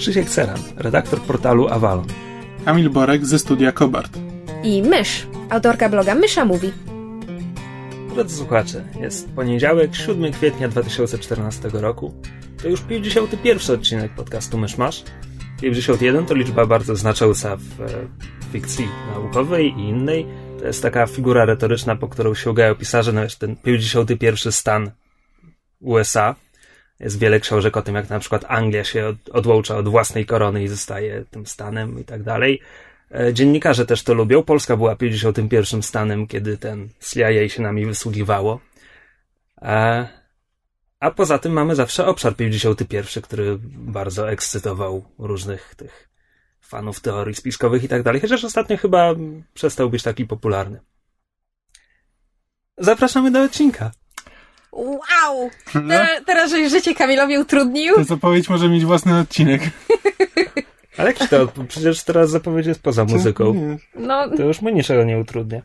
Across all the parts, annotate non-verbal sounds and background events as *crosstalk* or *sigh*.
Krzysiek Ceran, redaktor portalu Avalon. Kamil Borek ze studia Kobart. i Mysz, autorka bloga Mysza Mówi. Drodzy słuchacze, jest poniedziałek, 7 kwietnia 2014 roku. To już 51 odcinek podcastu Myszmasz. 51 to liczba bardzo znacząca w e, fikcji naukowej i innej. To jest taka figura retoryczna, po którą sięgają pisarze, no jest ten 51 stan USA. Jest wiele książek o tym, jak na przykład Anglia się od, odłącza od własnej korony i zostaje tym stanem i tak dalej. E, Dziennikarze też to lubią. Polska była 51 stanem, kiedy ten CIA się nami wysługiwało. E, A poza tym mamy zawsze obszar 51, który bardzo ekscytował różnych tych fanów teorii spiskowych i tak dalej, chociaż ostatnio chyba przestał być taki popularny. Zapraszamy do odcinka. Wow! No, Teraz, teraz żeś życie Kamilowi utrudnił? to zapowiedź może mieć własny odcinek. *laughs* Ale jakiś to, przecież teraz zapowiedź jest poza muzyką. Nie. No, To już mnie niczego nie utrudnia.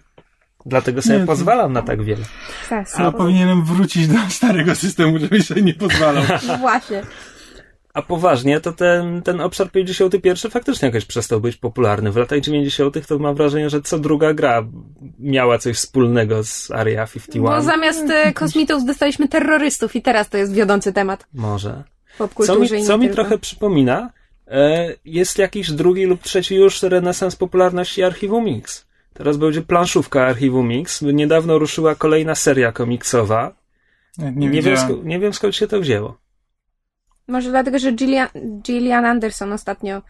Dlatego sobie Nie, to- pozwalam na tak wiele. sas. A powinienem wrócić do starego systemu, żebyś sobie nie pozwalał. *laughs* Właśnie. A poważnie, to ten, ten obszar 51 faktycznie jakoś przestał być popularny. W latach 90. to mam wrażenie, że co druga gra miała coś wspólnego z Area 51. Bo zamiast e, kosmitów dostaliśmy terrorystów i teraz to jest wiodący temat Może. Co mi, co mi trochę przypomina, e, jest jakiś drugi lub trzeci już renesans popularności Archiwum Mix. Teraz będzie planszówka Archiwum Mix. Niedawno ruszyła kolejna seria komiksowa. Nie, Nie, nie wiem, nie wiem skąd się to wzięło. Może dlatego, że Gillian, Gillian Anderson ostatnio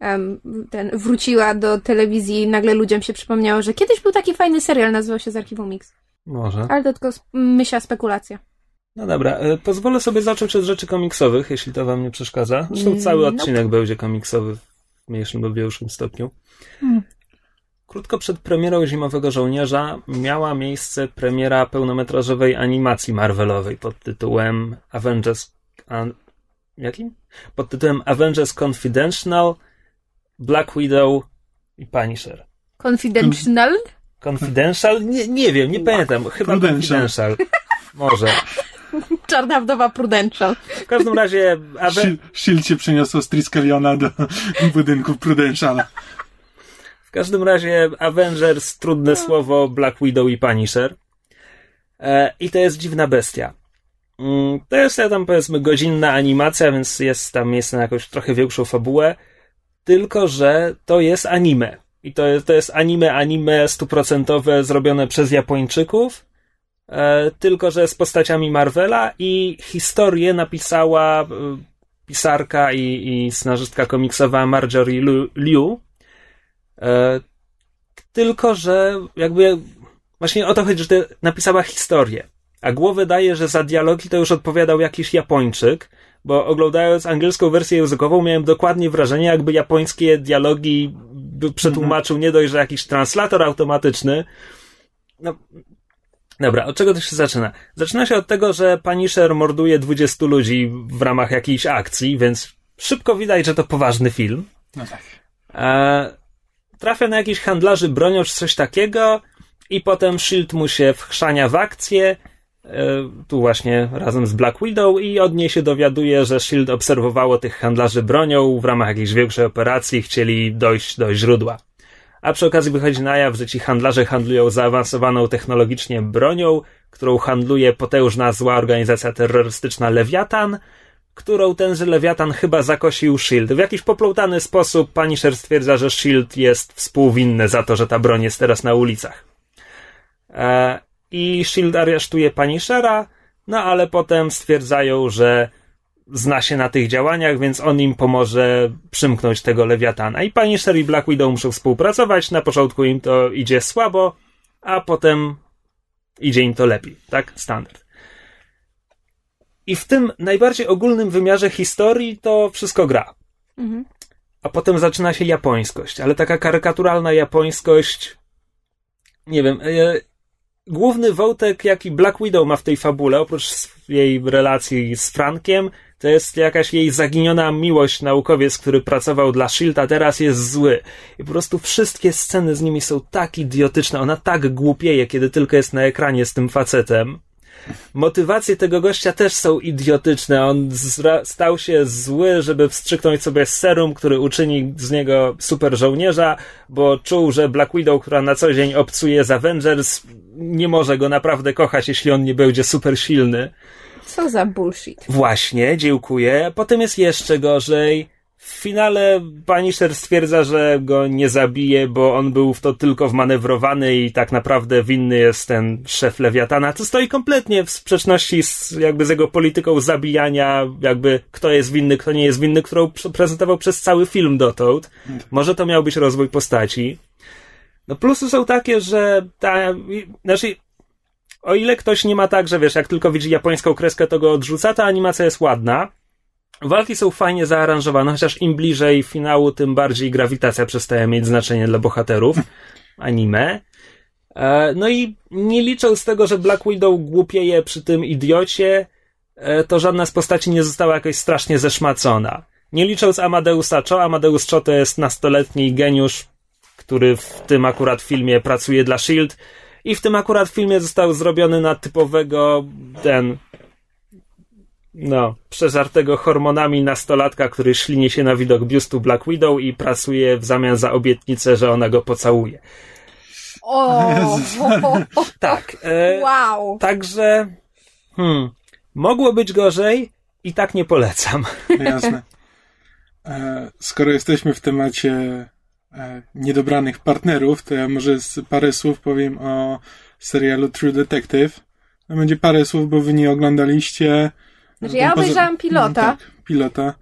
em, ten, wróciła do telewizji i nagle ludziom się przypomniało, że kiedyś był taki fajny serial, nazywał się z Archiwum Mix. Może. Ale to tylko myśla spekulacja. No dobra, e, pozwolę sobie zacząć od rzeczy komiksowych, jeśli to wam nie przeszkadza. Zresztą Mm, cały nope. odcinek będzie komiksowy w mniejszym lub większym stopniu. Hmm. Krótko przed premierą Zimowego Żołnierza miała miejsce premiera pełnometrażowej animacji Marvelowej pod tytułem Avengers... Jakim? Pod tytułem Avengers Confidential, Black Widow i Punisher. Confidential? Confidential? Nie, nie wiem, nie pamiętam. Chyba Prudential. Confidential. Może. *laughs* Czarna wdowa Prudential. W każdym razie Aven... Shield, Shield się przeniosło z Triskeliona do budynku Prudentiala. W każdym razie Avengers, trudne słowo, Black Widow i Punisher. E, I to jest dziwna bestia. Mm, To jest tam powiedzmy godzinna animacja, więc jest tam miejsce na jakąś trochę większą fabułę. Tylko, że to jest anime. I to jest, to jest anime, anime stuprocentowe zrobione przez Japończyków. E, tylko, że z postaciami Marvela i historię napisała e, pisarka i, i scenarzystka komiksowa Marjorie Lu- Liu. E, tylko, że jakby właśnie o to chodzi, że napisała historię. A głowę daje, że za dialogi to już odpowiadał jakiś Japończyk, bo oglądając angielską wersję językową miałem dokładnie wrażenie, jakby japońskie dialogi przetłumaczył nie dość, że jakiś translator automatyczny. No, dobra, od czego to się zaczyna? Zaczyna się od tego, że Punisher morduje 20 ludzi w ramach jakiejś akcji, więc szybko widać, że to poważny film. No tak. E, trafia na jakichś handlarzy bronią czy coś takiego i potem Shield mu się wchrzania w akcję, tu właśnie razem z Black Widow i od niej się dowiaduje, że Shield obserwowało tych handlarzy bronią w ramach jakiejś większej operacji chcieli dojść do źródła. A przy okazji wychodzi na jaw, że ci handlarze handlują zaawansowaną technologicznie bronią, którą handluje potężna zła organizacja terrorystyczna Lewiatan, którą tenże Lewiatan chyba zakosił S.H.I.E.L.D. W jakiś poplątany sposób Punisher stwierdza, że S.H.I.E.L.D. jest współwinny za to, że ta broń jest teraz na ulicach. E, I S.H.I.E.L.D. aresztuje Punishera, no ale potem stwierdzają, że zna się na tych działaniach, więc on im pomoże przymknąć tego Lewiatana. I Punisher i Black Widow muszą współpracować, na początku im to idzie słabo, a potem idzie im to lepiej, tak? Standard. I w tym najbardziej ogólnym wymiarze historii to wszystko gra. Mhm. a potem zaczyna się japońskość, ale taka karykaturalna japońskość. Nie wiem. Główny wątek, jaki Black Widow ma w tej fabule, oprócz jej relacji z Frankiem, to jest jakaś jej zaginiona miłość naukowiec, który pracował dla Shield, a teraz jest zły. I po prostu wszystkie sceny z nimi są tak idiotyczne. Ona tak głupieje, kiedy tylko jest na ekranie z tym facetem. Motywacje tego gościa też są idiotyczne. On stał się zły, żeby wstrzyknąć sobie serum, który uczyni z niego super żołnierza, bo czuł, że Black Widow, która na co dzień obcuje z Avengers, nie może go naprawdę kochać, jeśli on nie będzie super silny. Co za bullshit. Właśnie, dziękuję. Potem jest jeszcze gorzej. W finale Punisher stwierdza, że go nie zabije, bo on był w to tylko wmanewrowany i tak naprawdę winny jest ten szef Lewiatana, co stoi kompletnie w sprzeczności z, jakby z jego polityką zabijania, jakby kto jest winny, kto nie jest winny, którą prezentował przez cały film dotąd. Może to miał być rozwój postaci. No plusy są takie, że ta, znaczy o ile ktoś nie ma tak, że wiesz, jak tylko widzi japońską kreskę, to go odrzuca, ta animacja jest ładna. Walki są fajnie zaaranżowane, chociaż im bliżej finału, tym bardziej grawitacja przestaje mieć znaczenie dla bohaterów *laughs* anime. E, no i nie licząc tego, że Black Widow głupieje przy tym idiocie, e, to żadna z postaci nie została jakoś strasznie zeszmacona. Nie licząc Amadeusa Cho, Amadeus Cho to jest nastoletni geniusz, który w tym akurat filmie pracuje dla SHIELD i w tym akurat filmie został zrobiony na typowego ten no, przeżartego hormonami nastolatka, który ślinie się na widok biustu Black Widow i pracuje w zamian za obietnicę, że ona go pocałuje. O, *laughs* tak. E, wow. Także, hmm, mogło być gorzej i tak nie polecam. Jasne. E, skoro jesteśmy w temacie e, niedobranych partnerów, to ja może parę słów powiem o serialu True Detective. To będzie parę słów, bo wy nie oglądaliście. Znaczy ja obejrzałam pilota. Tak, pilota.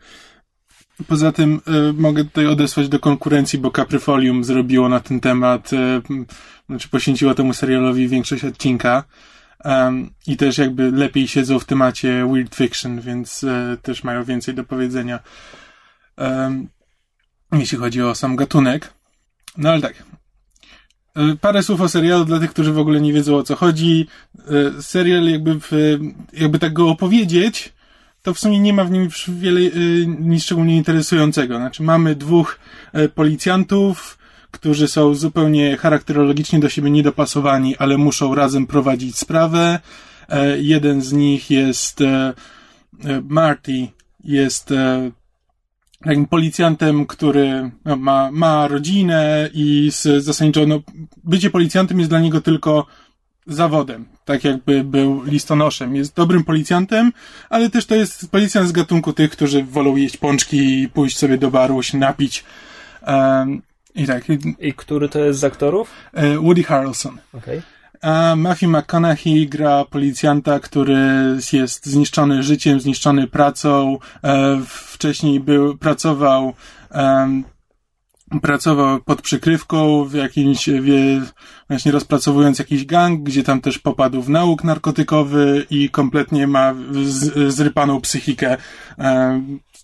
Poza tym y, mogę tutaj odesłać do konkurencji, bo Caprifolium zrobiło na ten temat, y, znaczy poświęciło temu serialowi większość odcinka. Um, I też jakby lepiej siedzą w temacie weird fiction, więc y, też mają więcej do powiedzenia. Um, jeśli chodzi o sam gatunek. No ale tak. Parę słów o serialu dla tych, którzy w ogóle nie wiedzą o co chodzi. Serial jakby, w, jakby tak go opowiedzieć, to w sumie nie ma w nim wiele nic szczególnie interesującego. Znaczy mamy dwóch policjantów, którzy są zupełnie charakterologicznie do siebie niedopasowani, ale muszą razem prowadzić sprawę. Jeden z nich jest Marty, jest takim policjantem, który ma, ma rodzinę i z, zasadniczo no, bycie policjantem jest dla niego tylko zawodem, tak jakby był listonoszem. Jest dobrym policjantem, ale też to jest policjant z gatunku tych, którzy wolą jeść pączki i pójść sobie do baru, się napić. Um, I tak. I który to jest z aktorów? E, Woody Harrelson. Okay. A Matthew McConaughey gra policjanta, który jest zniszczony życiem, zniszczony pracą. E, wcześniej był, pracował, pracował pod przykrywką w jakimś, wie, właśnie rozpracowując jakiś gang, gdzie tam też popadł w nauk narkotykowy i kompletnie ma zrypaną psychikę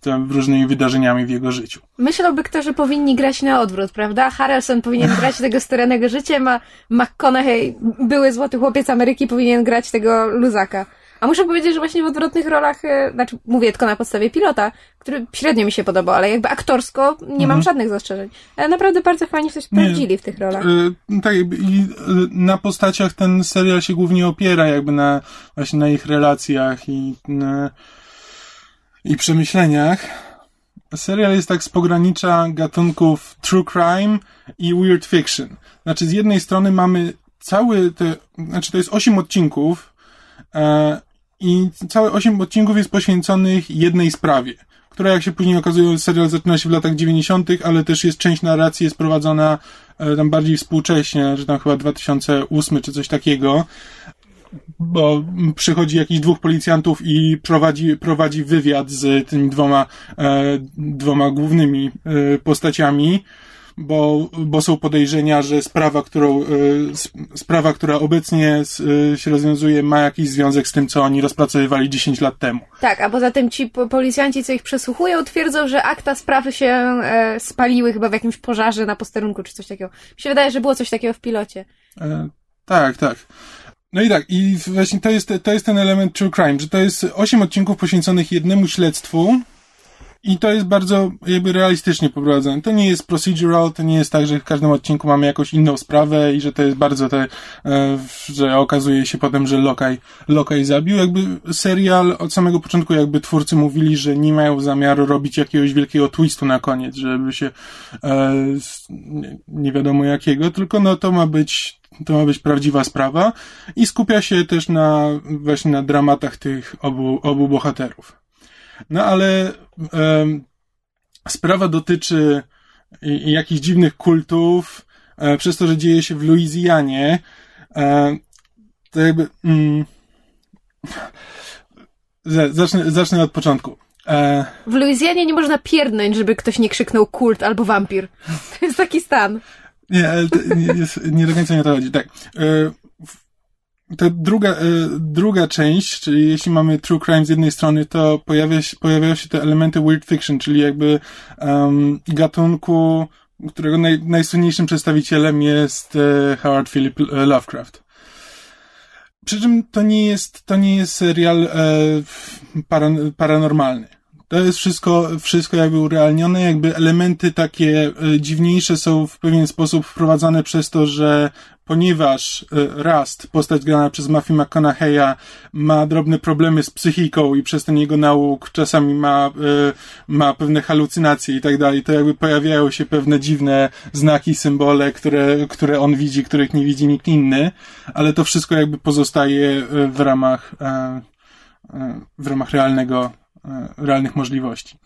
tam różnymi wydarzeniami w jego życiu. Myślałby kto, że powinni grać na odwrót, prawda? Harrelson powinien *laughs* grać tego staranego życiem, a McConaughey, były złoty chłopiec Ameryki, powinien grać tego luzaka. A muszę powiedzieć, że właśnie w odwrotnych rolach, e, znaczy mówię tylko na podstawie pilota, który średnio mi się podobał, ale jakby aktorsko nie mam mhm. żadnych zastrzeżeń. Ale naprawdę bardzo fajnie się sprawdzili w tych rolach. Yy, tak, i yy, na postaciach ten serial się głównie opiera jakby na właśnie na ich relacjach i yy, i przemyśleniach. Serial jest tak z pogranicza gatunków true crime i weird fiction. Znaczy, z jednej strony mamy cały te, znaczy to jest osiem odcinków e, i całe osiem odcinków jest poświęconych jednej sprawie, która jak się później okazuje, serial zaczyna się w latach 90., ale też jest część narracji jest prowadzona e, tam bardziej współcześnie, że tam chyba 2008 czy coś takiego bo przychodzi jakiś dwóch policjantów i prowadzi, prowadzi wywiad z tymi dwoma, e, dwoma głównymi e, postaciami. bo, bo są podejrzenia, że sprawa, którą, sprawa, która obecnie się rozwiązuje, ma jakiś związek z tym, co oni rozpracowywali 10 lat temu. Tak, a poza tym ci policjanci, co ich przesłuchują, twierdzą, że akta sprawy się e, spaliły chyba w jakimś pożarze na posterunku, czy coś takiego. Mi się wydaje, że było coś takiego w pilocie. E, tak, tak. No i tak, i właśnie to jest, to jest ten element true crime, że to jest osiem odcinków poświęconych jednemu śledztwu i to jest bardzo jakby realistycznie poprowadzone. To nie jest procedural, to nie jest tak, że w każdym odcinku mamy jakąś inną sprawę i że to jest bardzo te, e, że okazuje się potem, że Lokaj, Lokaj zabił. Jakby serial od samego początku jakby twórcy mówili, że nie mają zamiaru robić jakiegoś wielkiego twistu na koniec, żeby się e, nie wiadomo jakiego, tylko no to ma być to ma być prawdziwa sprawa i skupia się też na właśnie na dramatach tych obu, obu bohaterów. No ale sprawa dotyczy jakichś dziwnych kultów, e, przez to, że dzieje się w Luizjanie, e, to jakby. Mm, *laughs* zacznę, zacznę od początku. E, w Luizjanie nie można pierdnąć, żeby ktoś nie krzyknął kult albo wampir. *laughs* To jest taki stan. Nie, ale nie, nie do końca nie o to chodzi. Tak. E, ta druga, e, druga część, czyli jeśli mamy true crime z jednej strony, to pojawia się, pojawiają się te elementy weird fiction, czyli jakby um, gatunku, którego naj, najsłynniejszym przedstawicielem jest e, Howard Philip Lovecraft. Przy czym to nie jest, to nie jest serial e, paran, paranormalny. To jest wszystko, wszystko jakby urealnione, jakby elementy takie e, dziwniejsze są w pewien sposób wprowadzane przez to, że ponieważ e, Rust, postać grana przez Matthew McConaughey'a, ma drobne problemy z psychiką i przez ten jego nauk czasami ma, e, ma pewne halucynacje i tak dalej, to jakby pojawiają się pewne dziwne znaki, symbole, które, które on widzi, których nie widzi nikt inny, ale to wszystko jakby pozostaje w ramach, w ramach realnego realnych możliwości.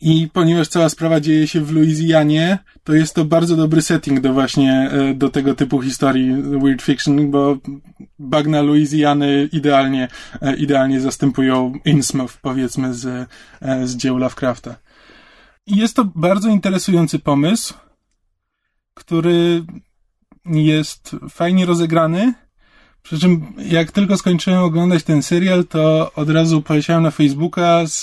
I ponieważ cała sprawa dzieje się w Luizjanie, to jest to bardzo dobry setting do właśnie, e, do tego typu historii weird fiction, bo bagna Luizjany idealnie, e, idealnie zastępują Innsmouth, powiedzmy, z, z dzieł Lovecrafta. I jest to bardzo interesujący pomysł, który jest fajnie rozegrany, przy czym, jak tylko skończyłem oglądać ten serial, to od razu poleciałem na Facebooka z,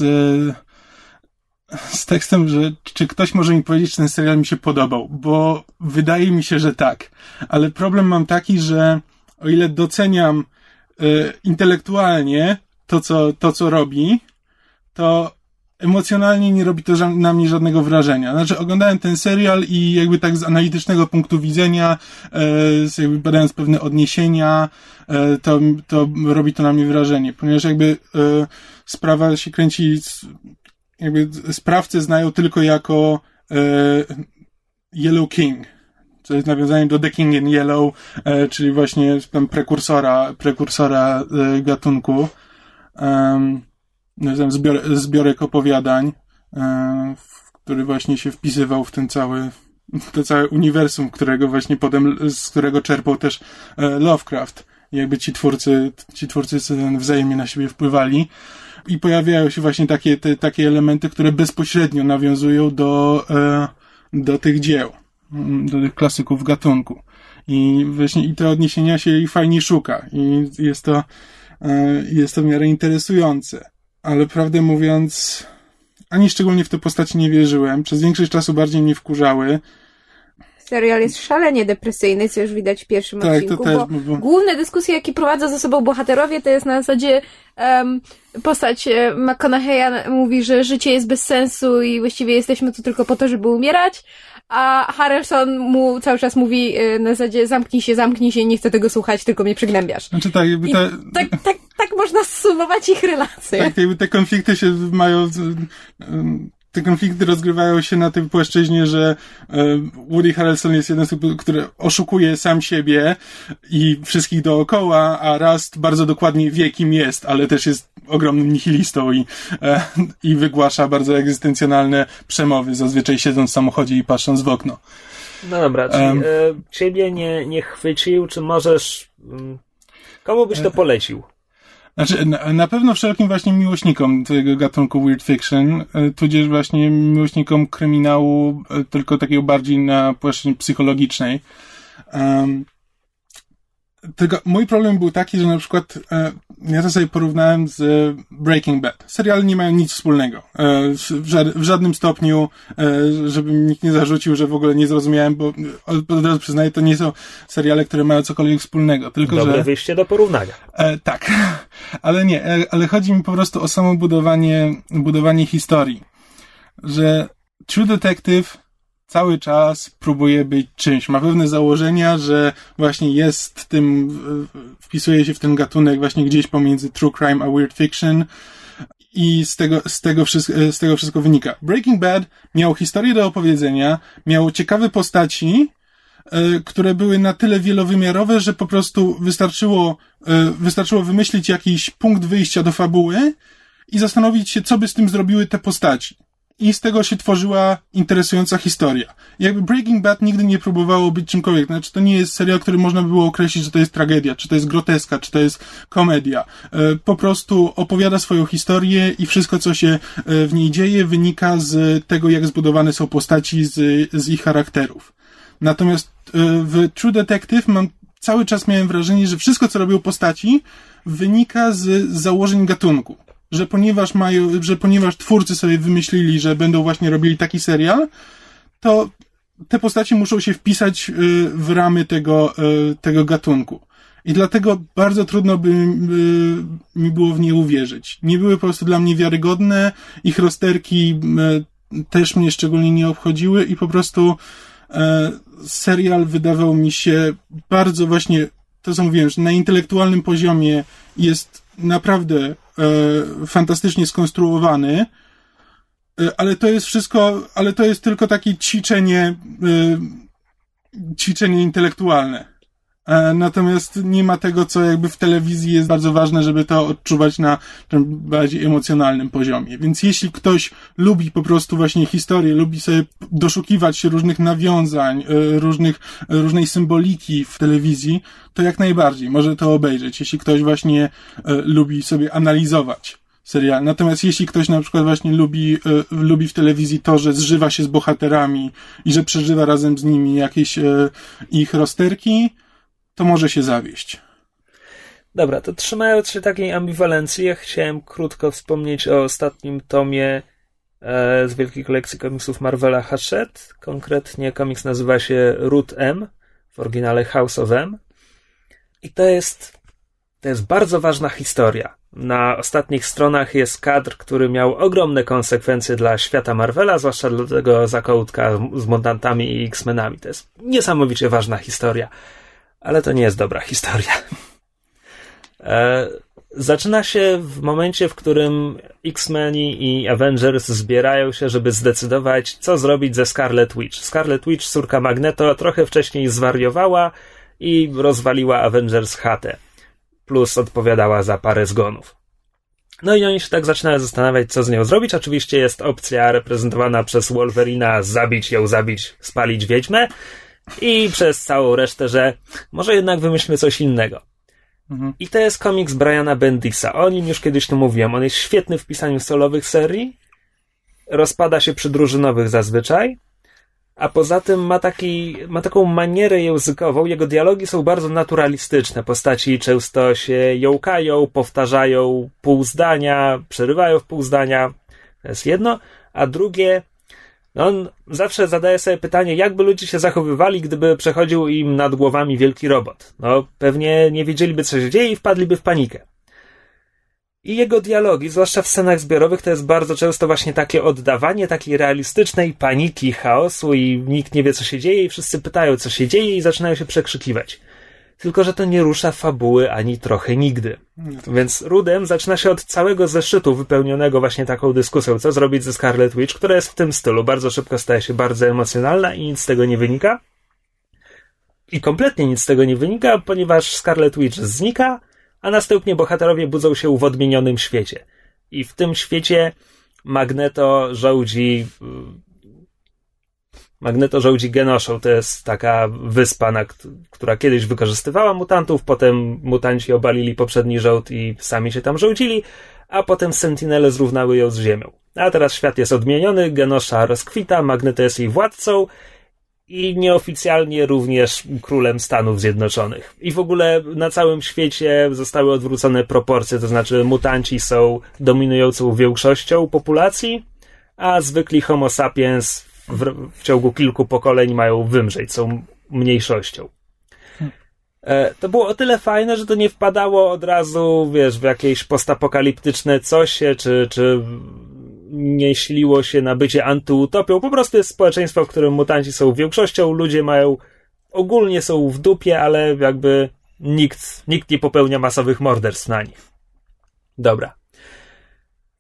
z tekstem, że czy ktoś może mi powiedzieć, czy ten serial mi się podobał, bo wydaje mi się, że tak. Ale problem mam taki, że o ile doceniam y, intelektualnie to co, to, co robi, to emocjonalnie nie robi to na mnie żadnego wrażenia. Znaczy, oglądałem ten serial i jakby tak z analitycznego punktu widzenia, e, jakby badając pewne odniesienia, e, to, to robi to na mnie wrażenie, ponieważ jakby e, sprawa się kręci, jakby sprawcę znają tylko jako Yellow King, co jest nawiązaniem do The King in Yellow, e, czyli właśnie tam prekursora, prekursora e, gatunku. Um, zbiorek, zbiorek opowiadań, e, który właśnie się wpisywał w ten cały, to całe uniwersum, którego właśnie potem, z którego czerpał też e, Lovecraft. Jakby ci twórcy, ci twórcy wzajemnie na siebie wpływali. I pojawiają się właśnie takie, te, takie elementy, które bezpośrednio nawiązują do, e, do tych dzieł, mm, do tych klasyków gatunku. I właśnie i te odniesienia się i fajnie szuka. I jest to, jest to w miarę interesujące ale prawdę mówiąc, ani szczególnie w te postaci nie wierzyłem. Przez większość czasu bardziej mnie wkurzały. Serial jest szalenie depresyjny, co już widać w pierwszym tak, odcinku, to też, bo, bo główne dyskusje, jakie prowadzą ze sobą bohaterowie, to jest na zasadzie um, postać e, McConaughey'a mówi, że życie jest bez sensu i właściwie jesteśmy tu tylko po to, żeby umierać, a Harrelson mu cały czas mówi y, na zasadzie zamknij się, zamknij się, nie chcę tego słuchać, tylko mnie przygnębiasz. Znaczy tak, jakby te... tak, tak, tak można zsumować ich relacje. Tak, jakby te konflikty się mają te konflikty rozgrywają się na tym płaszczyźnie, że e, Woody Harrelson jest jeden z tych, który oszukuje sam siebie i wszystkich dookoła, a Rust bardzo dokładnie wie, kim jest, ale też jest ogromnym nihilistą i, e, i wygłasza bardzo egzystencjonalne przemowy, zazwyczaj siedząc w samochodzie i patrząc w okno. No dobra, czyli um, ciebie nie, nie chwycił, czy możesz... Mm, komu byś to polecił? Znaczy, na, pewno wszelkim właśnie miłośnikom tego gatunku weird fiction, e, tudzież właśnie miłośnikom kryminału, e, tylko takiego bardziej na płaszczyźnie psychologicznej. Um, tylko mój problem był taki, że na przykład e, ja to sobie porównałem z Breaking Bad. Seriale nie mają nic wspólnego. E, w, w, żadnym stopniu, e, żeby nikt nie zarzucił, że w ogóle nie zrozumiałem, bo od, od razu przyznaję, to nie są seriale, które mają cokolwiek wspólnego. Tylko, Dobre że, wyjście do porównania. E, tak, *laughs* ale nie, e, ale chodzi mi po prostu o samo budowanie, budowanie historii. Że True Detective cały czas próbuje być czymś. Ma pewne założenia, że właśnie jest tym, wpisuje się w ten gatunek właśnie gdzieś pomiędzy true crime a weird fiction. I z tego, z, tego wszystko, z tego wszystko wynika. Breaking Bad miał historię do opowiedzenia, miał ciekawe postaci, e, które były na tyle wielowymiarowe, że po prostu wystarczyło, e, wystarczyło wymyślić jakiś punkt wyjścia do fabuły i zastanowić się, co by z tym zrobiły te postaci i z tego się tworzyła interesująca historia. Jakby Breaking Bad nigdy nie próbowało być czymkolwiek. Znaczy, to nie jest serial, który można by było określić, że to jest tragedia, czy to jest groteska, czy to jest komedia. E, po prostu opowiada swoją historię i wszystko, co się e, w niej dzieje, wynika z tego, jak zbudowane są postaci, z, z ich charakterów. Natomiast e, w True Detective mam cały czas miałem wrażenie, że wszystko, co robią postaci, wynika z założeń gatunku że ponieważ mają, że ponieważ twórcy sobie wymyślili, że będą właśnie robili taki serial, to te postacie muszą się wpisać y, w ramy tego, y, tego gatunku. I dlatego bardzo trudno by y, mi było w nie uwierzyć. Nie były po prostu dla mnie wiarygodne, ich rozterki też mnie szczególnie nie obchodziły i po prostu serial wydawał mi się bardzo właśnie, to co mówiłem, że na intelektualnym poziomie jest naprawdę e, fantastycznie skonstruowany, e, ale to jest wszystko, ale to jest tylko takie ćwiczenie, e, ćwiczenie intelektualne. E, natomiast nie ma tego, co jakby w telewizji jest bardzo ważne, żeby to odczuwać na tym bardziej emocjonalnym poziomie. Więc jeśli ktoś lubi po prostu właśnie historię, lubi sobie doszukiwać się różnych nawiązań, e, różnych, różnej symboliki w telewizji, to jak najbardziej może to obejrzeć. Jeśli ktoś właśnie e, lubi sobie analizować serial. Natomiast jeśli ktoś na przykład właśnie lubi, lubi w telewizji to, że zżywa się z bohaterami i że przeżywa razem z nimi jakieś ich rozterki, to może się zawieść. Dobra, to trzymając się takiej ambiwalencji, ja chciałem krótko wspomnieć o ostatnim tomie e, z wielkiej kolekcji komiksów Marvela Hachette. Konkretnie komiks nazywa się Root M, w oryginale House of M. I to jest, to jest bardzo ważna historia. Na ostatnich stronach jest kadr, który miał ogromne konsekwencje dla świata Marvela, zwłaszcza dla tego zakątka z mutantami i X-Menami. To jest niesamowicie ważna historia ale to nie jest dobra historia. E, zaczyna się w momencie, w którym X-Meni i Avengers zbierają się, żeby zdecydować, co zrobić ze Scarlet Witch. Scarlet Witch, córka Magneto, trochę wcześniej zwariowała i rozwaliła Avengers chatę. Plus odpowiadała za parę zgonów. No i oni się tak zaczynają zastanawiać, co z nią zrobić. Oczywiście jest opcja reprezentowana przez Wolverina zabić ją, zabić, spalić wiedźmę i przez całą resztę, że może jednak wymyślmy coś innego. Mhm. I to jest komiks Briana Bendisa. O nim już kiedyś tu mówiłem. On jest świetny w pisaniu solowych serii. Rozpada się przy drużynowych zazwyczaj. A poza tym ma, taki, ma taką manierę językową. Jego dialogi są bardzo naturalistyczne. Postaci często się jąkają, powtarzają pół zdania, przerywają w pół zdania. To jest jedno. A drugie, on zawsze zadaje sobie pytanie, jakby ludzie się zachowywali, gdyby przechodził im nad głowami wielki robot. No, pewnie nie wiedzieliby, co się dzieje i wpadliby w panikę. I jego dialogi, zwłaszcza w scenach zbiorowych, to jest bardzo często właśnie takie oddawanie takiej realistycznej paniki, chaosu i nikt nie wie, co się dzieje i wszyscy pytają, co się dzieje i zaczynają się przekrzykiwać tylko że to nie rusza fabuły ani trochę nigdy. Więc Rudem zaczyna się od całego zeszytu wypełnionego właśnie taką dyskusją, co zrobić ze Scarlet Witch, która jest w tym stylu. Bardzo szybko staje się bardzo emocjonalna i nic z tego nie wynika. I kompletnie nic z tego nie wynika, ponieważ Scarlet Witch znika, a następnie bohaterowie budzą się w odmienionym świecie. I w tym świecie Magneto żołdzi Magneto żołdzi Genoszą. To jest taka wyspa, na, która kiedyś wykorzystywała mutantów, potem mutanci obalili poprzedni żołd i sami się tam żołdzili, a potem Sentinele zrównały ją z Ziemią. A teraz świat jest odmieniony, Genosza rozkwita, Magneto jest jej władcą i nieoficjalnie również królem Stanów Zjednoczonych. I w ogóle na całym świecie zostały odwrócone proporcje, to znaczy mutanci są dominującą większością populacji, a zwykli homo sapiens w, w ciągu kilku pokoleń mają wymrzeć, są mniejszością. E, to było o tyle fajne, że to nie wpadało od razu, wiesz, w jakieś postapokaliptyczne coś, czy, czy nie śliło się na bycie antyutopią. Po prostu jest społeczeństwo, w którym mutanci są większością, ludzie mają, ogólnie są w dupie, ale jakby nikt, nikt nie popełnia masowych morderstw na nich. Dobra.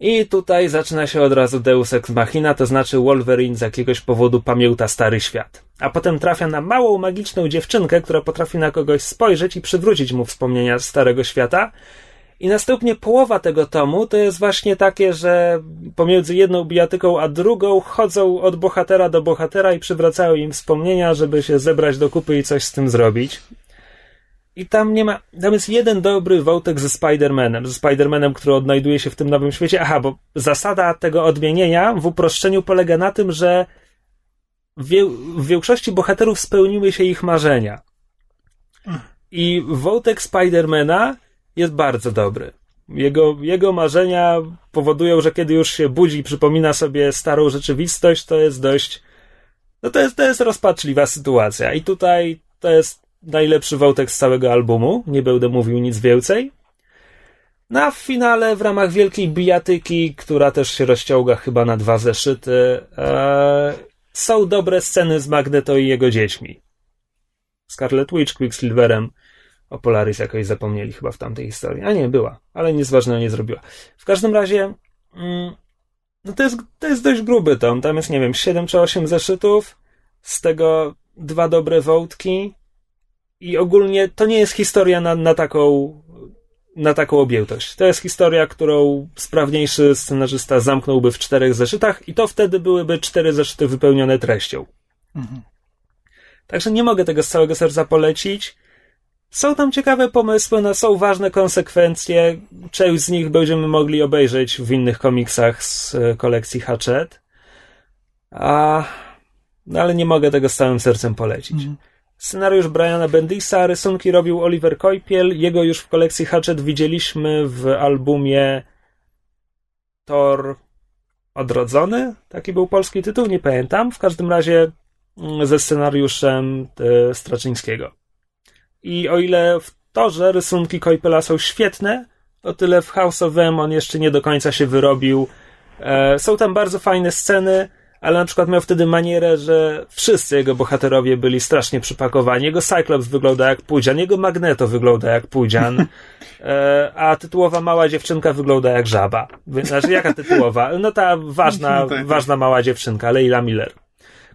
I tutaj zaczyna się od razu Deus Ex Machina, to znaczy Wolverine z jakiegoś powodu pamięta stary świat. A potem trafia na małą, magiczną dziewczynkę, która potrafi na kogoś spojrzeć i przywrócić mu wspomnienia starego świata. I następnie połowa tego tomu to jest właśnie takie, że pomiędzy jedną bijatyką a drugą chodzą od bohatera do bohatera i przywracają im wspomnienia, żeby się zebrać do kupy i coś z tym zrobić. I tam nie ma. Tam jest jeden dobry wątek ze Spider-Manem. Ze Spider-Manem, który odnajduje się w tym nowym świecie. Aha, bo zasada tego odmienienia w uproszczeniu polega na tym, że w, większości bohaterów spełniły się ich marzenia. I wątek Spidermana jest bardzo dobry. Jego, jego marzenia powodują, że kiedy już się budzi i przypomina sobie starą rzeczywistość, to jest dość. No to jest, to jest rozpaczliwa sytuacja. I tutaj to jest najlepszy wątek z całego albumu. Nie będę mówił nic więcej. A w finale, w ramach wielkiej bijatyki, która też się rozciąga chyba na dwa zeszyty, e, są dobre sceny z Magneto i jego dziećmi. Scarlet Witch, Quicksilverem, o Polaris jakoś zapomnieli chyba w tamtej historii. A nie, była, ale nic ważnego nie zrobiła. W każdym razie, mm, no to jest, to jest dość gruby tom. Tam jest, nie wiem, 7 czy 8 zeszytów, z tego dwa dobre wątki, i ogólnie to nie jest historia na, na taką na taką objętość. To jest historia, którą sprawniejszy scenarzysta zamknąłby w czterech zeszytach i to wtedy byłyby cztery zeszyty wypełnione treścią. Mhm. Także nie mogę tego z całego serca polecić. Są tam ciekawe pomysły, no są ważne konsekwencje. Część z nich będziemy mogli obejrzeć w innych komiksach z e, kolekcji Hatchet. A, no ale nie mogę tego z całym sercem polecić. Mhm. Scenariusz Briana Bendisa, rysunki robił Oliver Koipiel. Jego już w kolekcji Hatchet widzieliśmy w albumie Thor Odrodzony. Taki był polski tytuł, nie pamiętam. W każdym razie mm, ze scenariuszem e, Straczyńskiego. I o ile w Torze rysunki Koipela są świetne, o tyle w House of M on jeszcze nie do końca się wyrobił. E, są tam bardzo fajne sceny ale na przykład miał wtedy manierę, że wszyscy jego bohaterowie byli strasznie przypakowani. Jego Cyclops wygląda jak Pudzian, jego Magneto wygląda jak Pudzian, *laughs* e, a tytułowa mała dziewczynka wygląda jak żaba. Znaczy, jaka tytułowa? No ta ważna, *laughs* no tak. ważna mała dziewczynka, Leila Miller,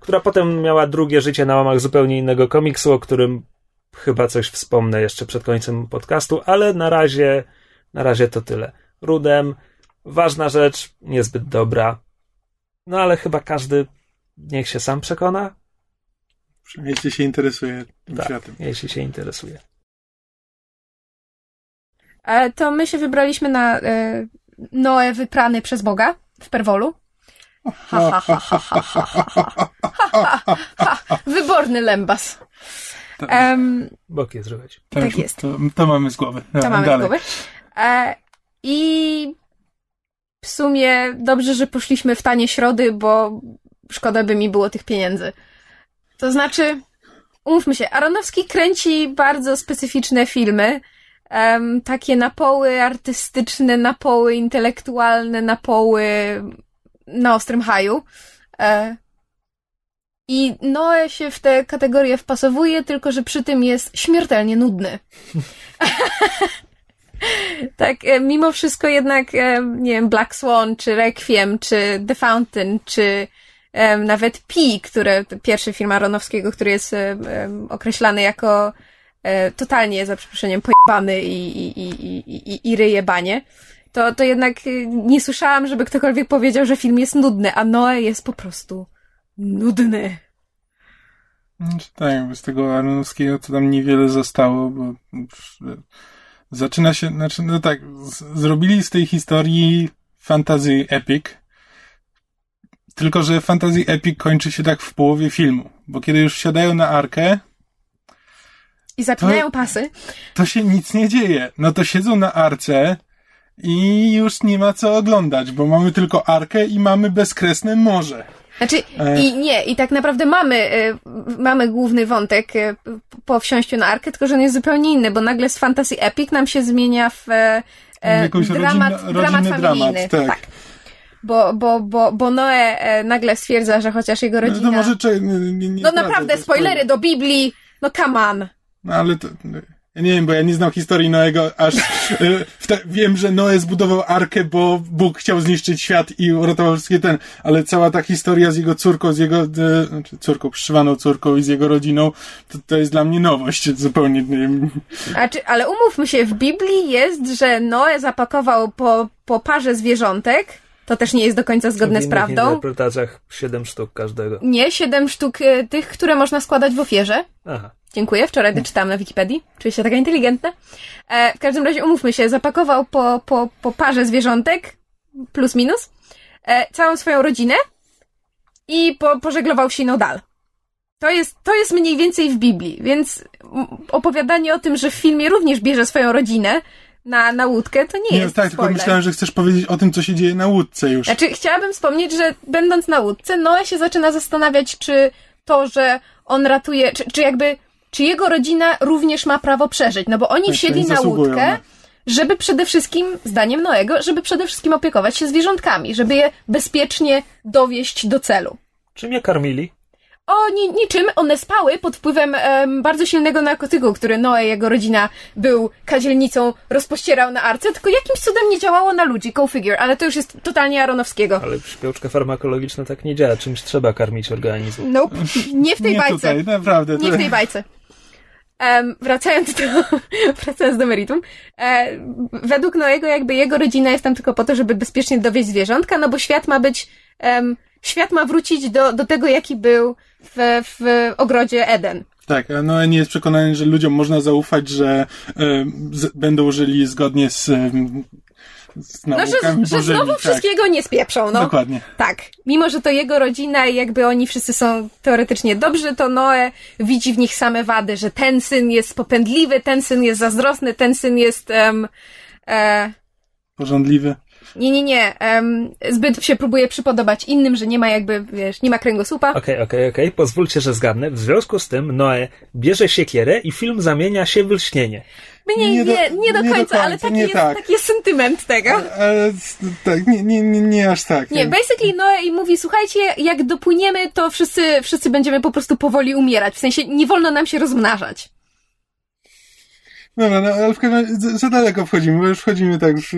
która potem miała drugie życie na łamach zupełnie innego komiksu, o którym chyba coś wspomnę jeszcze przed końcem podcastu, ale na razie, na razie to tyle. Rudem, ważna rzecz, niezbyt dobra, no ale chyba każdy niech się sam przekona. Jeśli się interesuje tym tak, światem. Jeśli się interesuje. E, to my się wybraliśmy na e, Noe wyprany przez Boga w Perwolu. Wyborny lębas. Um, Bok jest słychać. Tak, tak jest. To, to, mamy z głowy. To mamy dalej. z głowy. E, I w sumie dobrze, że poszliśmy w tanie środy, bo szkoda by mi było tych pieniędzy. To znaczy, umówmy się, Aronowski kręci bardzo specyficzne filmy, um, takie napoły artystyczne, napoły intelektualne, napoły na ostrym haju. E, I Noe się w tę kategorię wpasowuje, tylko że przy tym jest śmiertelnie nudny. *laughs* tak, e, mimo wszystko jednak, e, nie wiem, Black Swan, czy Requiem, czy The Fountain, czy um, nawet Pi, który, pierwszy film Aronowskiego, który jest określany jako totalnie, za przeproszeniem, pojebany i, i, i, i, i ryje banie, to, to jednak nie słyszałam, żeby ktokolwiek powiedział, że film jest nudny, a Noe jest po prostu nudny. Znaczy, Tak, z tego Aronowskiego to tam niewiele zostało, bo zaczyna się, znaczy, no tak, z, zrobili z tej historii fantasy epic, tylko że fantasy epic kończy się tak w połowie filmu, bo kiedy już wsiadają na arkę, I zapinają pasy. to się nic nie dzieje. No to siedzą na arce i już nie ma co oglądać, bo mamy tylko arkę i mamy bezkresne morze. Znaczy, E. i nie, i tak naprawdę mamy, e, mamy główny wątek e, po wsiąściu na arkę, tylko że on jest zupełnie inny, bo nagle z fantasy epic nam się zmienia w Jakąś dramat, dramat familijny. dramat, tak. Bo, bo, bo, bo Noe nagle stwierdza, że chociaż jego No rodzina... to może cze- nie, nie, no naprawdę, spoilery do Biblii, no come on. No ale to. Nie wiem, bo ja nie znam historii Noego, aż w te, wiem, że Noe zbudował arkę, bo Bóg chciał zniszczyć świat i uratował wszystkie ten, ale cała ta historia z jego córką, z jego, e, znaczy córką, przyszywaną córką i z jego rodziną, to, to jest dla mnie nowość, zupełnie nie wiem. A czy, ale umówmy się, w Biblii jest, że Noe zapakował po, po parze zwierzątek, to też nie jest do końca zgodne w z prawdą. interpretacjach 7 sztuk każdego. Nie, siedem sztuk e, tych, które można składać w ofierze. Aha. Dziękuję, wczoraj wyczytałam na Wikipedii. Czuję się taka inteligentna. E, w każdym razie umówmy się, zapakował po, po, po parze zwierzątek, plus minus, e, całą swoją rodzinę i po, pożeglował siną dal. To jest, to jest mniej więcej w Biblii, więc opowiadanie o tym, że w filmie również bierze swoją rodzinę na, na łódkę, to nie, Nie, jest tak, tylko spoiler. myślałem, że chcesz powiedzieć o tym, co się dzieje na łódce już. Znaczy, chciałabym wspomnieć, że będąc na łódce, Noe się zaczyna zastanawiać, czy to, że on ratuje, czy, czy jakby, czy jego rodzina również ma prawo przeżyć. No bo oni Tak, wsiedli oni na łódkę, żeby przede wszystkim, zdaniem Noego, żeby przede wszystkim opiekować się zwierzątkami, żeby je bezpiecznie dowieść do celu. Czym je karmili? O, ni, niczym one spały pod wpływem em, bardzo silnego narkotyku, który Noe, jego rodzina, był kadzielnicą, rozpościerał na arce, tylko jakimś cudem nie działało na ludzi, go figure, ale to już jest totalnie Aronowskiego. Ale śpiączka farmakologiczna tak nie działa. Czymś trzeba karmić organizm. Nope, nie w tej nie bajce. tutaj, naprawdę. Nie w tej bajce. Em, wracając, do, *laughs* wracając do meritum, e, według Noego jakby jego rodzina jest tam tylko po to, żeby bezpiecznie dowieźć zwierzątka, no bo świat ma być, em, świat ma wrócić do, do tego, jaki był w, w ogrodzie Eden. Tak, a Noe nie jest przekonany, że ludziom można zaufać, że e, z, będą żyli zgodnie z, e, z No, że, że znowu tak. wszystkiego nie spieprzą, no. Dokładnie. Tak. Mimo, że to jego rodzina i jakby oni wszyscy są teoretycznie dobrzy, to Noe widzi w nich same wady, że ten syn jest popędliwy, ten syn jest zazdrosny, ten syn jest, em, e, Porządliwy. nie, nie, nie, em, zbyt się próbuje przypodobać innym, że nie ma jakby, wiesz, nie ma kręgosłupa. Okej, okej, okej. Pozwólcie, że zgadnę. W związku z tym Noe bierze siekierę i film zamienia się w lśnienie. Nie, nie, nie, nie, do, końca, ale taki, jest, tak. taki jest sentyment tego. Ale s- tak, nie, nie, nie, nie aż tak. Nie, basically Noe i mówi, słuchajcie, jak dopłyniemy, to wszyscy, wszyscy będziemy po prostu powoli umierać. W sensie nie wolno nam się rozmnażać. Dobra, no, ale w każdym razie za- za daleko wchodzimy, bo już wchodzimy tak już...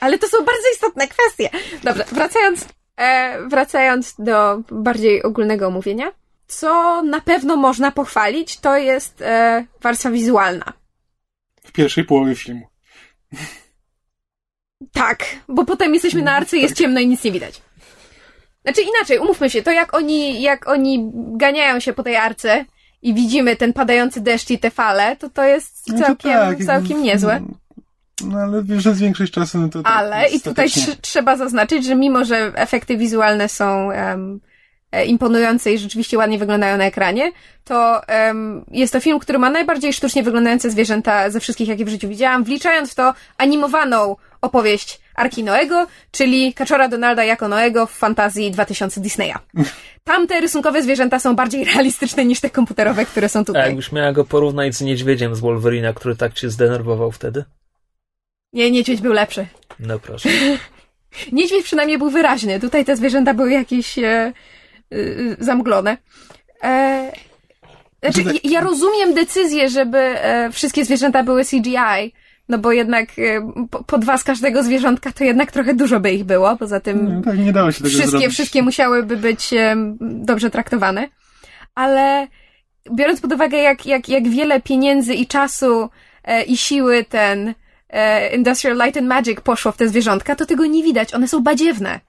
Ale to są bardzo istotne kwestie. Dobrze, wracając, e, wracając do bardziej ogólnego omówienia. Co na pewno można pochwalić, to jest e, warstwa wizualna. Pierwszej połowie filmu. Tak, bo potem jesteśmy na arce, jest ciemno i nic nie widać. Znaczy inaczej, umówmy się, to jak oni, jak oni ganiają się po tej arce i widzimy ten padający deszcz i te fale, to to jest No to całkiem, tak, całkiem niezłe. No ale przez większość czasu no to tak, Ale i tutaj tr- trzeba zaznaczyć, że mimo, że efekty wizualne są e, imponujące i rzeczywiście ładnie wyglądają na ekranie, to em, jest to film, który ma najbardziej sztucznie wyglądające zwierzęta ze wszystkich, jakie w życiu widziałam, wliczając w to animowaną opowieść Arki Noego, czyli Kaczora Donalda jako Noego w fantazji 2000 Disneya. Tamte rysunkowe zwierzęta są bardziej realistyczne niż te komputerowe, które są A tutaj. jakbyś miała go porównać z niedźwiedziem z Wolverina, który tak cię zdenerwował wtedy? Nie, niedźwiedź był lepszy. No proszę. *laughs* Niedźwiedź przynajmniej był wyraźny. Tutaj te zwierzęta były jakieś e, e, zamglone. E, znaczy, ja- ja rozumiem decyzję, żeby e, wszystkie zwierzęta były CGI, no bo jednak e, po, po dwa z każdego zwierzątka to jednak trochę dużo by ich było. Poza tym No, tak, nie dało się tego wszystkie, zrobić. wszystkie musiałyby być e, dobrze traktowane. Ale biorąc pod uwagę, jak, jak, jak wiele pieniędzy i czasu e, i siły ten e, Industrial Light and Magic poszło w te zwierzątka, to tego nie widać. One są badziewne.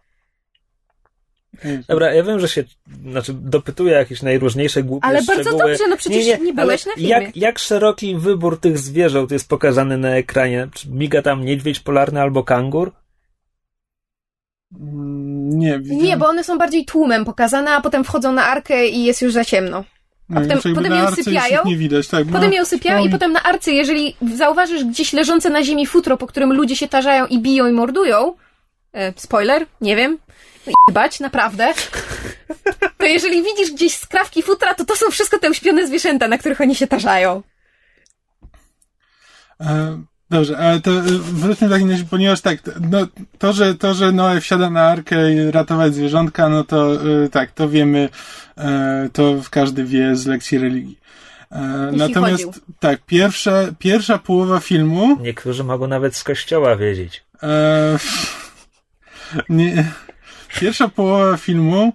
Dobra, ja wiem, że się znaczy, dopytuję jakieś najróżniejsze głupie Ale bardzo szczegóły. dobrze, no przecież nie byłeś ale na filmie. Jak, jak szeroki wybór tych zwierząt jest pokazany na ekranie? Czy miga tam niedźwiedź polarny albo kangur? Mm, Nie, widziałem- Nie, bo one są bardziej tłumem pokazane, a potem wchodzą na arkę i jest już za ciemno. No, potem- potem je usypiają, nie widać, tak. Potem no, je usypiają i potem na arce, jeżeli zauważysz gdzieś leżące na ziemi futro, po którym ludzie się tarzają i biją i mordują, e, spoiler, nie wiem, bać, naprawdę, to jeżeli widzisz gdzieś skrawki futra, to to są wszystko te uśpione zwierzęta, na których oni się tarzają. E, Dobrze, ale to e, wróćmy takim razie, ponieważ tak, no, to, że, to, że Noe wsiada na arkę i ratować zwierzątka, no to e, tak, to wiemy, e, to każdy wie z lekcji religii. E, Jeśli Natomiast chodził. tak, pierwsza, pierwsza połowa filmu Niektórzy mogą nawet z kościoła wiedzieć. E, *laughs* nie, pierwsza połowa filmu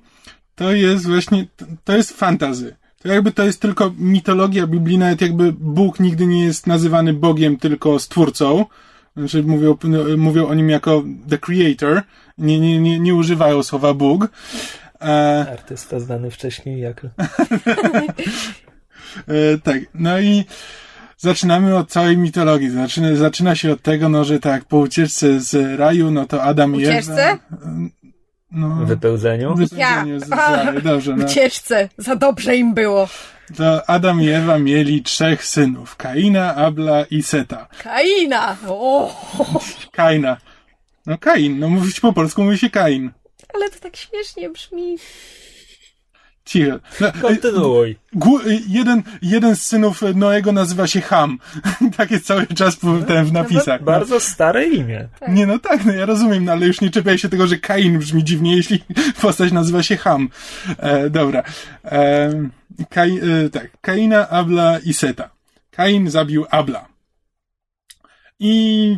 to jest właśnie, to jest fantazy. To jakby to jest tylko mitologia biblijna, nawet jakby Bóg nigdy nie jest nazywany Bogiem, tylko stwórcą. Znaczy mówią, mówią o nim jako the creator. Nie, nie, nie, nie używają słowa Bóg. E, Artysta znany wcześniej jako... *laughs* E, tak, no i zaczynamy od całej mitologii. Zaczyna, zaczyna się od tego, no, że tak, po ucieczce z raju, no to Adam i Ucieczce? Ewa... No, Wypełzeniu? z, z raju, dobrze, no. Ucieczce, za dobrze im było. To Adam i Ewa mieli trzech synów. Kaina, Abla i Seta. Kaina! O, Kaina. No Kain, no mówić po polsku mówi się Kain. ale to tak śmiesznie brzmi. Cicho. No, Kontynuuj. Gó- jeden, jeden z synów Noego nazywa się Ham. *laughs* tak jest cały czas w, ten, w napisach. No. Bardzo stare imię. Nie, no tak, no ja rozumiem, no ale już nie czepiaj się tego, że Kain brzmi dziwnie, jeśli *laughs* postać nazywa się Ham. E, dobra. E, Kai, e, tak, Kaina, Abla i Seta. Kain zabił Abla. I,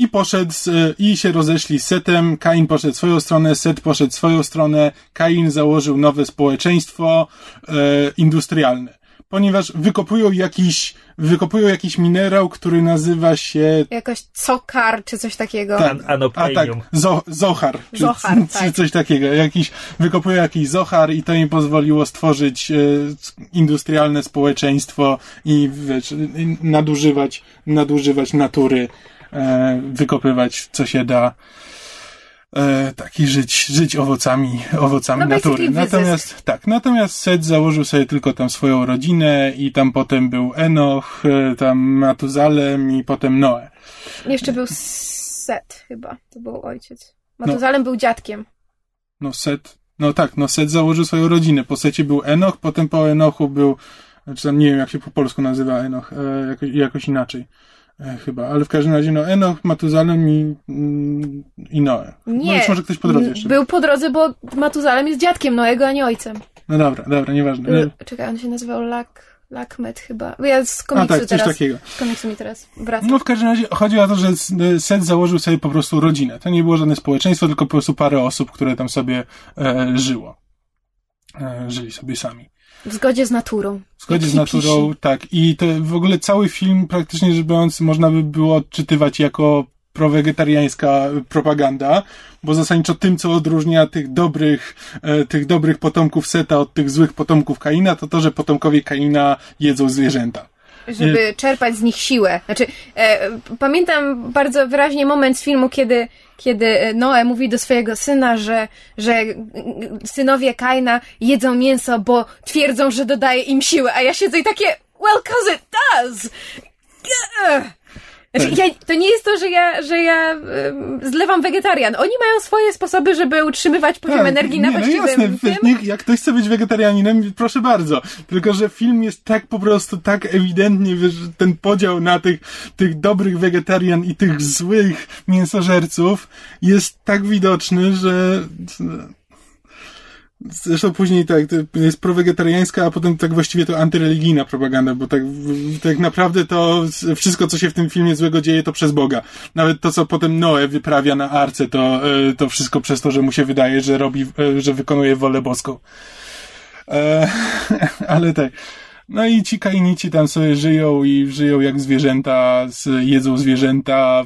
i poszedł, z, i się rozeszli z Setem. Kain poszedł swoją stronę, Set poszedł swoją stronę. Kain założył nowe społeczeństwo e, industrialne. Ponieważ wykopują jakiś, wykopują jakiś minerał, który nazywa się Jakoś cokar czy coś takiego. tak. A tak, zo, Zohar. Czy, Zohar, *laughs* czy tak. coś takiego. Jakiś, wykopują jakiś Zohar i to im pozwoliło stworzyć e, industrialne społeczeństwo i wiesz, nadużywać, nadużywać natury, wykopywać co się da. E, tak, i żyć, żyć owocami, owocami No, natury. Natomiast, tak, natomiast Seth założył sobie tylko tam swoją rodzinę i tam potem był Enoch, e, tam Matuzalem i potem Noe. Jeszcze był Set chyba, to był ojciec. Matuzalem był dziadkiem. No Set, no tak, no Set założył swoją rodzinę. Po Secie był Enoch, potem po Enochu był, czy tam nie wiem jak się po polsku nazywa Enoch, e, jakoś, jakoś inaczej. E, chyba, ale w każdym razie no Enoch, Matuzalem i, mm, i Noe. No Nie. być może ktoś po drodze jeszcze. Był po drodze, bo Matuzalem jest dziadkiem Noego, a nie ojcem. No dobra, dobra, nieważne. L- Czekaj, on się nazywał Lak, Lakmet chyba. Ja z A komiksu tak, coś teraz. takiego. Z komiksu mi teraz wraca. No w każdym razie chodzi o to, że S- Set założył sobie po prostu rodzinę. To nie było żadne społeczeństwo, tylko po prostu parę osób, które tam sobie e, żyło. E, żyli sobie sami. W zgodzie z naturą. W zgodzie Jak z naturą, hipisi. tak. I to w ogóle cały film praktycznie rzecz biorąc można by było odczytywać jako prowegetariańska propaganda, bo zasadniczo tym, co odróżnia tych dobrych, e, tych dobrych potomków Seta od tych złych potomków Kaina, to to, że potomkowie Kaina jedzą zwierzęta. Żeby czerpać z nich siłę. Znaczy, e, pamiętam bardzo wyraźnie moment z filmu, kiedy, kiedy Noe mówi do swojego syna, że, że synowie Kaina jedzą mięso, bo twierdzą, że dodaje im siłę, a ja siedzę i takie, well, cause it does! Ugh. Znaczy, ja, to nie jest to, że ja, że ja zlewam wegetarian. Oni mają swoje sposoby, żeby utrzymywać poziom Tak, energii na nie, no właściwym jasne, tym. wiesz, niech, jak ktoś chce być wegetarianinem, proszę bardzo. Tylko, że film jest tak po prostu, tak ewidentnie, wiesz, ten podział na tych, tych dobrych wegetarian i tych złych mięsożerców jest tak widoczny, że Zresztą później tak, jest prowegetariańska, a potem tak właściwie to antyreligijna propaganda, bo tak, tak naprawdę to wszystko, co się w tym filmie złego dzieje, to przez Boga. Nawet to, co potem Noe wyprawia na arce, to, e, to wszystko przez to, że mu się wydaje, że robi, e, że wykonuje wolę boską. E, *laughs* ale tak. No i ci kainici tam sobie żyją i żyją jak zwierzęta, jedzą zwierzęta,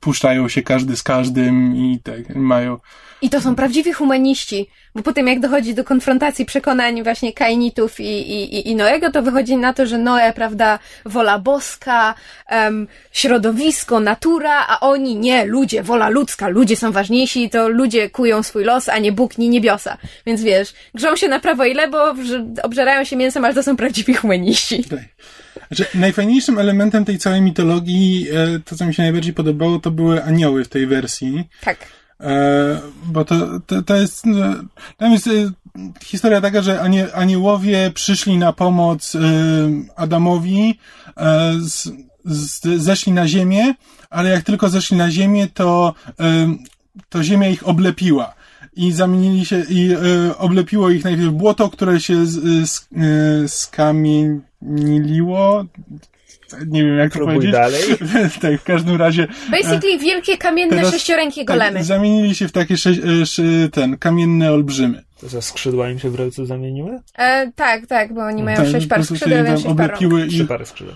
puszczają się każdy z każdym i tak, mają, I to są prawdziwi humaniści, bo potem jak dochodzi do konfrontacji przekonań właśnie Kainitów i, i, i Noego, to wychodzi na to, że Noe, prawda, wola boska, um, środowisko, natura, a oni nie, ludzie, wola ludzka, ludzie są ważniejsi, to ludzie kują swój los, a nie Bóg, nie niebiosa. Więc wiesz, grzą się na prawo i lewo, obżerają się mięsem, ale to są prawdziwi humaniści. Znaczy, najfajniejszym elementem tej całej mitologii, e, to co mi się najbardziej podobało, to były anioły w tej wersji. Tak. E, bo to, to, to jest, no, tam jest e, historia taka, że anie, aniołowie przyszli na pomoc e, Adamowi, z, z, zeszli na ziemię, ale jak tylko zeszli na ziemię, to, to ziemia ich oblepiła i zamienili się, i y, oblepiło ich najpierw błoto, które się z, y, skamieniliło. Nie wiem, jak Próbuj to powiedzieć. dalej. *laughs* tak, w każdym razie. Basically wielkie kamienne teraz- sześciorękie golemy. Tak, zamienili się w takie y, szy, ten, kamienne olbrzymy. To za skrzydła im się w ręce zamieniły? E, tak, tak, bo oni mają Tak, sześć par skrzydeł, więc sześć par rąk. Trzy pary skrzydeł.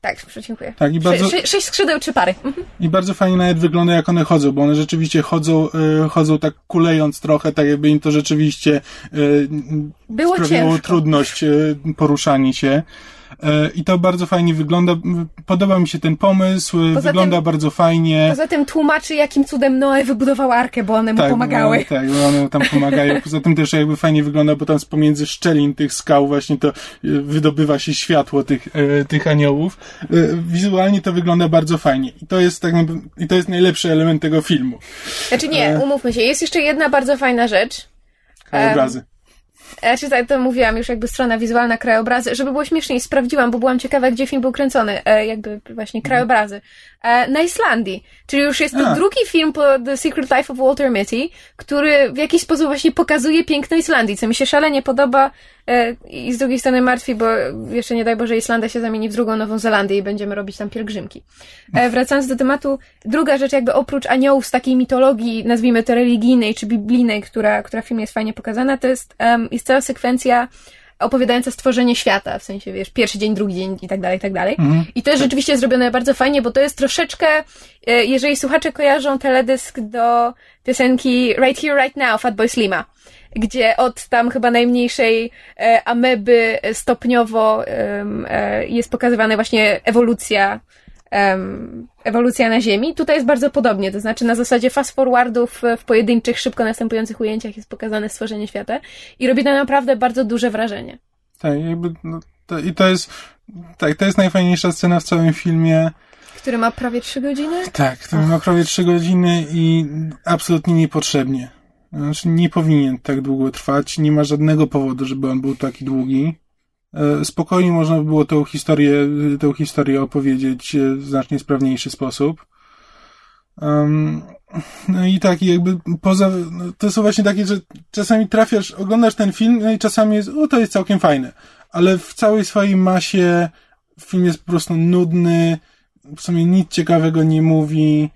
Tak, dziękuję. tak, i Sze, bardzo, sze, sześć skrzydeł, trzy pary. Mhm. i bardzo fajnie nawet wygląda, jak one chodzą, bo one rzeczywiście chodzą, y, chodzą tak kulejąc trochę, tak jakby im to rzeczywiście y, Było sprawiało ciężko. trudność e, poruszanie się. E, I to bardzo fajnie wygląda. Podoba mi się ten pomysł, Poza wygląda tym- bardzo fajnie. Poza tym tłumaczy, jakim cudem Noe wybudował arkę, bo one mu pomagały. No, tak, bo one tam pomagają. *laughs* Poza tym też jakby fajnie wygląda, bo tam z pomiędzy szczelin tych skał właśnie to e, wydobywa się światło tych, e, tych aniołów. Wizualnie to wygląda bardzo fajnie. I to jest tak i to jest najlepszy element tego filmu. Znaczy nie, umówmy się, jest jeszcze jedna bardzo fajna rzecz. Krajobrazy. Znaczy, tak, to mówiłam już jakby strona wizualna, krajobrazy. Żeby było śmieszniej, sprawdziłam, bo byłam ciekawa, gdzie film był kręcony. E, jakby właśnie krajobrazy. E, na Islandii. Czyli już jest to A. drugi film po The Secret Life of Walter Mitty, który w jakiś sposób właśnie pokazuje piękno Islandii, co mi się szalenie podoba i z drugiej strony martwi, bo jeszcze nie daj Boże Islandia się zamieni w drugą Nową Zelandię i będziemy robić tam pielgrzymki. E, wracając do tematu, druga rzecz jakby oprócz aniołów z takiej mitologii, nazwijmy to religijnej czy biblijnej, która, która w filmie jest fajnie pokazana, to jest, jest cała sekwencja opowiadająca stworzenie świata, w sensie, wiesz, pierwszy dzień, drugi dzień i tak dalej, i tak dalej. I to jest rzeczywiście zrobione bardzo fajnie, bo to jest troszeczkę, e, jeżeli słuchacze kojarzą teledysk do piosenki Right Here, Right Now Fatboy Slima, gdzie od tam chyba najmniejszej e, ameby stopniowo e, jest pokazywana właśnie ewolucja ewolucja na Ziemi. Tutaj jest bardzo podobnie, to znaczy na zasadzie fast forwardów w pojedynczych, szybko następujących ujęciach jest pokazane stworzenie świata i robi to naprawdę bardzo duże wrażenie. Tak, jakby, no, to, i to jest, tak, to jest najfajniejsza scena w całym filmie. Który ma prawie trzy godziny? Tak, to ma prawie 3 godziny i absolutnie niepotrzebnie. Znaczy, nie powinien tak długo trwać. Nie ma żadnego powodu, żeby on był taki długi. E, Spokojnie można by było tą historię, tę historię opowiedzieć e, w znacznie sprawniejszy sposób. Um, no i tak, jakby poza, no to są właśnie takie, że czasami trafiasz, oglądasz ten film, no i czasami jest, o, to jest całkiem fajne. Ale w całej swojej masie film jest po prostu nudny, w sumie nic ciekawego nie mówi.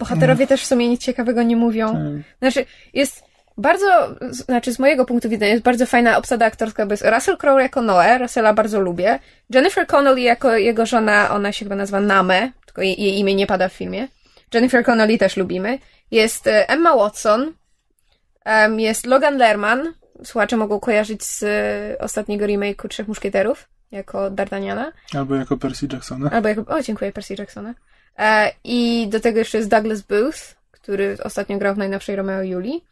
Bohaterowie też w sumie nic ciekawego nie mówią. Tak. Znaczy, jest bardzo, znaczy z mojego punktu widzenia jest bardzo fajna obsada aktorska, bo jest Russell Crowe jako Noe, Russella bardzo lubię. Jennifer Connelly jako jego żona, ona się chyba nazywa Name, tylko jej, jej imię nie pada w filmie. Jennifer Connelly też lubimy. Jest e, Emma Watson, jest Logan Lerman, słuchacze mogą kojarzyć z e, ostatniego remake'u Trzech Muszkieterów, jako D'Artagnana. Albo jako Percy Jacksona. Albo jako, o dziękuję, Percy Jacksona. E, I do tego jeszcze jest Douglas Booth, który ostatnio grał w najnowszej Romeo i Julii.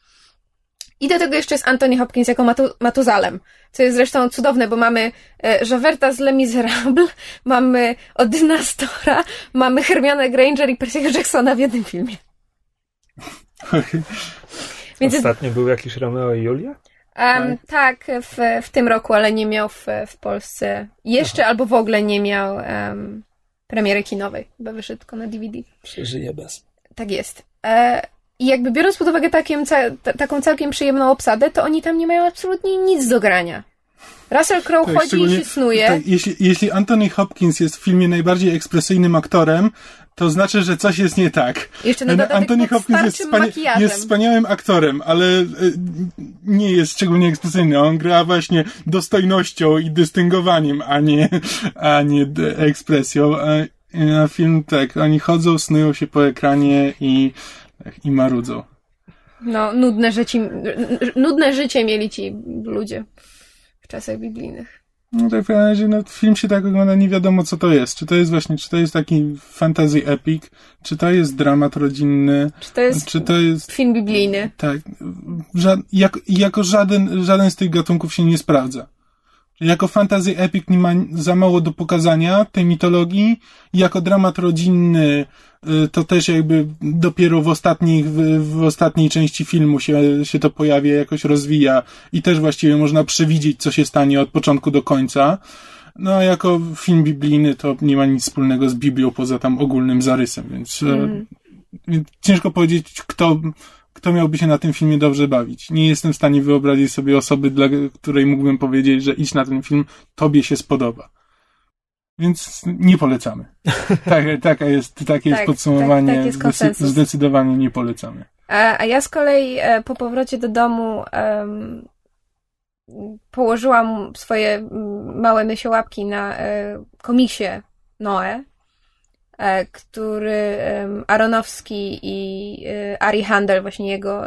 I do tego jeszcze jest Anthony Hopkins jako Matu, Matuzalem, co jest zresztą cudowne, bo mamy e, Javerta z Les Miserables, *laughs* mamy Odyna Stora, mamy Hermione Granger i Percy'ego Jacksona w jednym filmie. *laughs* Więc Ostatnio był jakiś Romeo i Julia? em, tak, w, w tym roku, ale nie miał w, w Polsce jeszcze albo w ogóle nie miał em, premiery kinowej, bo wyszedł tylko na DVD. Przeżyje bez. Tak jest. E, I jakby biorąc pod uwagę takim, taką całkiem przyjemną obsadę, to oni tam nie mają absolutnie nic do grania. Russell Crowe Tak, chodzi i się snuje. Tak, jeśli, jeśli Anthony Hopkins jest w filmie najbardziej ekspresyjnym aktorem, to znaczy, że coś jest nie tak. Jeszcze na dodatek Anthony Hopkins jest, wspania- jest wspaniałym aktorem, ale y, nie jest szczególnie ekspresyjny. On gra właśnie dostojnością i dystyngowaniem, a nie, a nie ekspresją. A, film tak, oni chodzą, snują się po ekranie i, i marudzą. No, nudne życie, nudne życie mieli ci ludzie w czasach biblijnych. No tak w razie, no film się tak ogląda, nie wiadomo co to jest. Czy to jest właśnie, czy to jest taki fantasy epic, czy to jest dramat rodzinny, Czy to jest, czy to jest... film biblijny? Tak, ża- jak, jako żaden, żaden z tych gatunków się nie sprawdza. Jako fantasy epic nie ma za mało do pokazania tej mitologii, jako dramat rodzinny y, to też jakby dopiero w ostatniej, w, w ostatniej części filmu się, się to pojawia, jakoś rozwija i też właściwie można przewidzieć, co się stanie od początku do końca. No a jako film biblijny to nie ma nic wspólnego z Biblią poza tam ogólnym zarysem, więc, mm. więc ciężko powiedzieć, kto, kto miałby się na tym filmie dobrze bawić. Nie jestem w stanie wyobrazić sobie osoby, dla której mógłbym powiedzieć, że idź na ten film, tobie się spodoba. Więc nie polecamy. *laughs* Tak, taka jest, takie jest Tak, podsumowanie. tak, tak jest konsensus. zdecydowanie nie polecamy. A, a ja z kolei e, po powrocie do domu em, położyłam swoje małe myśiołapki na e, komiksie Noe, e, który em, Aronowski i e, Ari Handel, właśnie jego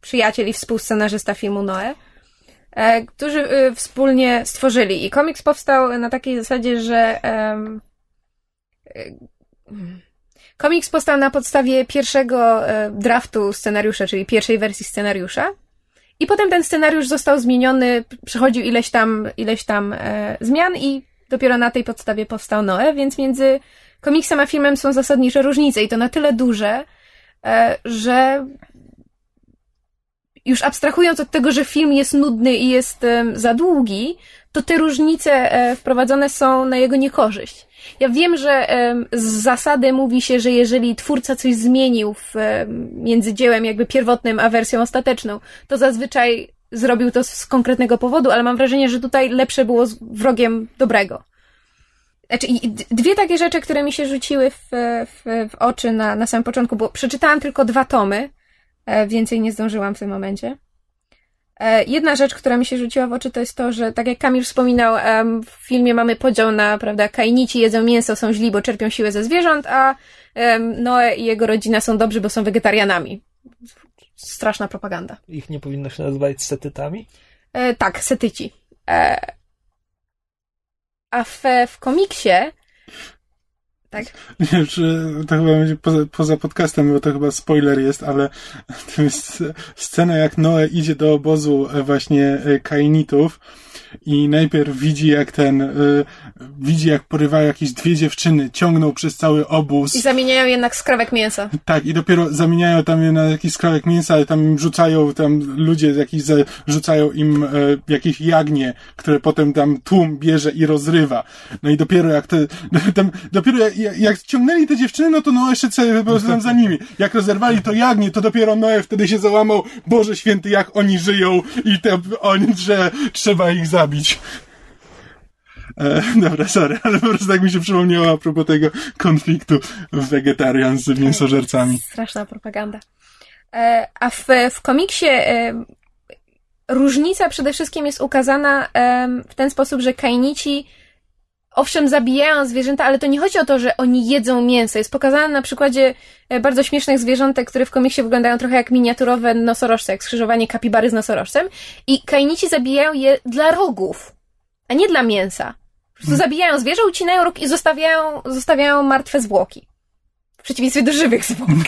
przyjaciel i współscenarzysta filmu Noe, e, którzy e, wspólnie stworzyli. I komiks powstał na takiej zasadzie, że e, Komiks powstał na podstawie pierwszego e, draftu scenariusza, czyli pierwszej wersji scenariusza. I potem ten scenariusz został zmieniony, przechodził ileś tam, ileś tam e, zmian i dopiero na tej podstawie powstał Noe, więc między komiksem a filmem są zasadnicze różnice i to na tyle duże, e, że już abstrahując od tego, że film jest nudny i jest za długi, to te różnice e, wprowadzone są na jego niekorzyść. Ja wiem, że z zasady mówi się, że jeżeli twórca coś zmienił w, między dziełem jakby pierwotnym a wersją ostateczną, to zazwyczaj zrobił to z konkretnego powodu, ale mam wrażenie, że tutaj lepsze było z wrogiem dobrego. Znaczy, dwie takie rzeczy, które mi się rzuciły w, w, w oczy na, na samym początku, bo przeczytałam tylko dwa tomy, e, więcej nie zdążyłam w tym momencie. E, Jedna rzecz, która mi się rzuciła w oczy, to jest to, że tak jak Kamil wspominał, w filmie mamy podział na, prawda, kainici jedzą mięso, są źli, bo czerpią siłę ze zwierząt, a Noe i jego rodzina są dobrzy, bo są wegetarianami. Straszna propaganda. Ich nie powinno się nazywać setytami? E, tak, setyci. E, a w, w komiksie tak? Już, e, to chyba będzie poza, poza podcastem, bo to chyba spoiler jest, ale to jest scena jak Noe idzie do obozu właśnie e, kainitów i najpierw widzi jak ten, e, widzi jak porywają jakieś dwie dziewczyny, ciągną przez cały obóz. I zamieniają jednak skrawek mięsa. Tak, i dopiero zamieniają tam je na jakiś skrawek mięsa, ale tam im rzucają, tam ludzie jakiś za, rzucają im e, jakieś jagnię, które potem tam tłum bierze i rozrywa. No i dopiero jak te, *laughs* tam, dopiero jak, jak, ciągnęli te dziewczyny, no to Noe jeszcze sobie po prostu tam za nimi. Jak rozerwali to jagnię, to dopiero Noe wtedy się załamał, Boże święty, jak oni żyją i te, oni, że trzeba ich zabić. E, dobra, sorry, ale po prostu tak mi się przypomniało a propos tego konfliktu wegetarian z mięsożercami. Straszna propaganda. E, a w, w komiksie e, różnica przede wszystkim jest ukazana w ten sposób, że kainici owszem zabijają zwierzęta, ale to nie chodzi o to, że oni jedzą mięso. Jest pokazane na przykładzie e, bardzo śmiesznych zwierzątek, które w komiksie wyglądają trochę jak miniaturowe nosorożce, jak skrzyżowanie kapibary z nosorożcem. I kainici zabijają je dla rogów, a nie dla mięsa. Po prostu zabijają zwierzę, ucinają róg i zostawiają, zostawiają martwe zwłoki. W przeciwieństwie do żywych zwłok. *laughs*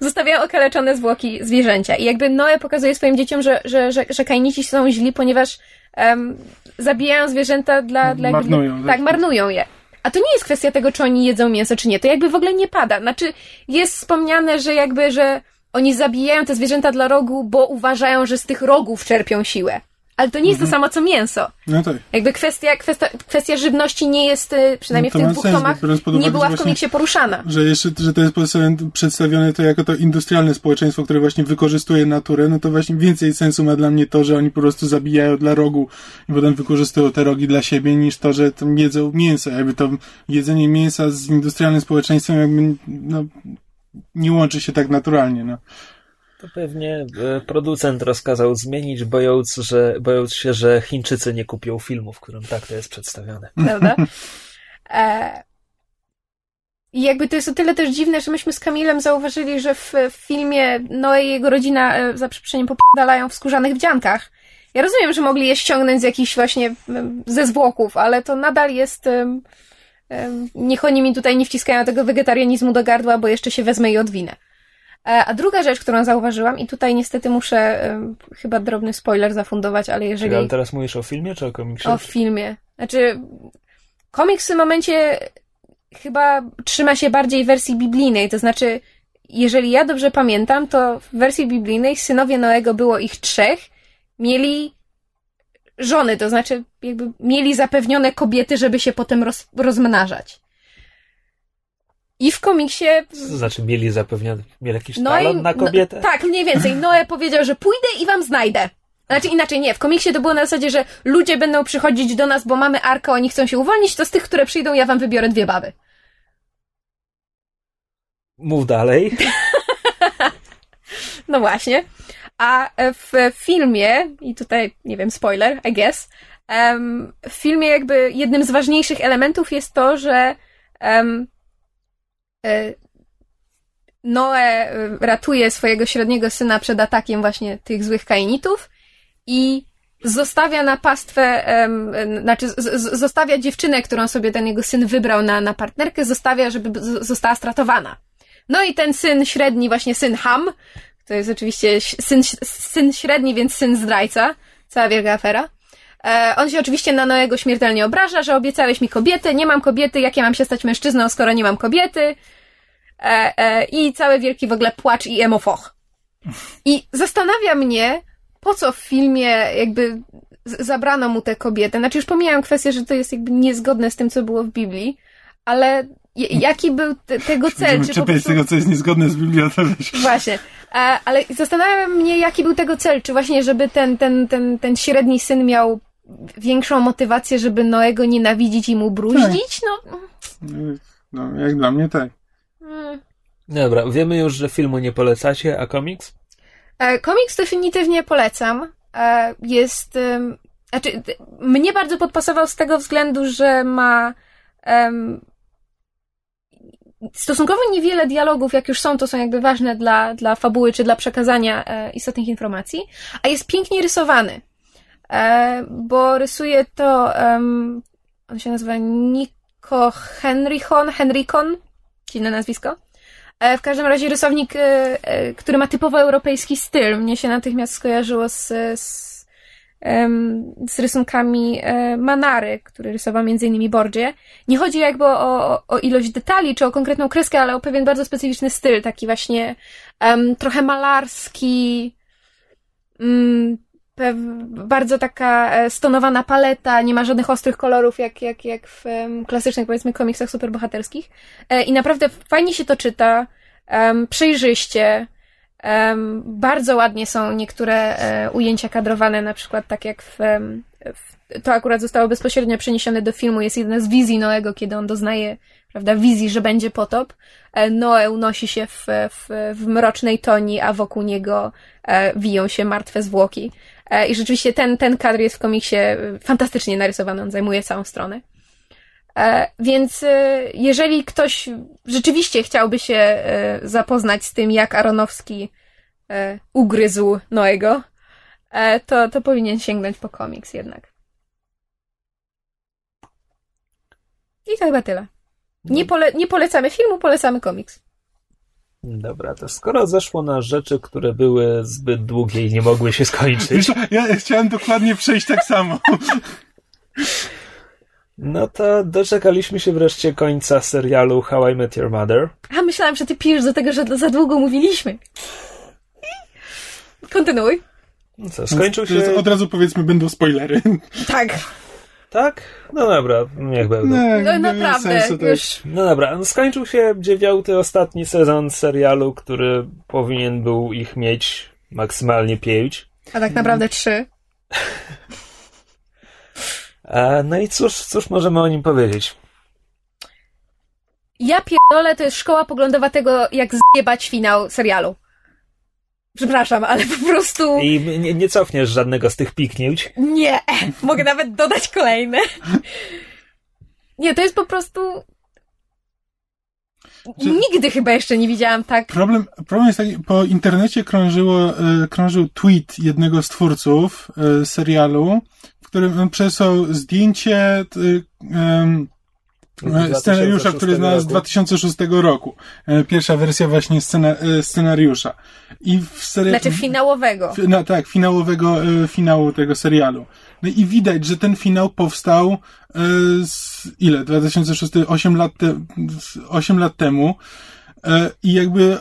Zostawiają okaleczone zwłoki zwierzęcia. I jakby Noe pokazuje swoim dzieciom, że, że, że, że kainici są źli, ponieważ em, zabijają zwierzęta dla... dla Marnują, Tak, tak. marnują je. A to nie jest kwestia tego, czy oni jedzą mięso, czy nie. To jakby w ogóle nie pada. Znaczy, jest wspomniane, że jakby, że oni zabijają te zwierzęta dla rogu, bo uważają, że z tych rogów czerpią siłę. Ale to nie jest to samo, co mięso. No tak. Jakby kwestia, kwestia, kwestia żywności nie jest, y, przynajmniej No w tych dwóch sens, tomach, nie była w komiksie poruszana. Że jeszcze, że to jest przedstawione, przedstawione to jako to industrialne społeczeństwo, które właśnie wykorzystuje naturę, no to właśnie więcej sensu ma dla mnie to, że oni po prostu zabijają dla rogu i potem wykorzystują te rogi dla siebie, niż to, że tam jedzą mięso. Jakby to jedzenie mięsa z industrialnym społeczeństwem jakby, no, nie łączy się tak naturalnie, no. To pewnie e, producent rozkazał zmienić, bojąc, że, bojąc się, że Chińczycy nie kupią filmu, w którym tak to jest przedstawione. *laughs* prawda? E, jakby to jest o tyle też dziwne, że myśmy z Kamilem zauważyli, że w, w filmie Noe i jego rodzina e, za przeproszeniem popierdalają w skórzanych wdziankach. Ja rozumiem, że mogli je ściągnąć z jakichś właśnie ze zwłoków, ale to nadal jest... em, niech oni mi tutaj nie wciskają tego wegetarianizmu do gardła, bo jeszcze się wezmę i odwinę. E, A druga rzecz, którą zauważyłam, i tutaj niestety muszę chyba drobny spoiler zafundować, ale jeżeli... Czyli ale teraz mówisz o filmie czy o komiksie? O filmie. Znaczy, komiks w tym momencie chyba trzyma się bardziej wersji biblijnej, to znaczy, jeżeli ja dobrze pamiętam, to w wersji biblijnej synowie Noego było ich trzech, mieli żony, to znaczy jakby mieli zapewnione kobiety, żeby się potem roz, rozmnażać. I w komiksie to znaczy mieli zapewniony, mieli jakiś no i- na kobietę? No, tak, mniej więcej. Noe powiedział, że pójdę i wam znajdę. Znaczy inaczej nie, w komiksie to było na zasadzie, że ludzie będą przychodzić do nas, bo mamy arkę, oni chcą się uwolnić, to z tych, które przyjdą, ja wam wybiorę dwie baby. Mów dalej. *laughs* No właśnie. A w filmie, i tutaj, nie wiem, spoiler, I guess, em, w filmie jakby jednym z ważniejszych elementów jest to, że e, Noe e, ratuje swojego średniego syna przed atakiem właśnie tych złych kainitów i zostawia na pastwę, e, znaczy zostawia dziewczynę, którą sobie ten jego syn wybrał na, na partnerkę, zostawia, żeby została stratowana. No i ten syn średni, właśnie syn Ham, to jest oczywiście syn, syn średni, więc syn zdrajca, cała wielka afera. E, on się oczywiście na Noego śmiertelnie obraża, że obiecałeś mi kobiety, nie mam kobiety, jak ja mam się stać mężczyzną, skoro nie mam kobiety. E, e, I cały wielki w ogóle płacz i emofoch. I zastanawia mnie, po co w filmie jakby zabrano mu tę kobietę. Znaczy już pomijam kwestię, że to jest jakby niezgodne z tym, co było w Biblii, ale jaki był te, tego cel? Będziemy Czy czepiać prostu... tego, co jest niezgodne z Biblią, to wiesz. Właśnie. E, ale zastanawia mnie, jaki był tego cel. Czy właśnie, żeby ten, ten, ten, ten średni syn miał większą motywację, żeby Noego nienawidzić i mu bruździć? No. No, jak dla mnie tak. mm. Dobra, wiemy już, że filmu nie polecacie, a komiks? E, komiks definitywnie polecam. E, jest. em, Znaczy, mnie bardzo podpasował z tego względu, że ma. em, stosunkowo niewiele dialogów, jak już są, to są jakby ważne dla, dla fabuły czy dla przekazania e, istotnych informacji, a jest pięknie rysowany. E, bo rysuje to. on się nazywa Nico Henrichon, Henrikon, dziwne nazwisko. E, W każdym razie rysownik, e, który ma typowo europejski styl. Mnie się natychmiast skojarzyło z, z, z rysunkami Manary, który rysował m.in. Borgie. Nie chodzi jakby o, o, ilość detali czy o konkretną kreskę, ale o pewien bardzo specyficzny styl, taki właśnie em, trochę malarski, pew- bardzo taka e, stonowana paleta, nie ma żadnych ostrych kolorów, jak, jak, jak w klasycznych, powiedzmy, komiksach superbohaterskich. E, I naprawdę fajnie się to czyta, przejrzyście. bardzo ładnie są niektóre e, ujęcia kadrowane, na przykład tak jak w, w. To akurat zostało bezpośrednio przeniesione do filmu. Jest jedna z wizji Noego, kiedy on doznaje prawda, wizji, że będzie potop. E, Noe unosi się w, w, w mrocznej toni, a wokół niego e, wiją się martwe zwłoki. E, I rzeczywiście ten, ten kadr jest w komiksie e, fantastycznie narysowany, on zajmuje całą stronę. E, Więc jeżeli ktoś rzeczywiście chciałby się zapoznać z tym, jak Aronowski ugryzł Noego, to, to powinien sięgnąć po komiks jednak. I to chyba tyle. Nie, pole, nie polecamy filmu, polecamy komiks. Dobra, to skoro zeszło na rzeczy, które były zbyt długie i nie mogły się skończyć, ja chciałem dokładnie przejść tak samo. no to doczekaliśmy się wreszcie końca serialu How I Met Your Mother. A myślałam, że ty pijesz do tego, że za długo mówiliśmy. Kontynuuj. No Co, skończył się... Od razu powiedzmy, będą spoilery. Tak. Tak? No dobra, niech będą. Nie, No naprawdę, już. No dobra, no skończył się dziewiąty, ostatni sezon serialu, który powinien był ich mieć maksymalnie pięć. A tak naprawdę trzy. No i cóż, cóż możemy o nim powiedzieć? Ja pierdolę, to jest szkoła poglądowa tego, jak zjebać finał serialu. Przepraszam, ale po prostu... I nie, nie cofniesz żadnego z tych piknięć. Nie! *laughs* Mogę nawet dodać kolejne. Nie, to jest po prostu... Nigdy chyba jeszcze nie widziałam tak. Problem, problem jest taki, po internecie krążyło, e, krążył tweet jednego z twórców e, serialu, w którym on przesłał zdjęcie e, scenariusza, który znalazł z 2006 roku. E, Pierwsza wersja właśnie scena, e, scenariusza. I w serialu... Znaczy finałowego. Fi- No tak, finałowego, e, finału tego serialu. No i widać, że ten finał powstał z, ile? 2006, 8 lat, te, 8 lat temu. I jakby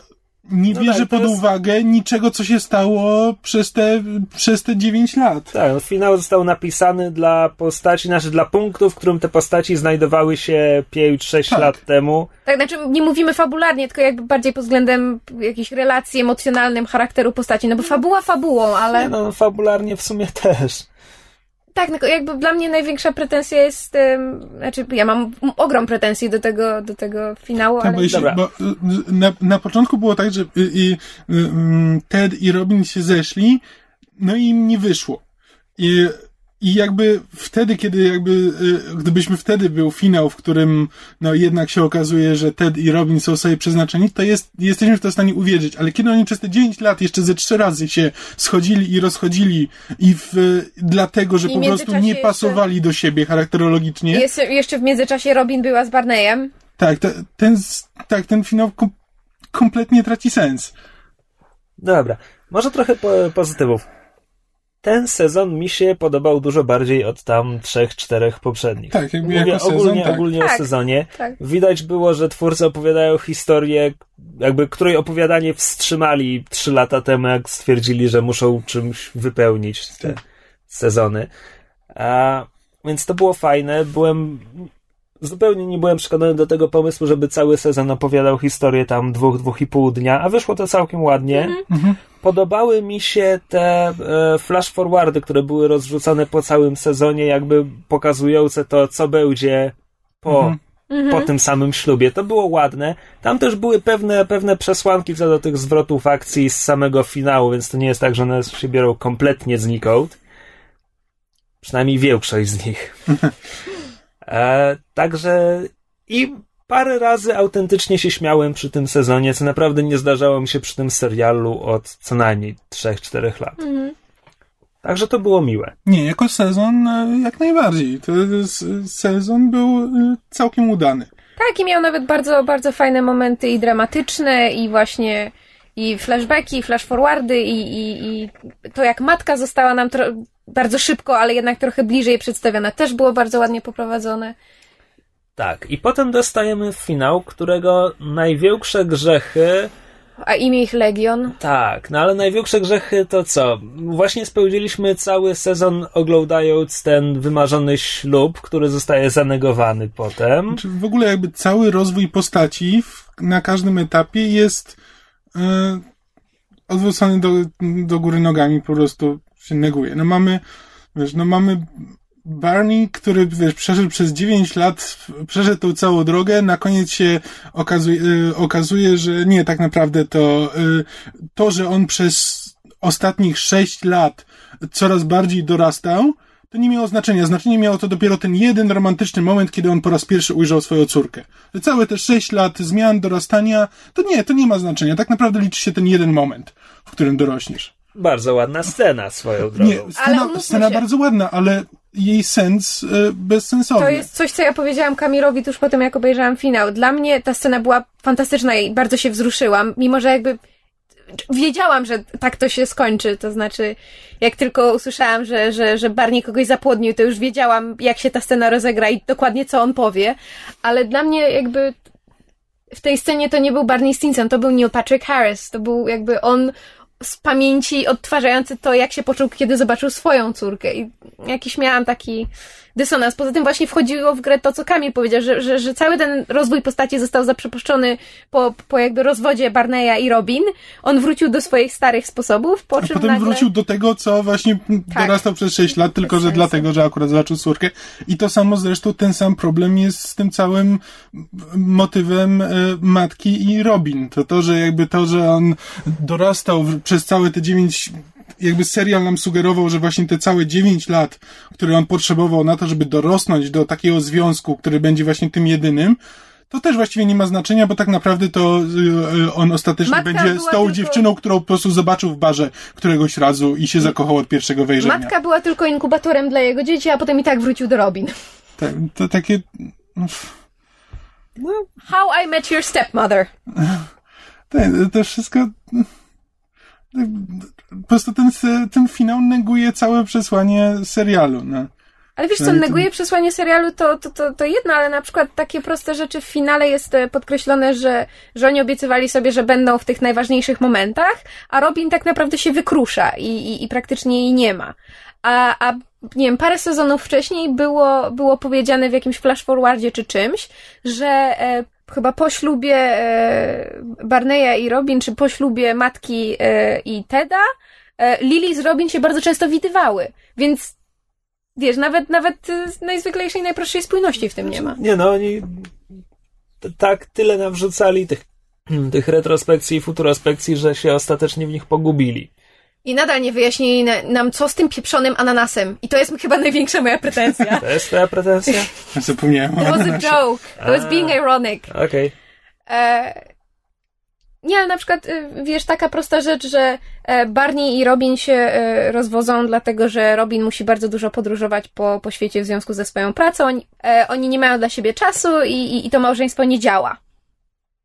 nie No bierze tak, pod jest- uwagę niczego, co się stało przez te, przez te 9 lat. Tak, no, finał został napisany dla postaci, znaczy dla punktu, w którym te postaci znajdowały się 5-6 Tak. lat temu. Tak, znaczy nie mówimy fabularnie, tylko jakby bardziej pod względem jakichś relacji emocjonalnym, charakteru postaci. No bo fabuła fabułą, ale Nie, no, fabularnie w sumie też. Tak, no, jakby dla mnie największa pretensja jest, em, znaczy ja mam ogrom pretensji do tego, do tego finału, Tak, ale... bo, jeśli, Dobra. bo y, y, na, na początku było tak, że y, y, y, y, Ted i Robin się zeszli, no i im nie wyszło. I, i jakby wtedy, kiedy jakby, y, gdybyśmy wtedy był finał, w którym no jednak się okazuje, że Ted i Robin są sobie przeznaczeni, to jest, jesteśmy w to w stanie uwierzyć. Ale kiedy oni przez te 9 lat jeszcze ze trzy razy się schodzili i rozchodzili i w, dlatego, że I po prostu nie jeszcze- pasowali do siebie charakterologicznie. Jest, jeszcze w międzyczasie Robin była z Barneyem. Tak, te, ten, tak, ten finał kom, kompletnie traci sens. Dobra, może trochę po, pozytywów. Ten sezon mi się podobał dużo bardziej od tam trzech, czterech poprzednich. Tak, jakby Mówię jako sezon, ogólnie, tak. ogólnie o Tak, sezonie. tak. Widać było, że twórcy opowiadają historię, jakby której opowiadanie wstrzymali trzy lata temu, jak stwierdzili, że muszą czymś wypełnić te Tak. sezony. A, więc to było fajne. Byłem zupełnie nie byłem przekonany do tego pomysłu, żeby cały sezon opowiadał historię tam dwóch, dwóch i pół dnia, a wyszło to całkiem ładnie. Mhm. Podobały mi się te e, flash forwardy, które były rozrzucone po całym sezonie, jakby pokazujące to, co będzie po, Mhm. po tym samym ślubie. To było ładne. Tam też były pewne, pewne przesłanki co do tych zwrotów akcji z samego finału, więc to nie jest tak, że one się biorą kompletnie znikąd. Przynajmniej większość z nich. *laughs* E, także i parę razy autentycznie się śmiałem przy tym sezonie, co naprawdę nie zdarzało mi się przy tym serialu od co najmniej 3-4 lat. Mhm. Także to było miłe. Nie, jako sezon e, jak najbardziej. To jest, sezon był e, całkiem udany. Tak, i miał nawet bardzo, bardzo fajne momenty i dramatyczne, i właśnie i flashbacki, i flash forwardy, i, i, i to jak matka została nam tro- bardzo szybko, ale jednak trochę bliżej przedstawiona, też było bardzo ładnie poprowadzone. Tak, i potem dostajemy finał, którego największe grzechy. A imię ich Legion. Tak, no ale największe grzechy to co? Właśnie spełniliśmy cały sezon oglądając ten wymarzony ślub, który zostaje zanegowany potem. Znaczy, w ogóle jakby cały rozwój postaci w, na każdym etapie jest e, odwrócony do, do góry nogami, po prostu się neguje. No mamy, wiesz, no mamy Barney, który, wiesz, przeszedł przez 9 lat, przeszedł tą całą drogę, na koniec się okazuje, e, okazuje że nie, tak naprawdę to, e, to, że on przez ostatnich 6 lat coraz bardziej dorastał, to nie miało znaczenia. Znaczenie miało to dopiero ten jeden romantyczny moment, kiedy on po raz pierwszy ujrzał swoją córkę. Całe te 6 lat zmian, dorastania, to nie, to nie ma znaczenia. Tak naprawdę liczy się ten jeden moment, w którym dorośniesz. Bardzo ładna scena swoją drogą. Nie, scena, scena się. bardzo ładna, ale jej sens e, bezsensowny. To jest coś, co ja powiedziałam Kamilowi tuż po tym, jak obejrzałam finał. Dla mnie ta scena była fantastyczna i bardzo się wzruszyłam, mimo że jakby wiedziałam, że tak to się skończy. To znaczy, jak tylko usłyszałam, że, że, że Barney kogoś zapłodnił, to już wiedziałam, jak się ta scena rozegra i dokładnie co on powie. Ale dla mnie jakby w tej scenie to nie był Barney Stinson, to był Neil Patrick Harris. To był jakby on z pamięci odtwarzający to, jak się poczuł, kiedy zobaczył swoją córkę. I jakiś miałam taki dysonans. Poza tym właśnie wchodziło w grę to, co Kamil powiedział, że, że, że cały ten rozwój postaci został zaprzepuszczony po, po jakby rozwodzie Barneya i Robin. On wrócił do swoich starych sposobów, po A czym potem nagle... wrócił do tego, co właśnie Tak. dorastał przez 6 lat, tylko że dlatego, że akurat zobaczył córkę. I to samo zresztą, ten sam problem jest z tym całym motywem e, matki i Robin. To to, że jakby to, że on dorastał przez całe te 9 jakby serial nam sugerował, że właśnie te całe 9 lat, które on potrzebował na to, żeby dorosnąć do takiego związku, który będzie właśnie tym jedynym, to też właściwie nie ma znaczenia, bo tak naprawdę to y, on ostatecznie Matka będzie z tą tylko- dziewczyną, którą po prostu zobaczył w barze któregoś razu i się zakochał od pierwszego wejrzenia. Matka była tylko inkubatorem dla jego dzieci, a potem i tak wrócił do Robin. Tak, to takie... How I Met Your Stepmother. *laughs* To, to wszystko... Po prostu ten, ten finał neguje całe przesłanie serialu. No. Ale wiesz co, Przynajmniej to- neguje przesłanie serialu to, to, to, to jedno, ale na przykład takie proste rzeczy w finale jest e, podkreślone, że, że oni obiecywali sobie, że będą w tych najważniejszych momentach, a Robin tak naprawdę się wykrusza i, i, i praktycznie jej nie ma. A, a nie wiem, parę sezonów wcześniej było, było powiedziane w jakimś flash forwardzie czy czymś, że e, chyba po ślubie e, Barneya i Robin, czy po ślubie matki e, i Teda, e, Lily z Robin się bardzo często widywały, więc Wiesz, nawet, nawet najzwyklejszej, najprostszej spójności w tym nie ma. Nie no, oni tak tyle nam wrzucali tych, *clears throat* tych retrospekcji i futurospekcji, że się ostatecznie w nich pogubili. I nadal nie wyjaśnili na, nam, co z tym pieprzonym ananasem. I to jest chyba największa moja pretensja. To jest twoja pretensja? *laughs* Zapomniałem It was a joke. It was being ironic. Okej. E, nie, ale na przykład, y, wiesz, taka prosta rzecz, że e, Barney i Robin się e, rozwodzą, dlatego że Robin musi bardzo dużo podróżować po, po świecie w związku ze swoją pracą. Oni, oni nie mają dla siebie czasu i, i, i to małżeństwo nie działa.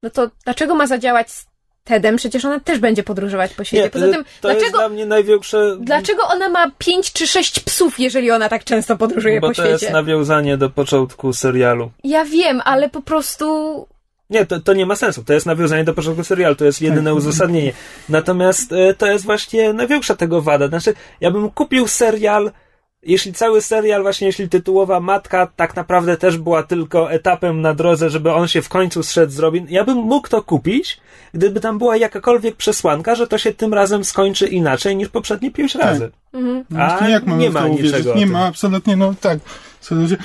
No to dlaczego ma zadziałać z Tedem? Przecież ona też będzie podróżować po świecie. Nie, Poza tym, to jest dlaczego, dla mnie największe... dlaczego ona ma pięć czy sześć psów, jeżeli ona tak często podróżuje Bo po to świecie? jest nawiązanie do początku serialu. Ja wiem, ale po prostu Nie, to, to nie ma sensu. To jest nawiązanie do początku serialu, to jest jedyne uzasadnienie. Natomiast e, to jest właśnie największa tego wada. Znaczy, ja bym kupił serial, jeśli cały serial, właśnie jeśli tytułowa matka tak naprawdę też była tylko etapem na drodze, żeby on się w końcu zszedł z Robin, ja bym mógł to kupić, gdyby tam była jakakolwiek przesłanka, że to się tym razem skończy inaczej niż poprzednie pięć razy. mhm. A Właśnie jak mamy nie ma uwierzyć? niczego Nie ma, absolutnie, no tak.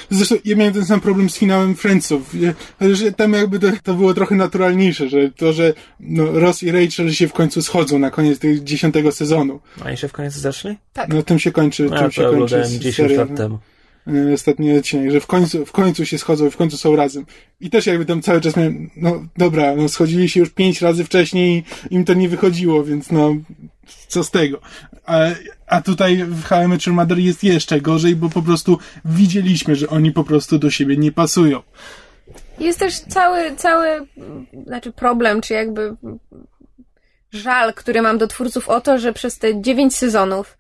Zresztą ja miałem ten sam problem z finałem Friendsów, że- że tam jakby to, to było trochę naturalniejsze, że to, że no, Ross i Rachel się w końcu schodzą na koniec tego dziesiątego sezonu. Oni się w końcu zeszli? No tym się kończy, A tym się kończy oglądałem 10 serial. lat temu. ostatni odcinek, że w końcu, w końcu się schodzą i w końcu są razem. I też jakby tam cały czas miałem, no dobra, no schodzili się już pięć razy wcześniej i im to nie wychodziło, więc no, co z tego. A, a tutaj w How I Met Your Mother jest jeszcze gorzej, bo po prostu widzieliśmy, że oni po prostu do siebie nie pasują. Jest też cały, cały, znaczy problem, czy jakby żal, który mam do twórców o to, że przez te dziewięć sezonów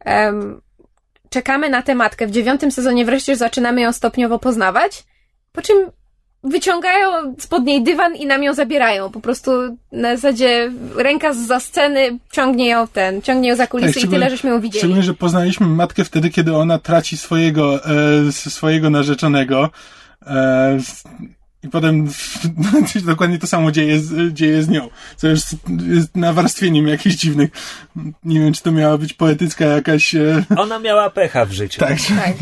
em, czekamy na tę matkę. W dziewiątym sezonie wreszcie zaczynamy ją stopniowo poznawać, po czym wyciągają spod niej dywan i nam ją zabierają. Po prostu na zasadzie ręka za sceny ciągnie ją ten, ciągnie ją za kulisy i szczególnie- tyle, żeśmy ją widzieli. Szczególnie, że poznaliśmy matkę wtedy, kiedy ona traci swojego, e, swojego narzeczonego. E, I potem *laughs* dokładnie to samo dzieje z, dzieje z nią. Co już jest nawarstwieniem jakichś dziwnych. Nie wiem, czy to miała być poetycka jakaś. E, Ona miała pecha w życiu. *laughs* tak. Tak.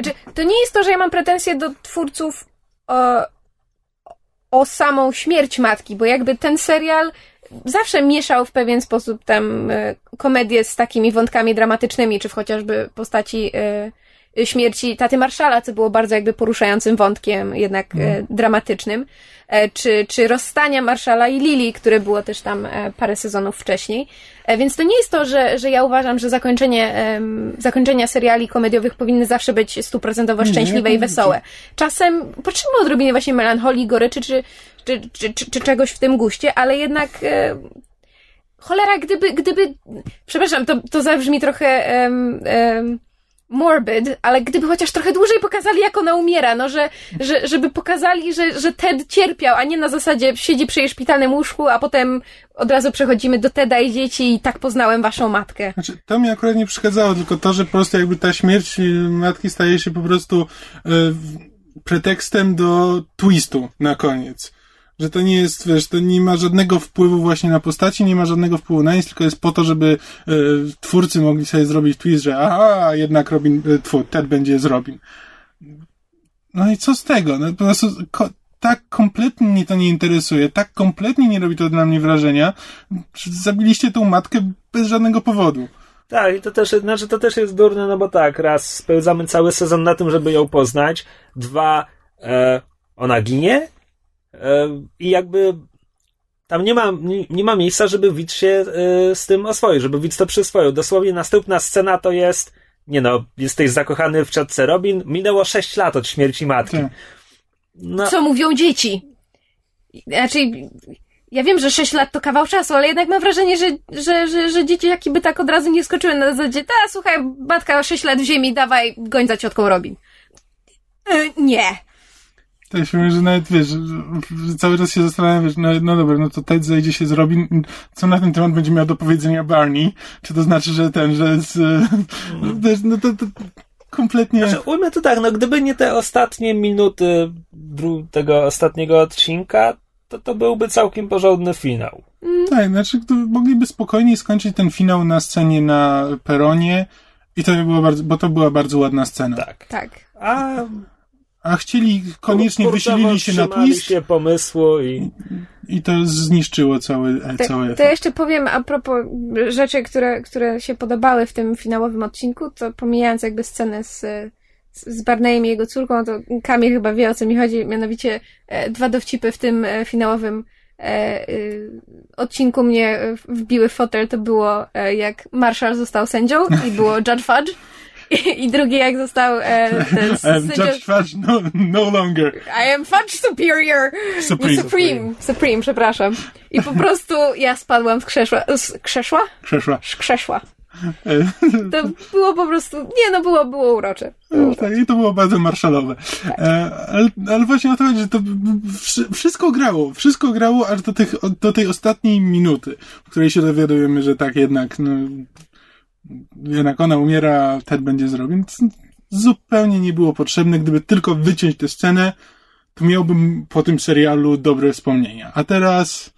Znaczy, to nie jest to, że ja mam pretensje do twórców o, o samą śmierć matki, bo jakby ten serial zawsze mieszał w pewien sposób tam e, komedię z takimi wątkami dramatycznymi, czy w chociażby postaci e, śmierci taty Marszala, co było bardzo jakby poruszającym wątkiem, jednak e, dramatycznym, e, czy, czy rozstania Marszala i Lili, które było też tam e, parę sezonów wcześniej. Więc to nie jest to, że, że ja uważam, że zakończenie, zakończenia seriali komediowych powinny zawsze być stuprocentowo szczęśliwe nie, i wesołe. Czasem potrzebujemy odrobiny właśnie melancholii, goryczy, czy, czy, czy, czy, czy czegoś w tym guście, ale jednak cholera, gdyby, gdyby, przepraszam, to, to zabrzmi trochę em, em, morbid, ale gdyby chociaż trochę dłużej pokazali, jak ona umiera, no, że, że żeby pokazali, że, że Ted cierpiał, a nie na zasadzie siedzi przy jej szpitalnym łóżku, a potem od razu przechodzimy do Teda i dzieci i tak poznałem waszą matkę. Znaczy, to mi akurat nie przeszkadzało, tylko to, że po prostu jakby ta śmierć matki staje się po prostu w- pretekstem do twistu na koniec. Że to nie jest, wiesz, to nie ma żadnego wpływu właśnie na postaci, nie ma żadnego wpływu na nic, tylko jest po to, żeby e, twórcy mogli sobie zrobić twist, że aha, jednak Robin, e, tfu, Ted będzie z Robin. No i co z tego? No po prostu ko- tak kompletnie mnie to nie interesuje, tak kompletnie nie robi to na mnie wrażenia, że zabiliście tą matkę bez żadnego powodu. Tak, i to też, znaczy to też jest durne, no bo tak, raz spędzamy cały sezon na tym, żeby ją poznać, dwa, e, ona ginie I jakby tam nie ma, nie, nie ma miejsca, żeby widz się e, z tym oswoił, żeby widz to przyswoił. Dosłownie następna scena to jest, nie no, jesteś zakochany w ciotce Robin, minęło 6 lat od śmierci matki. Tak. No, Co mówią dzieci? Znaczy, ja wiem, że 6 lat to kawał czasu, ale jednak mam wrażenie, że, że, że, że dzieciaki by tak od razu nie skoczyły na zasadzie, ta, słuchaj, matka 6 lat w ziemi, dawaj, goń za ciotką Robin. E, nie. Ja się mówię, że nawet wiesz, cały czas się zastanawiam, wiesz, no, no dobra, no to Ted zajdzie się z Robin, co na ten temat będzie miał do powiedzenia Barney? Czy to znaczy, że ten, że z, no, wiesz, no to, to kompletnie... Znaczy, ujmę to tak, no gdyby nie te ostatnie minuty tego ostatniego odcinka, to to byłby całkiem porządny finał. Tak, znaczy to mogliby spokojnie skończyć ten finał na scenie na peronie i to by było bardzo, bo to była bardzo ładna scena. Tak. Tak. A A chcieli, koniecznie wysilili się na twist się pomysłu i i to zniszczyło cały, e, To, cały to efekt. jeszcze powiem a propos rzeczy, które, które się podobały w tym finałowym odcinku, to pomijając jakby scenę z, z Barneyem i jego córką, to Kamil chyba wie o co mi chodzi, mianowicie e, dwa dowcipy w tym e, finałowym odcinku mnie wbiły w fotel, to było jak Marshall został sędzią i było Judge Fudge i, i drugie jak został e, ten *laughs* Um, Judge Fudge no, no longer. I am Fudge Superior! Supreme. Nie Supreme, Supreme, przepraszam. I po prostu ja spadłam z krzesła. Z krzesła? Przeszła. Z krzesła. *laughs* To było po prostu, nie no, było, było urocze. Było Tak, i to było bardzo marszalowe. E, ale, ale właśnie o to chodzi, że to wszystko grało. Wszystko grało aż do, tych, do tej ostatniej minuty, w której się dowiadujemy, że tak jednak, no, jednak ona umiera, Ted będzie zrobił. Zupełnie nie było potrzebne, gdyby tylko wyciąć tę scenę, to miałbym po tym serialu dobre wspomnienia. A teraz,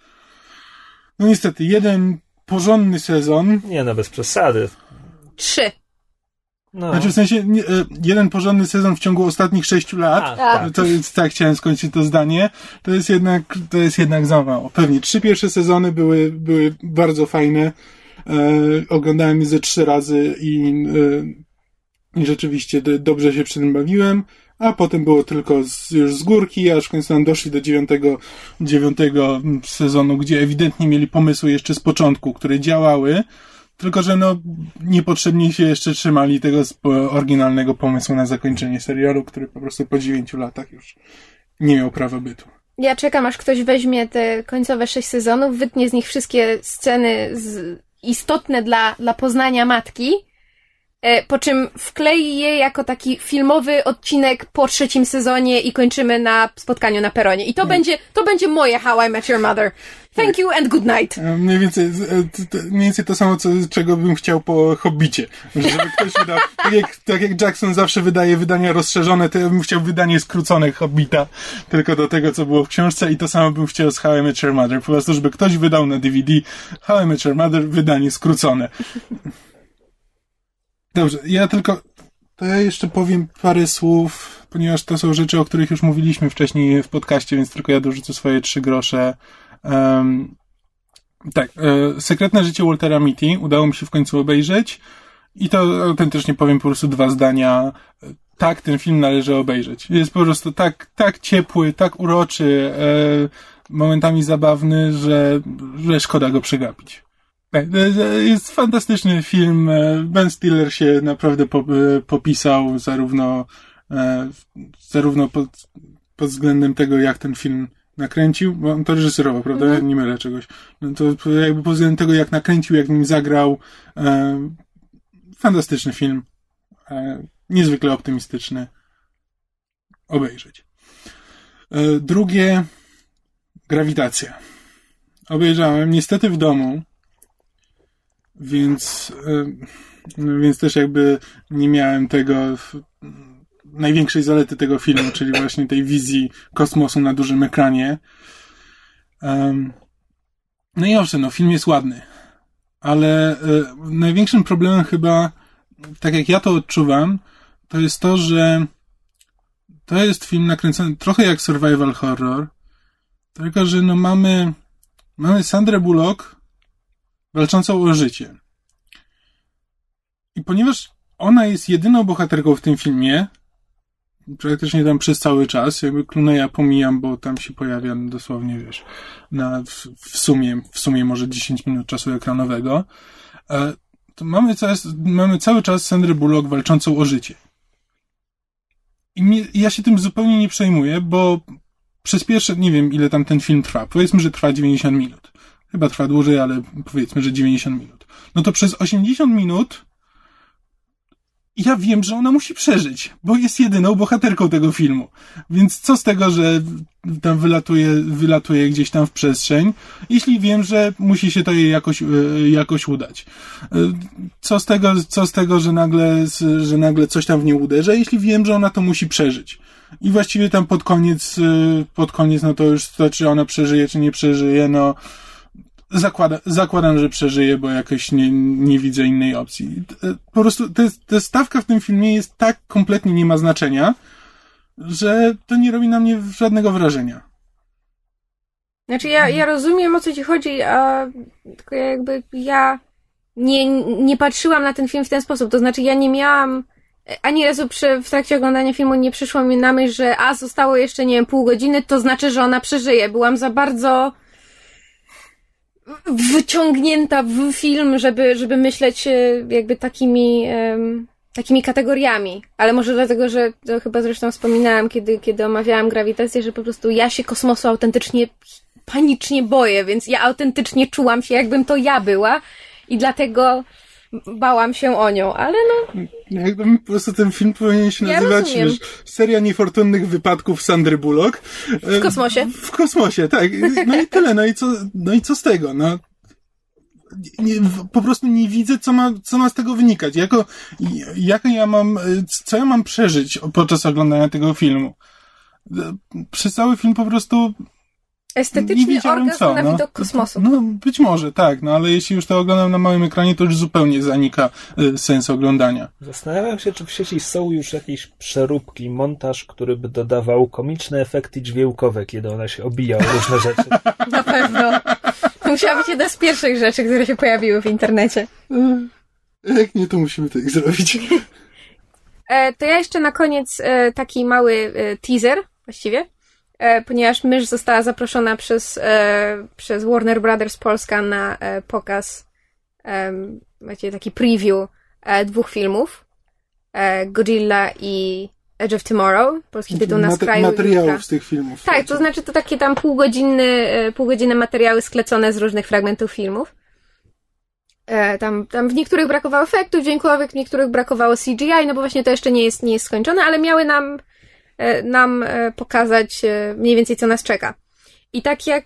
no niestety, jeden porządny sezon, nie no, bez przesady. Trzy. No. znaczy w sensie nie, e, jeden porządny sezon w ciągu ostatnich sześciu lat, A, tak. To jest, tak chciałem skończyć to zdanie. To jest jednak, to jest jednak za mało. Pewnie trzy pierwsze sezony były, były bardzo fajne. E, oglądałem je ze trzy razy i, e, rzeczywiście dobrze się przy tym bawiłem. A potem było tylko z, już z górki, aż w końcu nam doszli do dziewiątego, dziewiątego sezonu, gdzie ewidentnie mieli pomysły jeszcze z początku, które działały. Tylko, że no, niepotrzebnie się jeszcze trzymali tego oryginalnego pomysłu na zakończenie serialu, który po prostu po dziewięciu latach już nie miał prawa bytu. Ja czekam, aż ktoś weźmie te końcowe sześć sezonów, wytnie z nich wszystkie sceny z, istotne dla, dla poznania matki, po czym wklei je jako taki filmowy odcinek po trzecim sezonie i kończymy na spotkaniu na peronie. I to będzie, to będzie moje How I Met Your Mother. Thank you and good night. E, Mniej więcej, e, mniej więcej to samo, co, czego bym chciał po Hobbicie. Żeby ktoś wydał, tak jak, tak jak Jackson zawsze wydaje wydania rozszerzone, to ja bym chciał wydanie skrócone Hobbita, tylko do tego, co było w książce i to samo bym chciał z How I Met Your Mother. Po prostu, żeby ktoś wydał na DVD How I Met Your Mother wydanie skrócone. Dobrze, ja tylko, to ja jeszcze powiem parę słów, ponieważ to są rzeczy, o których już mówiliśmy wcześniej w podcaście, więc tylko ja dorzucę swoje trzy grosze. Um, tak, e, Sekretne życie Waltera Mitty udało mi się w końcu obejrzeć i to autentycznie powiem po prostu dwa zdania. Tak, ten film należy obejrzeć. Jest po prostu tak, tak ciepły, tak uroczy, e, momentami zabawny, że, że szkoda go przegapić. Tak, jest fantastyczny film. e, Ben Stiller się naprawdę e, popisał zarówno, e, zarówno pod, pod względem tego, jak ten film nakręcił, bo on to reżyserował, prawda? Mhm. Nie mylę czegoś. No to jakby pod względem tego, jak nakręcił, jak nim zagrał, fantastyczny film. Niezwykle optymistyczny. Obejrzeć. Drugie, Grawitacja. Obejrzałem niestety w domu, więc, e, no więc też jakby nie miałem tego największej zalety tego filmu, czyli właśnie tej wizji kosmosu na dużym ekranie. No i owszem, no film jest ładny, ale e, największym problemem chyba, tak jak ja to odczuwam, to jest to, że to jest film nakręcony trochę jak survival horror, tylko że no mamy, mamy Sandrę Bullock walczącą o życie. I ponieważ ona jest jedyną bohaterką w tym filmie, praktycznie tam przez cały czas. Jakby Cluneya pomijam, bo tam się pojawia dosłownie, wiesz, na, w, w sumie, w sumie może 10 minut czasu ekranowego. E, to mamy, mamy cały czas Sandrę Bullock walczącą o życie. I mnie, ja się tym zupełnie nie przejmuję, bo przez pierwsze, nie wiem ile tam ten film trwa. Powiedzmy, że trwa 90 minut. Chyba trwa dłużej, ale powiedzmy, że 90 minut. No to przez 80 minut ja wiem, że ona musi przeżyć, bo jest jedyną bohaterką tego filmu. Więc co z tego, że tam wylatuje, wylatuje gdzieś tam w przestrzeń, jeśli wiem, że musi się to jej jakoś, e, jakoś udać. E, co z tego, co z tego, że nagle, że nagle coś tam w nie uderza, jeśli wiem, że ona to musi przeżyć. I właściwie tam pod koniec, e, pod koniec, no to już to, czy ona przeżyje, czy nie przeżyje, no, Zakłada, zakładam, że przeżyje, bo jakoś nie, nie widzę innej opcji. Po prostu ta stawka w tym filmie jest tak kompletnie nie ma znaczenia, że to nie robi na mnie żadnego wrażenia. Znaczy ja, ja rozumiem o co ci chodzi, a tylko jakby ja nie, nie patrzyłam na ten film w ten sposób. To znaczy ja nie miałam ani razu przy, w trakcie oglądania filmu nie przyszło mi na myśl, że a zostało jeszcze nie wiem pół godziny, to znaczy, że ona przeżyje. Byłam za bardzo wyciągnięta w film, żeby, żeby myśleć e, jakby takimi, takimi kategoriami. Ale może dlatego, że to chyba zresztą wspominałam, kiedy, kiedy omawiałam grawitację, że po prostu ja się kosmosu autentycznie panicznie boję, więc ja autentycznie czułam się, jakbym to ja była i dlatego bałam się o nią, ale no... Jakbym po prostu ten film powinien się ja nazywać wiesz, seria niefortunnych wypadków Sandry Bullock. W kosmosie. W kosmosie, tak. No i tyle, no i co, no i co z tego, no. Nie, po prostu nie widzę, co ma, co ma z tego wynikać. Jako, jak ja mam, co ja mam przeżyć podczas oglądania tego filmu? Przez cały film po prostu Estetyczny orgazm co, na no. widok kosmosu. No, być może, tak, no ale jeśli już to oglądam na małym ekranie, to już zupełnie zanika y, sens oglądania. Zastanawiam się, czy w sieci są już jakieś przeróbki, montaż, który by dodawał komiczne efekty dźwiękowe, kiedy ona się obija o różne rzeczy. *laughs* Na pewno. To musiała być jedna z pierwszych rzeczy, które się pojawiły w internecie. Jak nie, to musimy tak zrobić. *laughs* E, to ja jeszcze na koniec e, taki mały e, teaser, właściwie ponieważ mysz została zaproszona przez, e, przez Warner Brothers Polska na e, pokaz, właściwie taki preview dwóch filmów. Godzilla i Edge of Tomorrow, polski tytuł na skraju Materiałów jutra. z tych filmów. Tak, to znaczy to takie tam półgodzinne, półgodzinne materiały sklecone z różnych fragmentów filmów. Tam, tam w niektórych brakowało efektów dźwiękowych, w niektórych brakowało CGI, no bo właśnie to jeszcze nie jest, nie jest skończone, ale miały nam E, nam e, pokazać e, mniej więcej, co nas czeka. I tak jak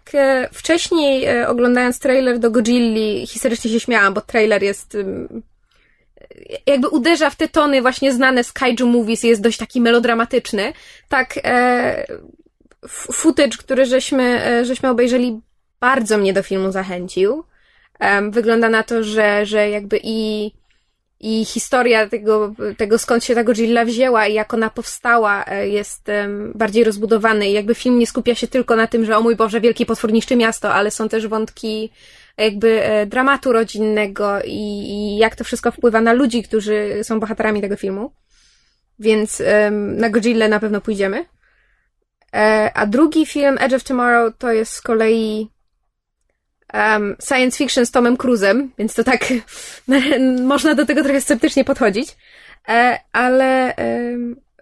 wcześniej oglądając trailer do Godzilli, historycznie się śmiałam, bo trailer jest jakby uderza w te tony właśnie znane z kaiju movies jest dość taki melodramatyczny. Tak e, footage, który żeśmy, żeśmy obejrzeli, bardzo mnie do filmu zachęcił. wygląda na to, że, że jakby i i historia tego, tego skąd się ta Godzilla wzięła i jak ona powstała e, jest bardziej rozbudowany i jakby film nie skupia się tylko na tym, że o mój Boże, wielkie potwór niszczy miasto, ale są też wątki jakby e, dramatu rodzinnego i, i jak to wszystko wpływa na ludzi, którzy są bohaterami tego filmu. Więc na Godzilla na pewno pójdziemy. E, a drugi film, Edge of Tomorrow, to jest z kolei um, science fiction z Tomem Cruzem, więc to tak *laughs* można do tego trochę sceptycznie podchodzić, e, ale e,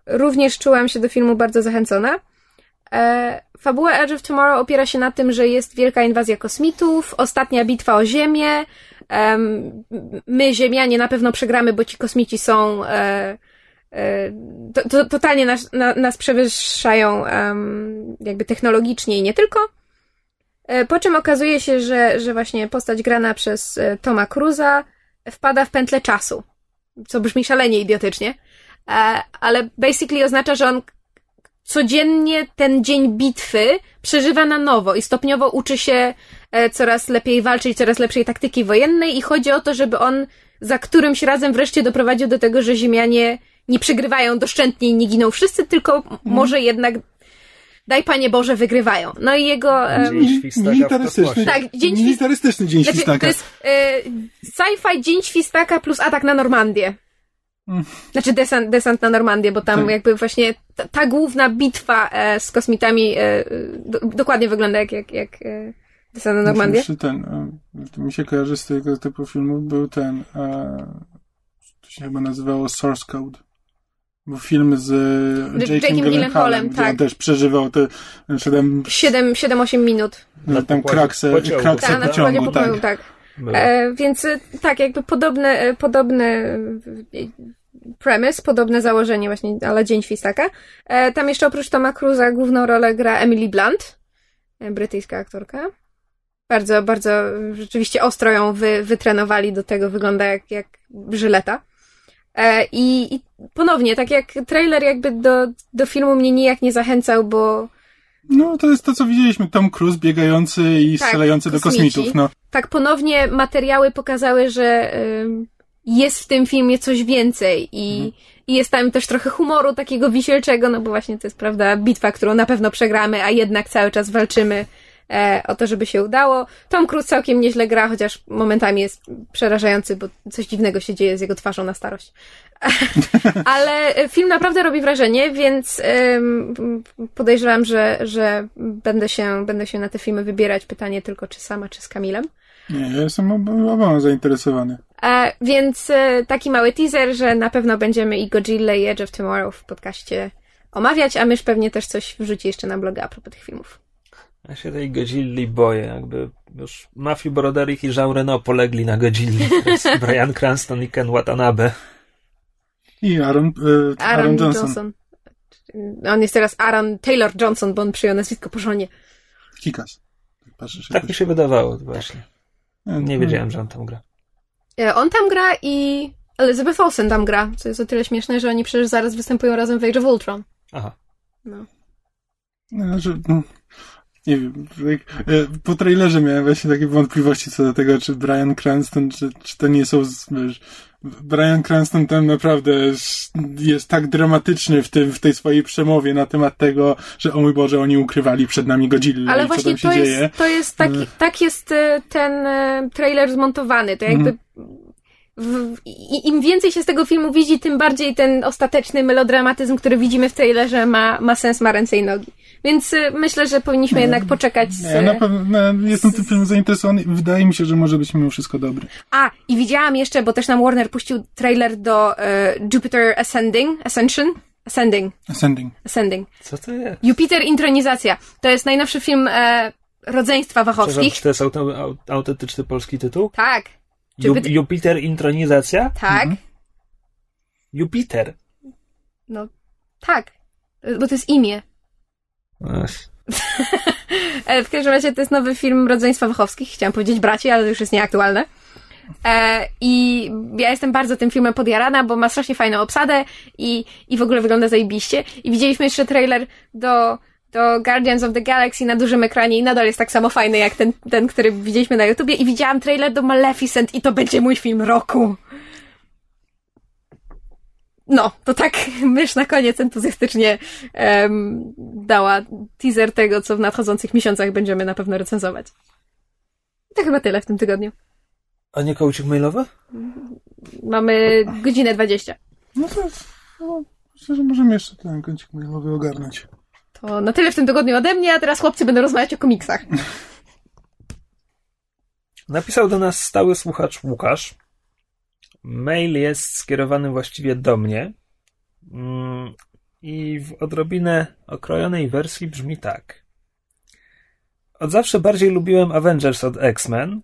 również czułam się do filmu bardzo zachęcona. E, fabuła Edge of Tomorrow opiera się na tym, że jest wielka inwazja kosmitów, ostatnia bitwa o Ziemię. My, Ziemianie, na pewno przegramy, bo ci kosmici są e, e, to, to, totalnie nas, na, nas przewyższają jakby technologicznie i nie tylko. E, po czym okazuje się, że, że właśnie postać grana przez e, Toma Cruza wpada w pętlę czasu. Co brzmi szalenie idiotycznie, e, ale basically oznacza, że on codziennie ten dzień bitwy przeżywa na nowo i stopniowo uczy się coraz lepiej walczyć, coraz lepszej taktyki wojennej i chodzi o to, żeby on za którymś razem wreszcie doprowadził do tego, że Ziemianie nie przegrywają doszczętnie i nie giną wszyscy, tylko mhm. może jednak daj Panie Boże, wygrywają. No i jego... Dzień Świstaka militarystyczny, tak, dzień militarystyczny Dzień znaczy, Świstaka. To jest e, sci-fi Dzień Świstaka plus atak na Normandię. Znaczy desant, desant na Normandię, bo tam Tak. jakby właśnie ta, ta główna bitwa e, z kosmitami e, do, dokładnie wygląda jak, jak, jak e, desant na Normandię. Jeszcze ten, e, to mi się kojarzy z tego typu filmów, był ten, e, to się chyba nazywało Source Code. Film z e, Jake'em Gyllenhaalem, tak. on też przeżywał te, znaczy tam, 7-8 minut. no, tam pokładzie kraksę, pociągu. kraksę Tak, na pociągu, przykładzie pokoju, tak. tak. E, więc e, tak, jakby podobne, e, podobny e, premise, podobne założenie właśnie, ale Dzień Świstaka. E, tam jeszcze oprócz Toma Cruza główną rolę gra Emily Blunt, e, brytyjska aktorka. Bardzo, bardzo e, rzeczywiście ostro ją wy, wytrenowali do tego, wygląda jak, jak żyleta. E, i, I ponownie, tak jak trailer jakby do, do filmu mnie nijak nie zachęcał, bo No, to jest to, co widzieliśmy, Tom Cruise biegający i Tak, strzelający do kosmitów, no. tak ponownie materiały pokazały, że ym, jest w tym filmie coś więcej i, i jest tam też trochę humoru takiego wisielczego, no bo właśnie to jest, prawda, bitwa, którą na pewno przegramy, a jednak cały czas walczymy o to, żeby się udało. Tom Cruise całkiem nieźle gra, chociaż momentami jest przerażający, bo coś dziwnego się dzieje z jego twarzą na starość. *laughs* Ale film naprawdę robi wrażenie, więc podejrzewam, że, że będę, się, będę się na te filmy wybierać. Pytanie tylko, czy sama, czy z Kamilem. Nie, ja jestem ob- oboma zainteresowany. E, więc e, taki mały teaser, że na pewno będziemy i Godzilla i Edge of Tomorrow w podcaście omawiać, a mysz pewnie też coś wrzuci jeszcze na bloga a propos tych filmów. Ja się tej Godzilli boję, jakby już Matthew Broderick i Jean Reno polegli na Godzilli. *laughs* Brian Cranston i Ken Watanabe. I Aaron, e, Aaron, Aaron Johnson. Johnson. On jest teraz Aaron Taylor Johnson, bo on przyjął nazwisko po żonie. Kikas. Patrzysz, Tak mi się wydawało właśnie. E, Nie wiedziałem, że on tam gra. E, On tam gra i Elizabeth Olsen tam gra, co jest o tyle śmieszne, że oni przecież zaraz występują razem w Age of Ultron. Aha. No. No, Znaczy, no, nie wiem, e, po trailerze miałem właśnie takie wątpliwości co do tego, czy Brian Cranston, czy, czy to nie są, wiesz, Brian Cranston tam naprawdę jest- tak dramatyczny w, tym, w tej swojej przemowie na temat tego, że o mój Boże, oni ukrywali przed nami Godzilla Ale i co właśnie tam się to dzieje. jest, to jest taki, Mm. tak jest e, ten e, trailer zmontowany. To jakby Mhm. w, im więcej się z tego filmu widzi, tym bardziej ten ostateczny melodramatyzm, który widzimy w trailerze ma, ma sens, ma ręce i nogi. Więc e, myślę, że powinniśmy jednak poczekać z... Ja na pewno no, jestem tym filmem zainteresowany i wydaje mi się, że może być mimo wszystko dobry. A, i widziałam jeszcze, bo też nam Warner puścił trailer do e, Jupiter Ascending, Ascension? Ascending, Ascending. Ascending. Co to jest? Jupiter Intronizacja. To jest najnowszy film e, rodzeństwa wachowskich. czy to jest auto, au- autentyczny polski tytuł? Tak, Ju, Jupiter- Jupiter Intronizacja? tak. Jupiter. No, tak. Bo to jest imię. *laughs* E, w każdym razie to jest nowy film rodzeństwa Wachowskich. Chciałam powiedzieć braci, ale to już jest nieaktualne. E, I ja jestem bardzo tym filmem podjarana, bo ma strasznie fajną obsadę i, i w ogóle wygląda zajebiście. I widzieliśmy jeszcze trailer do, do Guardians of the Galaxy na dużym ekranie i nadal jest tak samo fajny jak ten, ten, który widzieliśmy na YouTubie. I widziałam trailer do Maleficent i to będzie mój film roku. No, to tak *laughs* mysz na koniec entuzjastycznie em, dała teaser tego, co w nadchodzących miesiącach będziemy na pewno recenzować. I to chyba tyle w tym tygodniu. A nie kołcik mailowy? Mamy godzinę 20. No to no, myślę, że możemy jeszcze ten kącik mailowy ogarnąć. To na tyle w tym tygodniu ode mnie, a teraz chłopcy będą rozmawiać o komiksach. *laughs* Napisał do nas stały słuchacz Łukasz. Mail jest skierowany właściwie do mnie. Mm, I w odrobinę okrojonej wersji brzmi tak. Od zawsze bardziej lubiłem Avengers od X-Men.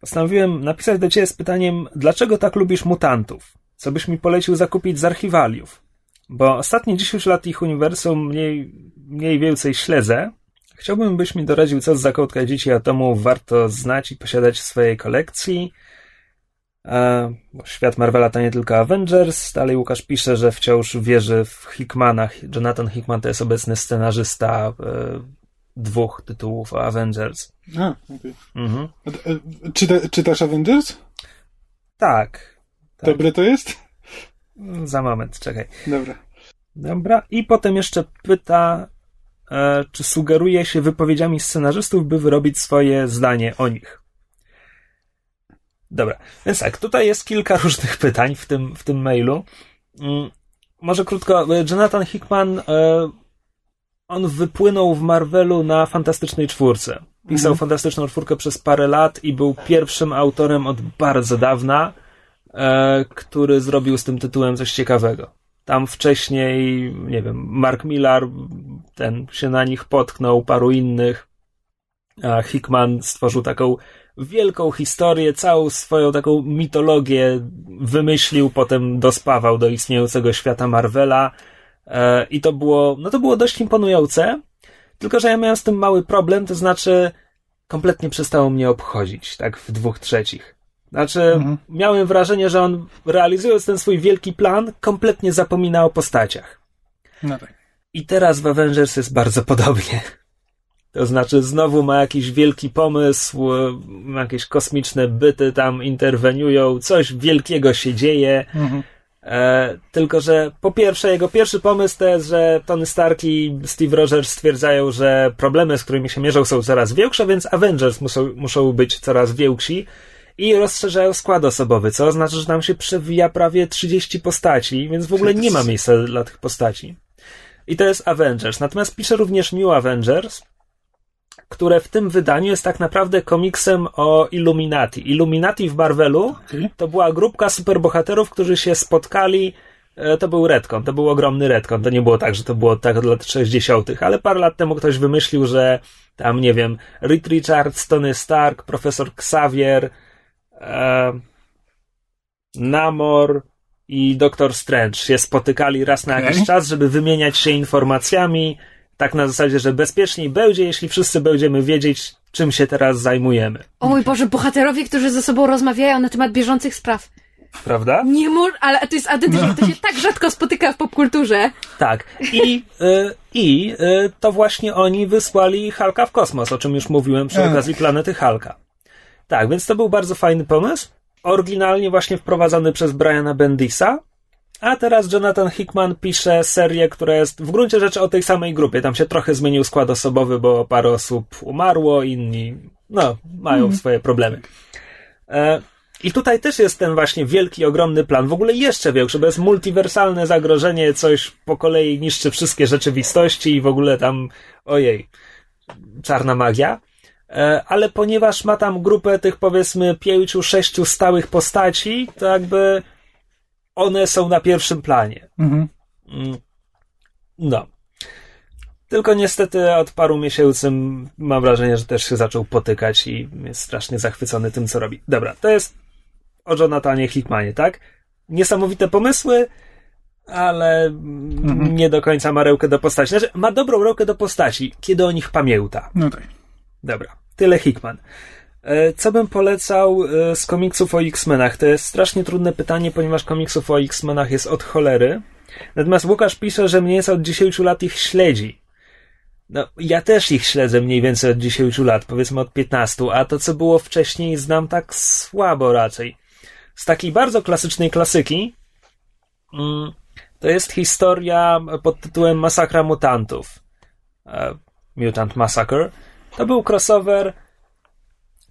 Postanowiłem napisać do ciebie z pytaniem, dlaczego tak lubisz mutantów? Co byś mi polecił zakupić z archiwaliów? Bo ostatnie 10 lat ich uniwersum mniej, mniej więcej śledzę. Chciałbym, byś mi doradził, co z zakątka dzieci atomu warto znać i posiadać w swojej kolekcji. E, świat Marvela to nie tylko Avengers. Dalej Łukasz pisze, że wciąż wierzy w Hickmanach. Jonathan Hickman to jest obecny scenarzysta e, dwóch tytułów o Avengers. A, okej. Mhm. E, Czyta, czytasz Avengers? Tak. Tak. Dobre to jest? Za moment, czekaj. Dobra. Dobra. I potem jeszcze pyta, czy sugeruje się wypowiedziami scenarzystów, by wyrobić swoje zdanie o nich. Dobra, więc tak, tutaj jest kilka *laughs* różnych pytań w tym, w tym mailu. Mm, może krótko, Jonathan Hickman, e, on wypłynął w Marvelu na Fantastycznej Czwórce. Pisał Fantastyczną Czwórkę przez parę lat i był pierwszym autorem od bardzo dawna, e, który zrobił z tym tytułem coś ciekawego. Tam wcześniej, nie wiem, Mark Millar, ten się na nich potknął, paru innych. A Hickman stworzył taką wielką historię, całą swoją taką mitologię wymyślił, potem dospawał do istniejącego świata Marvela. E, I to było, no to było dość imponujące. Tylko, że ja miałem z tym mały problem, to znaczy kompletnie przestało mnie obchodzić, tak w dwóch trzecich. Znaczy, Mhm. miałem wrażenie, że on realizując ten swój wielki plan, kompletnie zapomina o postaciach. No tak. I teraz w Avengers jest bardzo podobnie. To znaczy, znowu ma jakiś wielki pomysł, jakieś kosmiczne byty tam interweniują, coś wielkiego się dzieje. Mhm. E, tylko, że po pierwsze, jego pierwszy pomysł to jest, że Tony Stark i Steve Rogers stwierdzają, że problemy, z którymi się mierzą, są coraz większe, więc Avengers muszą, muszą być coraz więksi i rozszerzają skład osobowy, co oznacza, że tam się przewija prawie 30 postaci, więc w ogóle nie ma miejsca dla tych postaci. I to jest Avengers. Natomiast pisze również New Avengers, które w tym wydaniu jest tak naprawdę komiksem o Illuminati. Illuminati w Marvelu to była grupka superbohaterów, którzy się spotkali. e, To był retcon, to był ogromny retcon. To nie było tak, że to było tak od lat 60., ale parę lat temu ktoś wymyślił, że tam, nie wiem, Reed Richards, Tony Stark, profesor Xavier, e, Namor i Doktor Strange się spotykali raz na jakiś czas, żeby wymieniać się informacjami. Tak na zasadzie, że bezpieczniej będzie, jeśli wszyscy będziemy wiedzieć, czym się teraz zajmujemy. O mój Boże, bohaterowie, którzy ze sobą rozmawiają na temat bieżących spraw. Prawda? Nie mur, ale to jest autentycznie, to się tak rzadko spotyka w popkulturze. Tak. I, y, i y, to właśnie oni wysłali Halka w kosmos, o czym już mówiłem przy okazji planety Halka. Tak, więc to był bardzo fajny pomysł. Oryginalnie właśnie wprowadzony przez Briana Bendisa. A teraz Jonathan Hickman pisze serię, która jest w gruncie rzeczy o tej samej grupie. Tam się trochę zmienił skład osobowy, bo parę osób umarło, inni, no, mają swoje problemy. E, I tutaj też jest ten właśnie wielki, ogromny plan, w ogóle jeszcze większy, bo jest multiwersalne zagrożenie, coś po kolei niszczy wszystkie rzeczywistości i w ogóle tam, ojej, czarna magia. E, Ale ponieważ ma tam grupę tych powiedzmy pięciu, sześciu stałych postaci, to jakby one są na pierwszym planie. Mhm. Mm. No. Tylko niestety od paru miesięcy mam wrażenie, że też się zaczął potykać i jest strasznie zachwycony tym, co robi. Dobra, to jest o Jonathanie Hickmanie, tak? Niesamowite pomysły, ale Mhm. nie do końca ma rękę do postaci. Znaczy, ma dobrą rękę do postaci, kiedy o nich pamięta. No tak. Dobra, tyle Hickman. E, Co bym polecał e, z komiksów o X-Menach? To jest strasznie trudne pytanie, ponieważ komiksów o X-Menach jest od cholery. Natomiast Łukasz pisze, że mniej więcej od 10 lat ich śledzi. No, ja też ich śledzę mniej więcej od 10 lat, powiedzmy od 15, a to, co było wcześniej, znam tak słabo raczej. Z takiej bardzo klasycznej klasyki, mm, to jest historia pod tytułem Masakra Mutantów. E, Mutant Massacre. To był crossover.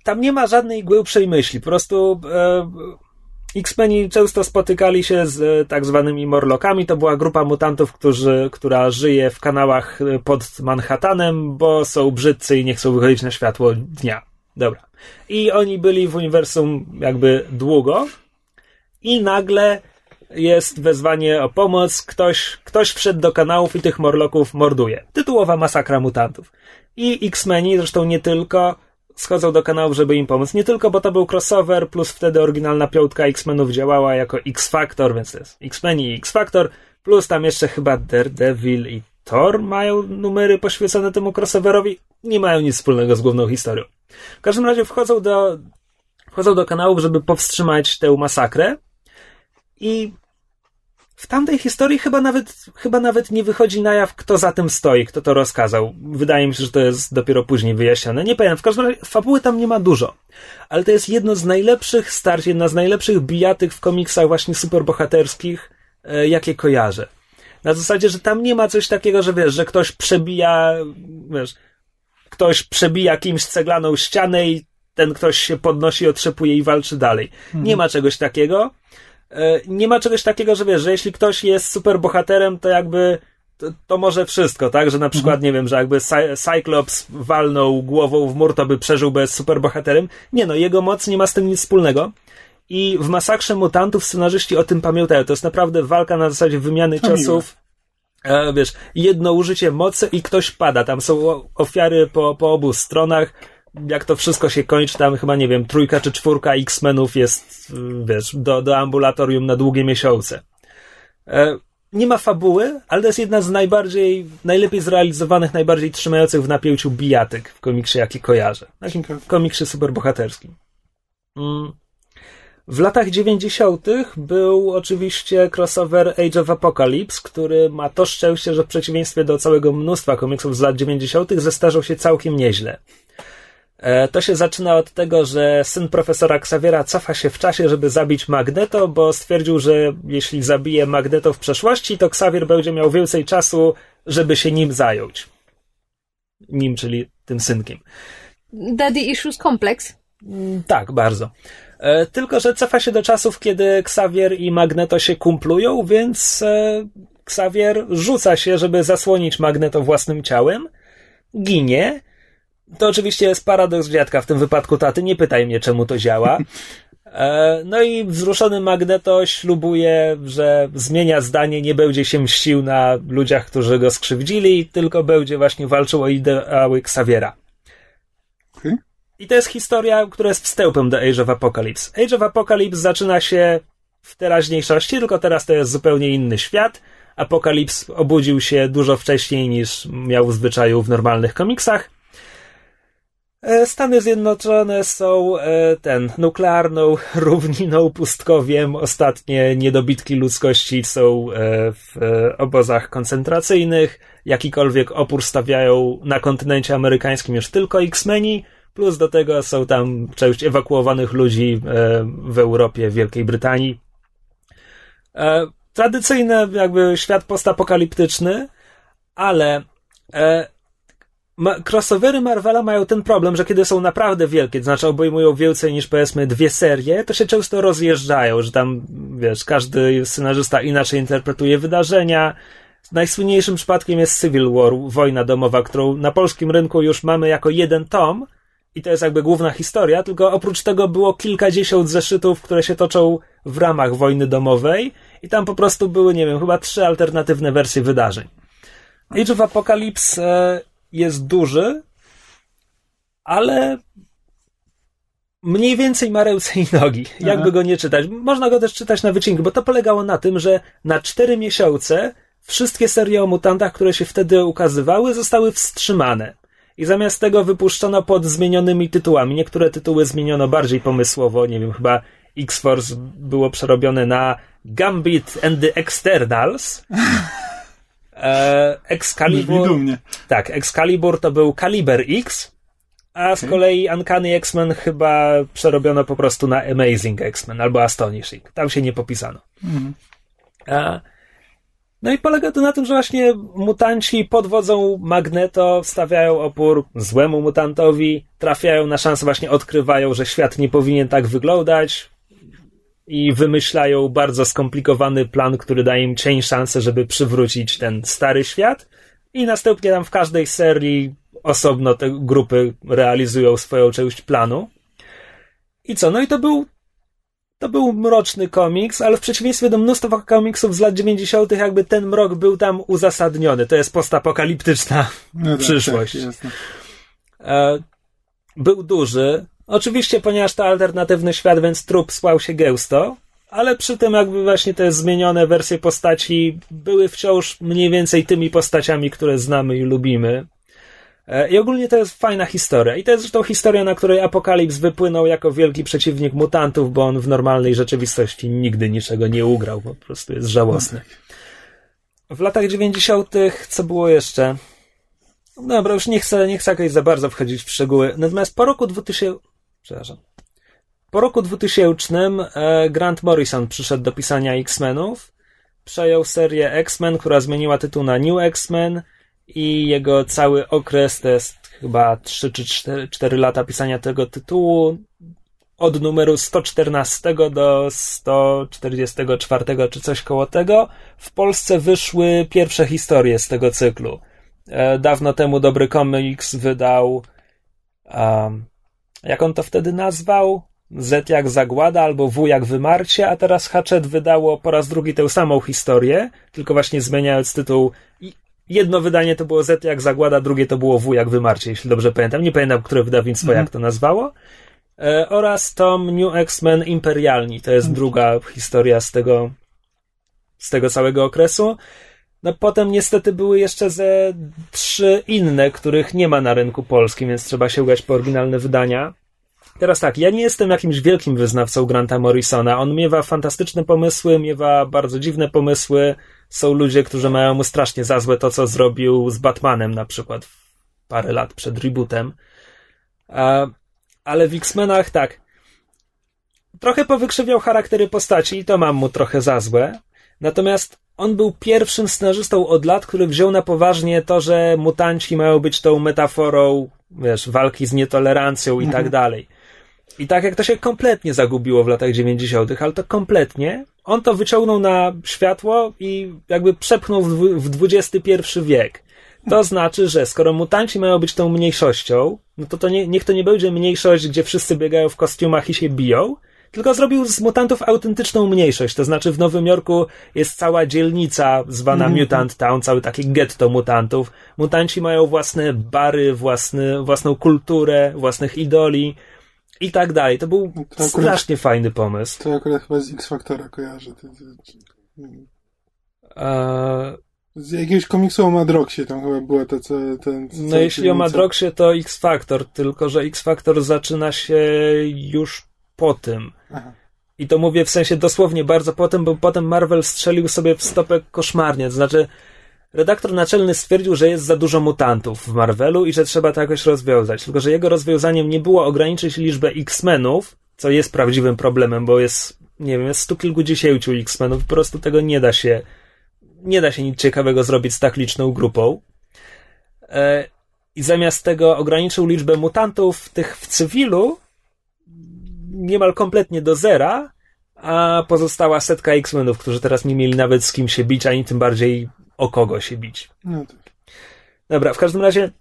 Tam nie ma żadnej głębszej myśli. Po prostu e, X-Meni często spotykali się z e, tak zwanymi Morlokami. To była grupa mutantów, którzy, która żyje w kanałach e, pod Manhattanem, bo są brzydcy i nie chcą wychodzić na światło dnia. Dobra. I oni byli w uniwersum jakby długo. I nagle jest wezwanie o pomoc. Ktoś, ktoś wszedł do kanałów i tych Morloków morduje. Tytułowa masakra mutantów. I X-Meni, zresztą nie tylko, schodzą do kanałów, żeby im pomóc. Nie tylko, bo to był crossover, plus wtedy oryginalna piątka X-Menów działała jako X-Factor, więc to jest X-Meni i X-Factor, plus tam jeszcze chyba Daredevil i Thor mają numery poświęcone temu crossoverowi. Nie mają nic wspólnego z główną historią. W każdym razie wchodzą do, wchodzą do kanałów, żeby powstrzymać tę masakrę i w tamtej historii chyba nawet, chyba nawet nie wychodzi na jaw, kto za tym stoi, kto to rozkazał. Wydaje mi się, że to jest dopiero później wyjaśnione. Nie pamiętam. W każdym razie fabuły tam nie ma dużo. Ale to jest jedno z najlepszych starć, jedna z najlepszych bijatyk w komiksach właśnie superbohaterskich, e, jakie kojarzę. Na zasadzie, że tam nie ma coś takiego, że wiesz, że ktoś przebija, wiesz, ktoś przebija kimś ceglaną ścianę i ten ktoś się podnosi, otrzepuje i walczy dalej. Nie ma czegoś takiego. E, nie ma czegoś takiego, że wiesz, że jeśli ktoś jest super bohaterem, to jakby to, to może wszystko, tak? Że na przykład, mhm. nie wiem, że jakby Cy Cyclops walnął głową w mur, to by przeżył bez super bohaterem. Nie no, jego moc nie ma z tym nic wspólnego. I w Masakrze Mutantów scenarzyści o tym pamiętają. To jest naprawdę walka na zasadzie wymiany to ciosów. E, wiesz, jedno użycie mocy i ktoś pada. Tam są ofiary po, po obu stronach. Jak to wszystko się kończy, tam chyba, nie wiem, trójka czy czwórka X-Menów jest, wiesz, do, do ambulatorium na długie miesiące. E, nie ma fabuły, ale to jest jedna z najbardziej, najlepiej zrealizowanych, najbardziej trzymających w napięciu bijatyk w komiksie, jaki kojarzę. Takim komiksie superbohaterskim. Mm. W latach 90. był oczywiście crossover Age of Apocalypse, który ma to szczęście, że w przeciwieństwie do całego mnóstwa komiksów z lat 90. zestarzał się całkiem nieźle. E, to się zaczyna od tego, że syn profesora Xaviera cofa się w czasie, żeby zabić Magneto, bo stwierdził, że jeśli zabije Magneto w przeszłości, to Xavier będzie miał więcej czasu, żeby się nim zająć. Nim, czyli tym synkiem. Daddy Issues Complex. Mm, tak, bardzo. E, tylko, że cofa się do czasów, kiedy Xavier i Magneto się kumplują, więc e, Xavier rzuca się, żeby zasłonić Magneto własnym ciałem, ginie. To oczywiście jest paradoks dziadka, w tym wypadku taty, nie pytaj mnie, czemu to działa. *laughs* E, no i wzruszony Magneto ślubuje, że zmienia zdanie, nie będzie się mścił na ludziach, którzy go skrzywdzili, tylko będzie właśnie walczył o ideały Xaviera. I to jest historia, która jest wstępem do Age of Apocalypse. Age of Apocalypse zaczyna się w teraźniejszości, tylko teraz to jest zupełnie inny świat. Apokalips obudził się dużo wcześniej niż miał w zwyczaju w normalnych komiksach. E, Stany Zjednoczone są e, ten nuklearną *laughs* równiną, pustkowiem. Ostatnie niedobitki ludzkości są e, w obozach koncentracyjnych. Jakikolwiek opór stawiają na kontynencie amerykańskim już tylko X-Meni. Plus do tego są tam część ewakuowanych ludzi w Europie, Wielkiej Brytanii. Tradycyjny jakby świat postapokaliptyczny, ale e, crossovery Marvela mają ten problem, że kiedy są naprawdę wielkie, to znaczy obejmują więcej niż powiedzmy dwie serie, to się często rozjeżdżają, że tam, wiesz, każdy scenarzysta inaczej interpretuje wydarzenia. Najsłynniejszym przypadkiem jest Civil War, wojna domowa, którą na polskim rynku już mamy jako jeden tom, i to jest jakby główna historia, tylko oprócz tego było kilkadziesiąt zeszytów, które się toczą w ramach wojny domowej i tam po prostu były, nie wiem, chyba trzy alternatywne wersje wydarzeń. Age of Apocalypse e, jest duży, ale mniej więcej ma ręce i nogi, *laughs* jakby go nie czytać. Można go też czytać na wycinki, bo to polegało na tym, że na cztery miesiące wszystkie serie o mutantach, które się wtedy ukazywały, zostały wstrzymane i zamiast tego wypuszczono pod zmienionymi tytułami. Niektóre tytuły zmieniono bardziej pomysłowo, nie wiem, chyba X-Force było przerobione na Gambit and the Externals. *laughs* E, Excalibur. Tak, Excalibur to był Caliber X, a z kolei Uncanny X-Men chyba przerobiono po prostu na Amazing X-Men albo Astonishing. Tam się nie popisano. Mhm. E, no i polega to na tym, że właśnie mutanci pod wodzą Magneto stawiają opór złemu mutantowi, trafiają na szansę, właśnie odkrywają, że świat nie powinien tak wyglądać i wymyślają bardzo skomplikowany plan, który daje im cień szansę, żeby przywrócić ten stary świat. I następnie tam w każdej serii osobno te grupy realizują swoją część planu. I co? No i to był to był mroczny komiks, ale w przeciwieństwie do mnóstwa komiksów z lat 90., jakby ten mrok był tam uzasadniony. To jest postapokaliptyczna no tak, przyszłość. Tak, e, był duży. Oczywiście, ponieważ to alternatywny świat, więc trup spłał się gęsto, ale przy tym jakby właśnie te zmienione wersje postaci były wciąż mniej więcej tymi postaciami, które znamy i lubimy. E, I ogólnie to jest fajna historia. I to jest zresztą historia, na której Apokalips wypłynął jako wielki przeciwnik mutantów, bo on w normalnej rzeczywistości nigdy niczego nie ugrał. Po prostu jest żałosny. W latach 90. co było jeszcze? Dobra, już nie chcę, nie chcę jakoś za bardzo wchodzić w szczegóły. Natomiast po roku 2000. Po roku 2000 e, Grant Morrison przyszedł do pisania X-Menów. Przejął serię X-Men, która zmieniła tytuł na New X-Men i jego cały okres to jest chyba 3 czy 4, 4 lata pisania tego tytułu. od numeru 114 do 144 czy coś koło tego. W Polsce wyszły pierwsze historie z tego cyklu. E, dawno temu Dobry Comics wydał um, jak on to wtedy nazwał? Z jak Zagłada albo W jak Wymarcie, a teraz Hatchet wydało po raz drugi tę samą historię, tylko właśnie zmieniając tytuł. Jedno wydanie to było Z jak Zagłada, drugie to było W jak Wymarcie, jeśli dobrze pamiętam. Nie pamiętam, które wydawnictwo mhm. jak to nazwało. E, oraz tom New X-Men Imperialni. To jest mhm. druga historia z tego, z tego całego okresu. No potem niestety były jeszcze ze trzy inne, których nie ma na rynku polskim, więc trzeba sięgać po oryginalne wydania. Teraz tak, ja nie jestem jakimś wielkim wyznawcą Granta Morrisona. On miewa fantastyczne pomysły, miewa bardzo dziwne pomysły. Są ludzie, którzy mają mu strasznie za złe to, co zrobił z Batmanem na przykład parę lat przed rebootem. Ale w X-Menach tak. Trochę powykrzywiał charaktery postaci i to mam mu trochę za złe. Natomiast on był pierwszym scenarzystą od lat, który wziął na poważnie to, że mutanci mają być tą metaforą, wiesz, walki z nietolerancją i tak mhm. dalej. I tak jak to się kompletnie zagubiło w latach 90., ale to kompletnie, on to wyciągnął na światło i jakby przepchnął w XXI wiek. To znaczy, że skoro mutanci mają być tą mniejszością, no to, to nie, niech to nie będzie mniejszość, gdzie wszyscy biegają w kostiumach i się biją, tylko zrobił z mutantów autentyczną mniejszość. To znaczy w Nowym Jorku jest cała dzielnica zwana mm -hmm. Mutant Town, cały taki getto mutantów. Mutanci mają własne bary, własny, własną kulturę, własnych idoli i tak dalej. To był to akurat, strasznie fajny pomysł. To akurat chyba z X-Factora kojarzę. Eee... Z jakiegoś komiksu o Madroxie tam chyba była to, co ten. No jeśli o Madroxie, to X-Factor, tylko że X-Factor zaczyna się już po tym. Aha. I to mówię w sensie dosłownie bardzo po tym, bo potem Marvel strzelił sobie w stopę koszmarnie. To znaczy, redaktor naczelny stwierdził, że jest za dużo mutantów w Marvelu i że trzeba to jakoś rozwiązać. Tylko, że jego rozwiązaniem nie było ograniczyć liczbę X-Menów, co jest prawdziwym problemem, bo jest, nie wiem, jest stu kilkudziesięciu X-Menów, po prostu tego nie da się, nie da się nic ciekawego zrobić z tak liczną grupą. E, I zamiast tego ograniczył liczbę mutantów tych w cywilu, niemal kompletnie do zera, a pozostała setka X-Menów, którzy teraz nie mieli nawet z kim się bić, ani tym bardziej o kogo się bić. No tak. Dobra, w każdym razie,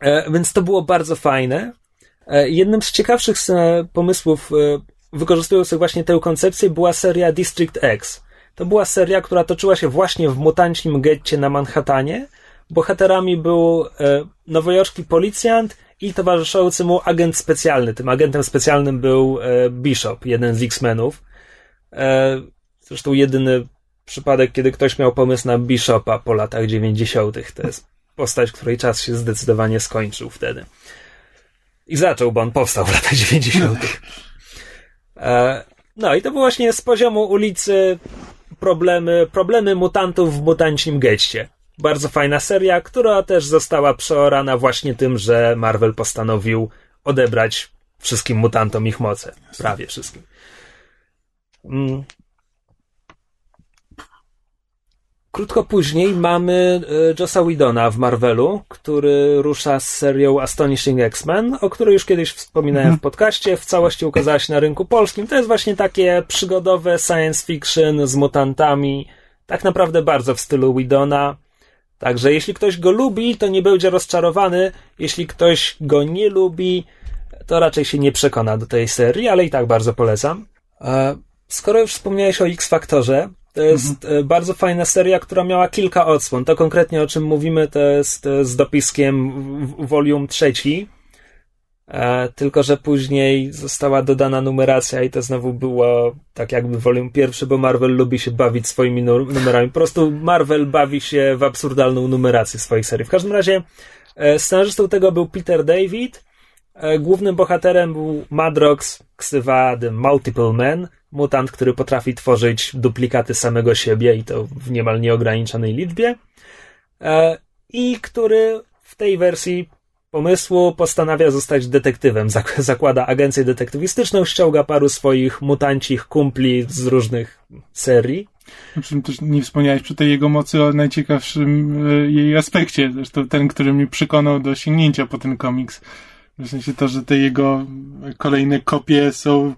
e, więc to było bardzo fajne. E, jednym z ciekawszych e, pomysłów wykorzystujących właśnie tę koncepcję była seria District X. To była seria, która toczyła się właśnie w mutancim getcie na Manhattanie. Bohaterami był nowojorski policjant i towarzyszący mu agent specjalny. Tym agentem specjalnym był e, Bishop, jeden z X-Menów. E, zresztą jedyny przypadek, kiedy ktoś miał pomysł na Bishopa po latach 90. To jest postać, której czas się zdecydowanie skończył wtedy. I zaczął, bo on powstał w latach 90. E, no i to było właśnie z poziomu ulicy problemy, problemy mutantów w mutancim getcie. Bardzo fajna seria, która też została przeorana właśnie tym, że Marvel postanowił odebrać wszystkim mutantom ich moce. Prawie wszystkim. Mm. Krótko później mamy e, Jossa Widona w Marvelu, który rusza z serią Astonishing X-Men, o której już kiedyś wspominałem w podcaście. W całości ukazała się na rynku polskim. To jest właśnie takie przygodowe science fiction z mutantami. Tak naprawdę bardzo w stylu Widona. Także jeśli ktoś go lubi, to nie będzie rozczarowany. Jeśli ktoś go nie lubi, to raczej się nie przekona do tej serii, ale i tak bardzo polecam. E, skoro już wspomniałeś o X-Faktorze, to jest mhm. E, bardzo fajna seria, która miała kilka odsłon. To konkretnie o czym mówimy, to jest e, z dopiskiem volume trzeci. E, tylko, że później została dodana numeracja i to znowu było tak jakby volume pierwszy, bo Marvel lubi się bawić swoimi numerami. Po prostu Marvel bawi się w absurdalną numerację swoich serii. W każdym razie e, scenarzystą tego był Peter David. E, głównym bohaterem był Madrox, ksywa The Multiple Man, mutant, który potrafi tworzyć duplikaty samego siebie i to w niemal nieograniczonej liczbie. I który w tej wersji pomysłu postanawia zostać detektywem. Zakłada agencję detektywistyczną, ściąga paru swoich mutancich kumpli z różnych serii. Czym też nie wspomniałeś przy tej jego mocy o najciekawszym e, jej aspekcie. Zresztą ten, który mnie przekonał do sięgnięcia po ten komiks. W sensie to, że te jego kolejne kopie są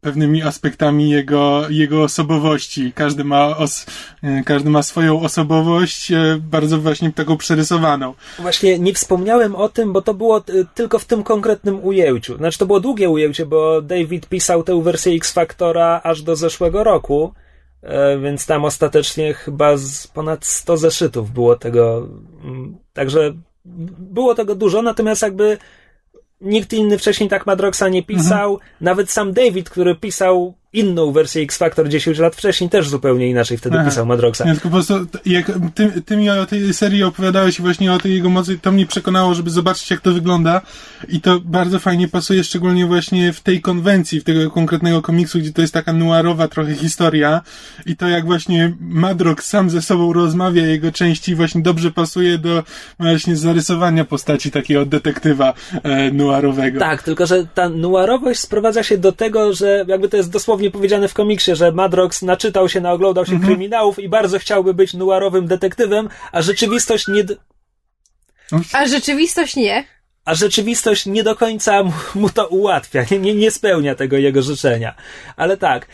pewnymi aspektami jego, jego osobowości. Każdy ma, os, e, każdy ma swoją osobowość, e, bardzo właśnie taką przerysowaną. Właśnie nie wspomniałem o tym, bo to było tylko w tym konkretnym ujęciu. Znaczy to było długie ujęcie, bo David pisał tę wersję X-Factora aż do zeszłego roku, e, więc tam ostatecznie chyba z ponad 100 zeszytów było tego. Także było tego dużo, natomiast jakby nikt inny wcześniej tak Madroxa nie pisał. Mhm. Nawet sam David, który pisał inną wersję X-Factor 10 lat wcześniej, też zupełnie inaczej wtedy Aha. pisał Madroxa. Nie, tylko po prostu, jak ty, ty mi o tej serii opowiadałeś właśnie o tej jego mocy, to mnie przekonało, żeby zobaczyć, jak to wygląda i to bardzo fajnie pasuje, szczególnie właśnie w tej konwencji, w tego konkretnego komiksu, gdzie to jest taka noirowa trochę historia i to, jak właśnie Madrox sam ze sobą rozmawia, jego części właśnie dobrze pasuje do właśnie zarysowania postaci takiego detektywa e, noirowego. Tak, tylko że ta noirowość sprowadza się do tego, że jakby to jest dosłownie dosłownie powiedziane w komiksie, że Madrox naczytał się, naoglądał się mhm. kryminałów i bardzo chciałby być nuarowym detektywem, a rzeczywistość nie... A rzeczywistość nie. A rzeczywistość nie do końca mu, mu to ułatwia, nie, nie, nie spełnia tego jego życzenia. Ale tak,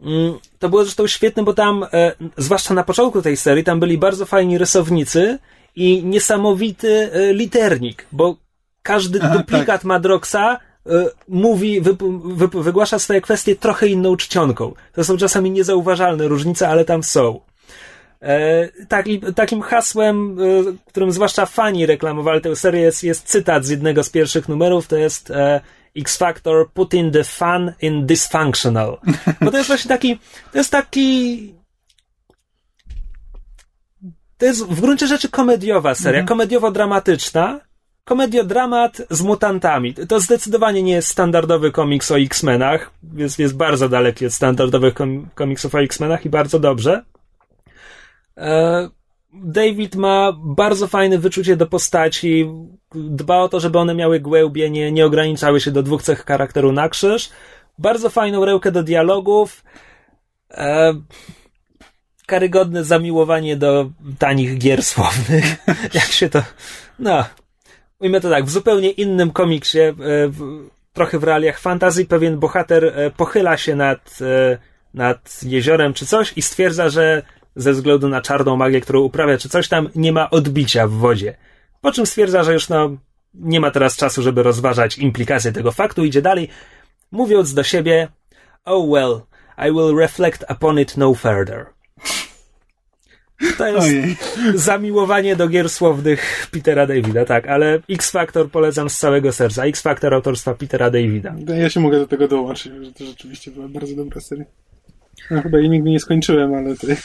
mm, to było zresztą świetne, bo tam, e, zwłaszcza na początku tej serii, tam byli bardzo fajni rysownicy i niesamowity e, liternik, bo każdy Aha, duplikat tak. Madroxa mówi, wy, wy, wygłasza swoje kwestie trochę inną czcionką. To są czasami niezauważalne różnice, ale tam są. E, taki, takim hasłem, e, którym zwłaszcza fani reklamowali tę serię, jest, jest cytat z jednego z pierwszych numerów, to jest e, X Factor put in the fun in dysfunctional. Bo to jest właśnie taki, to jest taki to jest w gruncie rzeczy komediowa seria, mhm. komediowo-dramatyczna, komediodramat z mutantami. To zdecydowanie nie jest standardowy komiks o X-Menach. Jest, jest bardzo daleki od standardowych kom komiksów o X-Menach i bardzo dobrze. E, David ma bardzo fajne wyczucie do postaci. Dba o to, żeby one miały głębie, nie, nie ograniczały się do dwóch cech charakteru na krzyż. Bardzo fajną rękę do dialogów. E, karygodne zamiłowanie do tanich gier słownych. *laughs* Jak się to. No, ujmę to tak, w zupełnie innym komiksie, e, w, trochę w realiach fantazji, pewien bohater e, pochyla się nad, e, nad jeziorem czy coś i stwierdza, że ze względu na czarną magię, którą uprawia, czy coś tam, nie ma odbicia w wodzie. Po czym stwierdza, że już no, nie ma teraz czasu, żeby rozważać implikacje tego faktu, idzie dalej, mówiąc do siebie, oh well, I will reflect upon it no further. To jest Ojej. zamiłowanie do gier słownych Petera Davida, tak, ale X-Factor polecam z całego serca. X-Factor autorstwa Petera Davida. Ja się mogę do tego dołączyć, że to rzeczywiście była bardzo dobra seria. No, chyba jej nigdy nie skończyłem, ale, ty,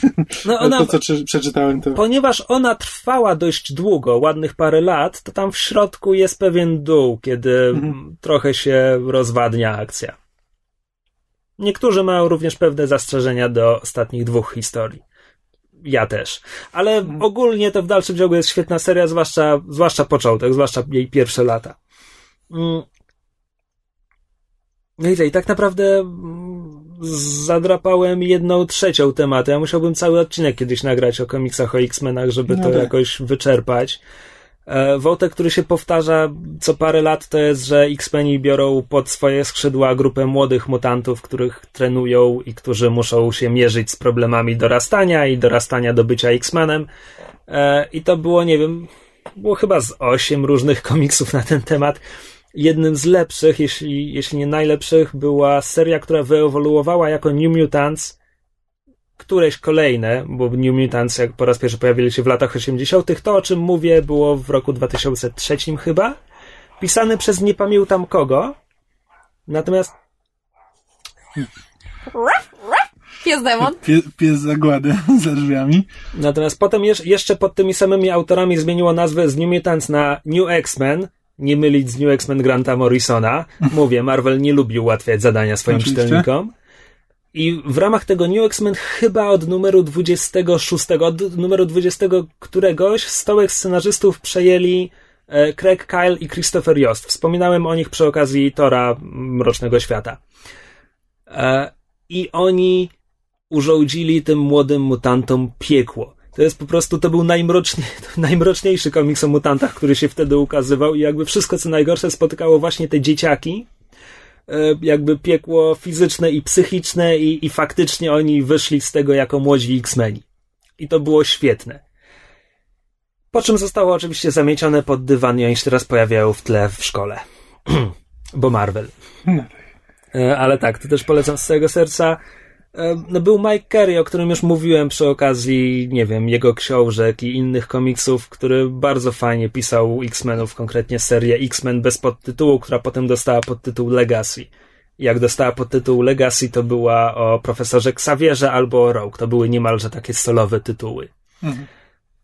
no ona, to, co przeczytałem, to... Ponieważ ona trwała dość długo, ładnych parę lat, to tam w środku jest pewien dół, kiedy mhm. trochę się rozwadnia akcja. Niektórzy mają również pewne zastrzeżenia do ostatnich dwóch historii ja też. Ale mhm. ogólnie to w dalszym ciągu jest świetna seria, zwłaszcza, zwłaszcza początek, zwłaszcza jej pierwsze lata. Mm. No i tak naprawdę mm, zadrapałem jedną trzecią tematu. Ja musiałbym cały odcinek kiedyś nagrać o komiksach o X-Menach, żeby no to tak. jakoś wyczerpać. E, wątek, który się powtarza co parę lat, to jest, że X-Meni biorą pod swoje skrzydła grupę młodych mutantów, których trenują i którzy muszą się mierzyć z problemami dorastania i dorastania do bycia X-Menem. E, I to było, nie wiem, było chyba z osiem różnych *laughs* komiksów na ten temat. Jednym z lepszych, jeśli, jeśli nie najlepszych, była seria, która wyewoluowała jako New Mutants któreś kolejne, bo New Mutants jak po raz pierwszy pojawili się w latach 80., to o czym mówię było w roku 2003 chyba, pisane przez nie pamiętam kogo, natomiast Pies demon. Pie, pies zagłady *laughs* za drzwiami. Natomiast potem jeszcze pod tymi samymi autorami zmieniło nazwę z New Mutants na New X-Men, nie mylić z New X-Men Granta Morrisona. Mówię, Marvel nie lubi ułatwiać zadania swoim Oczywiście. czytelnikom. I w ramach tego New X-Men chyba od numeru 26, od numeru 20 któregoś stołek scenarzystów przejęli e, Craig Kyle i Christopher Yost. Wspominałem o nich przy okazji Tora Mrocznego Świata. E, I oni urządzili tym młodym mutantom piekło. To jest po prostu, to był najmrocznie, *laughs* najmroczniejszy komiks o mutantach, który się wtedy ukazywał i jakby wszystko co najgorsze spotykało właśnie te dzieciaki, jakby piekło fizyczne i psychiczne i, i faktycznie oni wyszli z tego jako młodzi X-Meni. I to było świetne. Po czym zostało oczywiście zamiecione pod dywan i oni się teraz pojawiają w tle w szkole. *clears throat* Bo Marvel. No E, Ale tak, to też polecam z całego serca. No był Mike Carey, o którym już mówiłem przy okazji, nie wiem, jego książek i innych komiksów, który bardzo fajnie pisał X-Menów, konkretnie serię X-Men bez podtytułu, która potem dostała podtytuł Legacy. Jak dostała podtytuł Legacy, to była o profesorze Xavierze albo o Rogue. To były niemalże takie solowe tytuły. Mhm.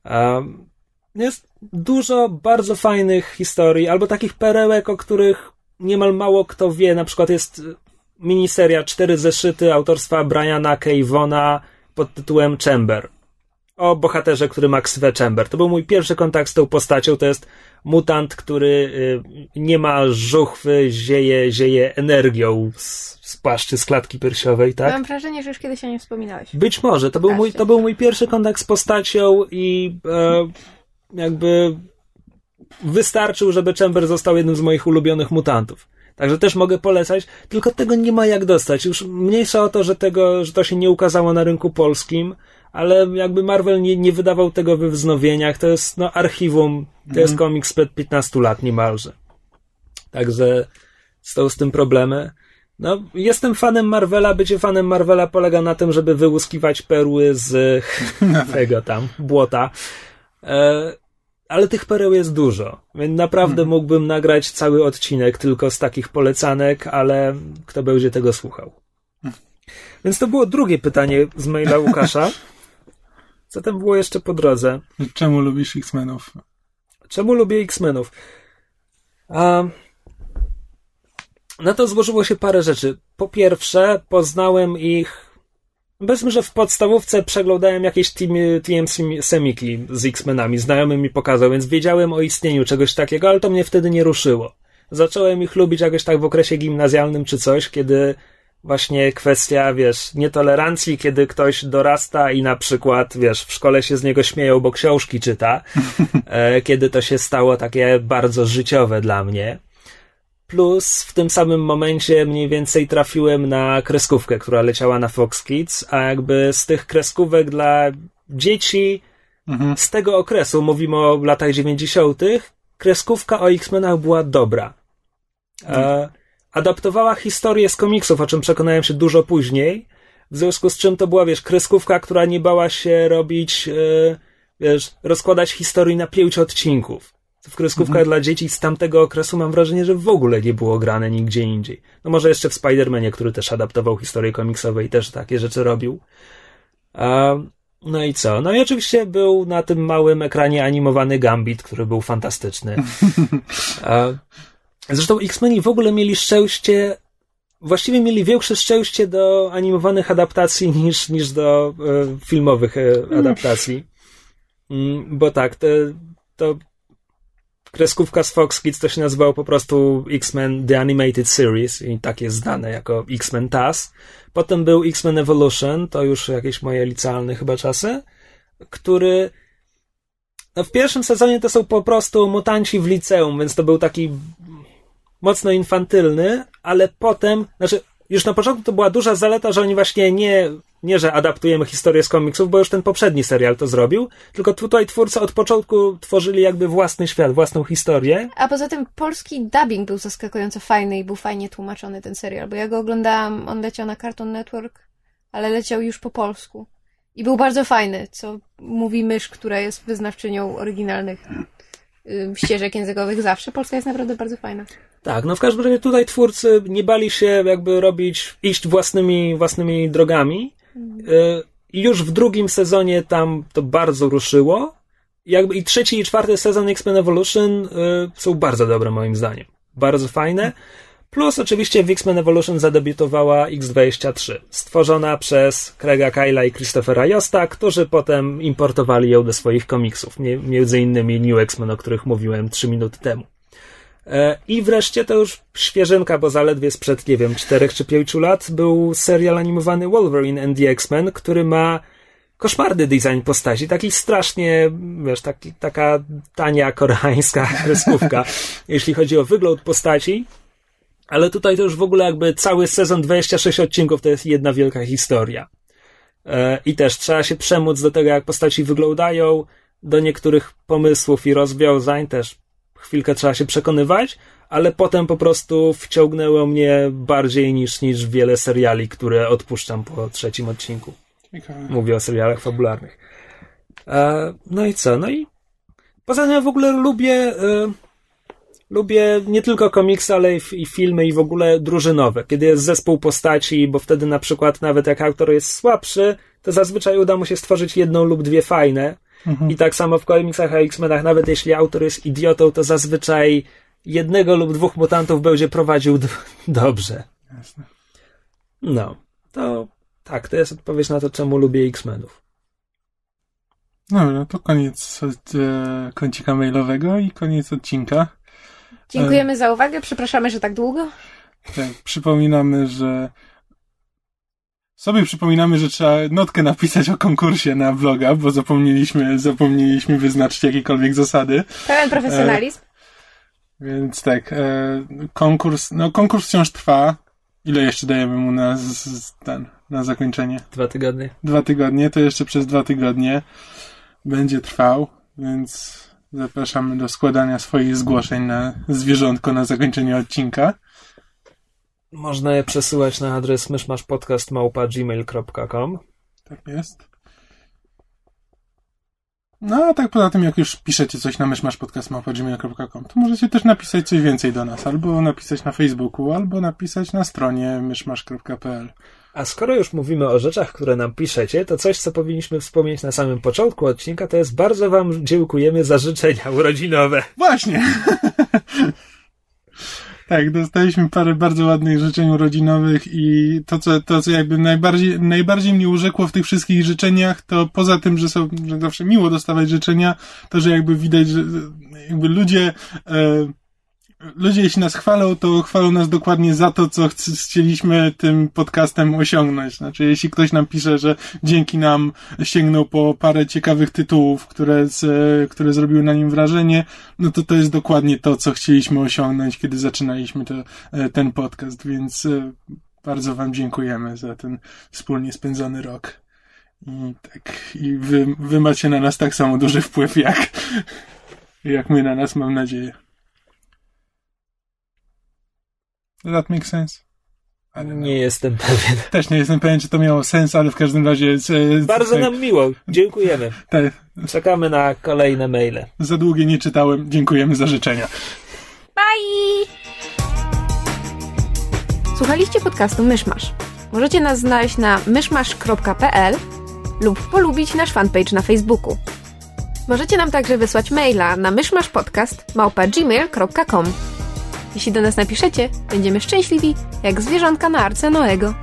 Um, jest dużo bardzo fajnych historii, albo takich perełek, o których niemal mało kto wie. Na przykład jest miniseria Cztery zeszyty autorstwa Briana K. Vona pod tytułem Chamber. O bohaterze, który ma ksywę Chamber. To był mój pierwszy kontakt z tą postacią. To jest mutant, który y, nie ma żuchwy, zieje, zieje energią z, z płaszczy, z klatki piersiowej, tak? Mam wrażenie, że już kiedyś o nim wspominałeś. Być może. To był, mój, to był mój pierwszy kontakt z postacią i e, jakby wystarczył, żeby Chamber został jednym z moich ulubionych mutantów. Także też mogę polecać, tylko tego nie ma jak dostać. Już mniejsza o to, że, tego, że to się nie ukazało na rynku polskim, ale jakby Marvel nie, nie wydawał tego we wznowieniach. To jest no, archiwum, to jest komiks sprzed 15 lat niemalże. Także są z tym problemy. No, jestem fanem Marvela. Bycie fanem Marvela polega na tym, żeby wyłuskiwać perły z *laughs* tego tam, błota. E, ale tych pereł jest dużo. Więc naprawdę mógłbym nagrać cały odcinek tylko z takich polecanek, ale kto będzie tego słuchał. Więc to było drugie pytanie z maila Łukasza. *laughs* Co tam było jeszcze po drodze? Czemu lubisz X-Menów? Czemu lubię X-Menów? A... Na to złożyło się parę rzeczy. Po pierwsze, poznałem ich. Powiedzmy, że w podstawówce przeglądałem jakieś team, TM Semiki z X-Menami. Znajomy mi pokazał, więc wiedziałem o istnieniu czegoś takiego, ale to mnie wtedy nie ruszyło. Zacząłem ich lubić jakoś tak w okresie gimnazjalnym czy coś, kiedy właśnie kwestia, wiesz, nietolerancji, kiedy ktoś dorasta i na przykład, wiesz, w szkole się z niego śmieją, bo książki czyta, *laughs* e, kiedy to się stało takie bardzo życiowe dla mnie. Plus w tym samym momencie mniej więcej trafiłem na kreskówkę, która leciała na Fox Kids, a jakby z tych kreskówek dla dzieci Mhm. z tego okresu, mówimy o latach 90., kreskówka o X-Menach była dobra. E, adaptowała historię z komiksów, o czym przekonałem się dużo później, w związku z czym to była, wiesz, kreskówka, która nie bała się robić, e, wiesz, rozkładać historii na pięć odcinków. W kreskówkach dla dzieci z tamtego okresu mam wrażenie, że w ogóle nie było grane nigdzie indziej. No może jeszcze w Spider-Manie, który też adaptował historie komiksowe i też takie rzeczy robił. A, no i co? No i oczywiście był na tym małym ekranie animowany Gambit, który był fantastyczny. *laughs* A, zresztą X-Meni w ogóle mieli szczęście, właściwie mieli większe szczęście do animowanych adaptacji *laughs* niż, niż do e, filmowych e, adaptacji. Mm, bo tak, te, to kreskówka z Fox Kids to się nazywało po prostu X-Men The Animated Series i tak jest znane jako X-Men TAS. Potem był X-Men Evolution, to już jakieś moje licealne chyba czasy, który no w pierwszym sezonie to są po prostu mutanci w liceum, więc to był taki mocno infantylny, ale potem, znaczy już na początku to była duża zaleta, że oni właśnie nie, nie że adaptujemy historię z komiksów, bo już ten poprzedni serial to zrobił, tylko tutaj twórcy od początku tworzyli jakby własny świat, własną historię. A poza tym polski dubbing był zaskakująco fajny i był fajnie tłumaczony ten serial, bo ja go oglądałam, on leciał na Cartoon Network, ale leciał już po polsku. I był bardzo fajny, co mówi mysz, która jest wyznawczynią oryginalnych ścieżek językowych zawsze. Polska jest naprawdę bardzo fajna. Tak, no w każdym razie tutaj twórcy nie bali się jakby robić, iść własnymi, własnymi drogami. Y, I już w drugim sezonie tam to bardzo ruszyło. Jakby i trzeci i czwarty sezon X-Men Evolution y, są bardzo dobre moim zdaniem. Bardzo fajne. Plus oczywiście w X-Men Evolution zadebiutowała X23, stworzona przez Craiga Kyla i Christophera Josta, którzy potem importowali ją do swoich komiksów, między innymi New X-Men, o których mówiłem trzy minuty temu. E, I wreszcie to już świeżynka, bo zaledwie sprzed, nie wiem, czterech czy pięciu lat był serial animowany Wolverine and the X-Men, który ma koszmarny design postaci, taki strasznie, wiesz, taki, taka tania koreańska *laughs* kreskówka, jeśli chodzi o wygląd postaci. Ale tutaj to już w ogóle jakby cały sezon 26 odcinków to jest jedna wielka historia. E, I też trzeba się przemóc do tego, jak postaci wyglądają, do niektórych pomysłów i rozwiązań też chwilkę trzeba się przekonywać, ale potem po prostu wciągnęło mnie bardziej niż, niż wiele seriali, które odpuszczam po trzecim odcinku. Ciekawe. Mówię o serialach fabularnych. E, no i co? No i poza tym ja w ogóle lubię e, lubię nie tylko komiksy, ale i, i filmy i w ogóle drużynowe. Kiedy jest zespół postaci, bo wtedy na przykład nawet jak autor jest słabszy, to zazwyczaj uda mu się stworzyć jedną lub dwie fajne. I tak samo w komiksach a X-Menach, nawet jeśli autor jest idiotą, to zazwyczaj jednego lub dwóch mutantów będzie prowadził d- *laughs* dobrze. Jasne. No, to tak, to jest odpowiedź na to, czemu lubię X-Menów. Dobra, to koniec od, e, kącika mailowego i koniec odcinka. Dziękujemy za uwagę, przepraszamy, że tak długo. Tak, przypominamy, że sobie przypominamy, że trzeba notkę napisać o konkursie na vloga, bo zapomnieliśmy, zapomnieliśmy wyznaczyć jakiekolwiek zasady. Pełen profesjonalizm. Więc tak, e, konkurs, no konkurs wciąż trwa. Ile jeszcze dajemy mu na, z, z, ten, na zakończenie? Dwa tygodnie. Dwa tygodnie, to jeszcze przez dwa tygodnie będzie trwał, więc zapraszamy do składania swoich zgłoszeń na zwierzątko na zakończenie odcinka. Można je przesyłać na adres myszmaszpodcast.gmail.com Tak jest. No, a tak poza tym, jak już piszecie coś na myszmaszpodcast.gmail.com, to możecie też napisać coś więcej do nas, albo napisać na Facebooku, albo napisać na stronie myszmasz.pl. A skoro już mówimy o rzeczach, które nam piszecie, to coś, co powinniśmy wspomnieć na samym początku odcinka, to jest bardzo Wam dziękujemy za życzenia urodzinowe. Właśnie! *laughs* tak, dostaliśmy parę bardzo ładnych życzeń urodzinowych i to, co, to, co jakby najbardziej, najbardziej mnie urzekło w tych wszystkich życzeniach, to poza tym, że są, że zawsze miło dostawać życzenia, to, że jakby widać, że jakby ludzie, e, ludzie jeśli nas chwalą, to chwalą nas dokładnie za to, co chc- chcieliśmy tym podcastem osiągnąć. Znaczy, jeśli ktoś nam pisze, że dzięki nam sięgnął po parę ciekawych tytułów, które, z, które zrobiły na nim wrażenie, no to to jest dokładnie to, co chcieliśmy osiągnąć, kiedy zaczynaliśmy to, e, ten podcast, więc e, bardzo Wam dziękujemy za ten wspólnie spędzony rok. I tak, i wy, wy macie na nas tak samo duży wpływ, jak, jak my na nas, mam nadzieję. Does that make sense? Nie jestem pewien. *laughs* Też nie jestem pewien, czy to miało sens, ale w każdym razie. e, Bardzo tak, nam miło. Dziękujemy. *laughs* te, Czekamy na kolejne maile. za długie nie czytałem. Dziękujemy za życzenia. Bye! Słuchaliście podcastu Myszmasz. Możecie nas znaleźć na myszmasz.pl lub polubić nasz fanpage na Facebooku. Możecie nam także wysłać maila na myszmaszpodcast.gmail.com Jeśli do nas napiszecie, będziemy szczęśliwi jak zwierzątka na arce Noego.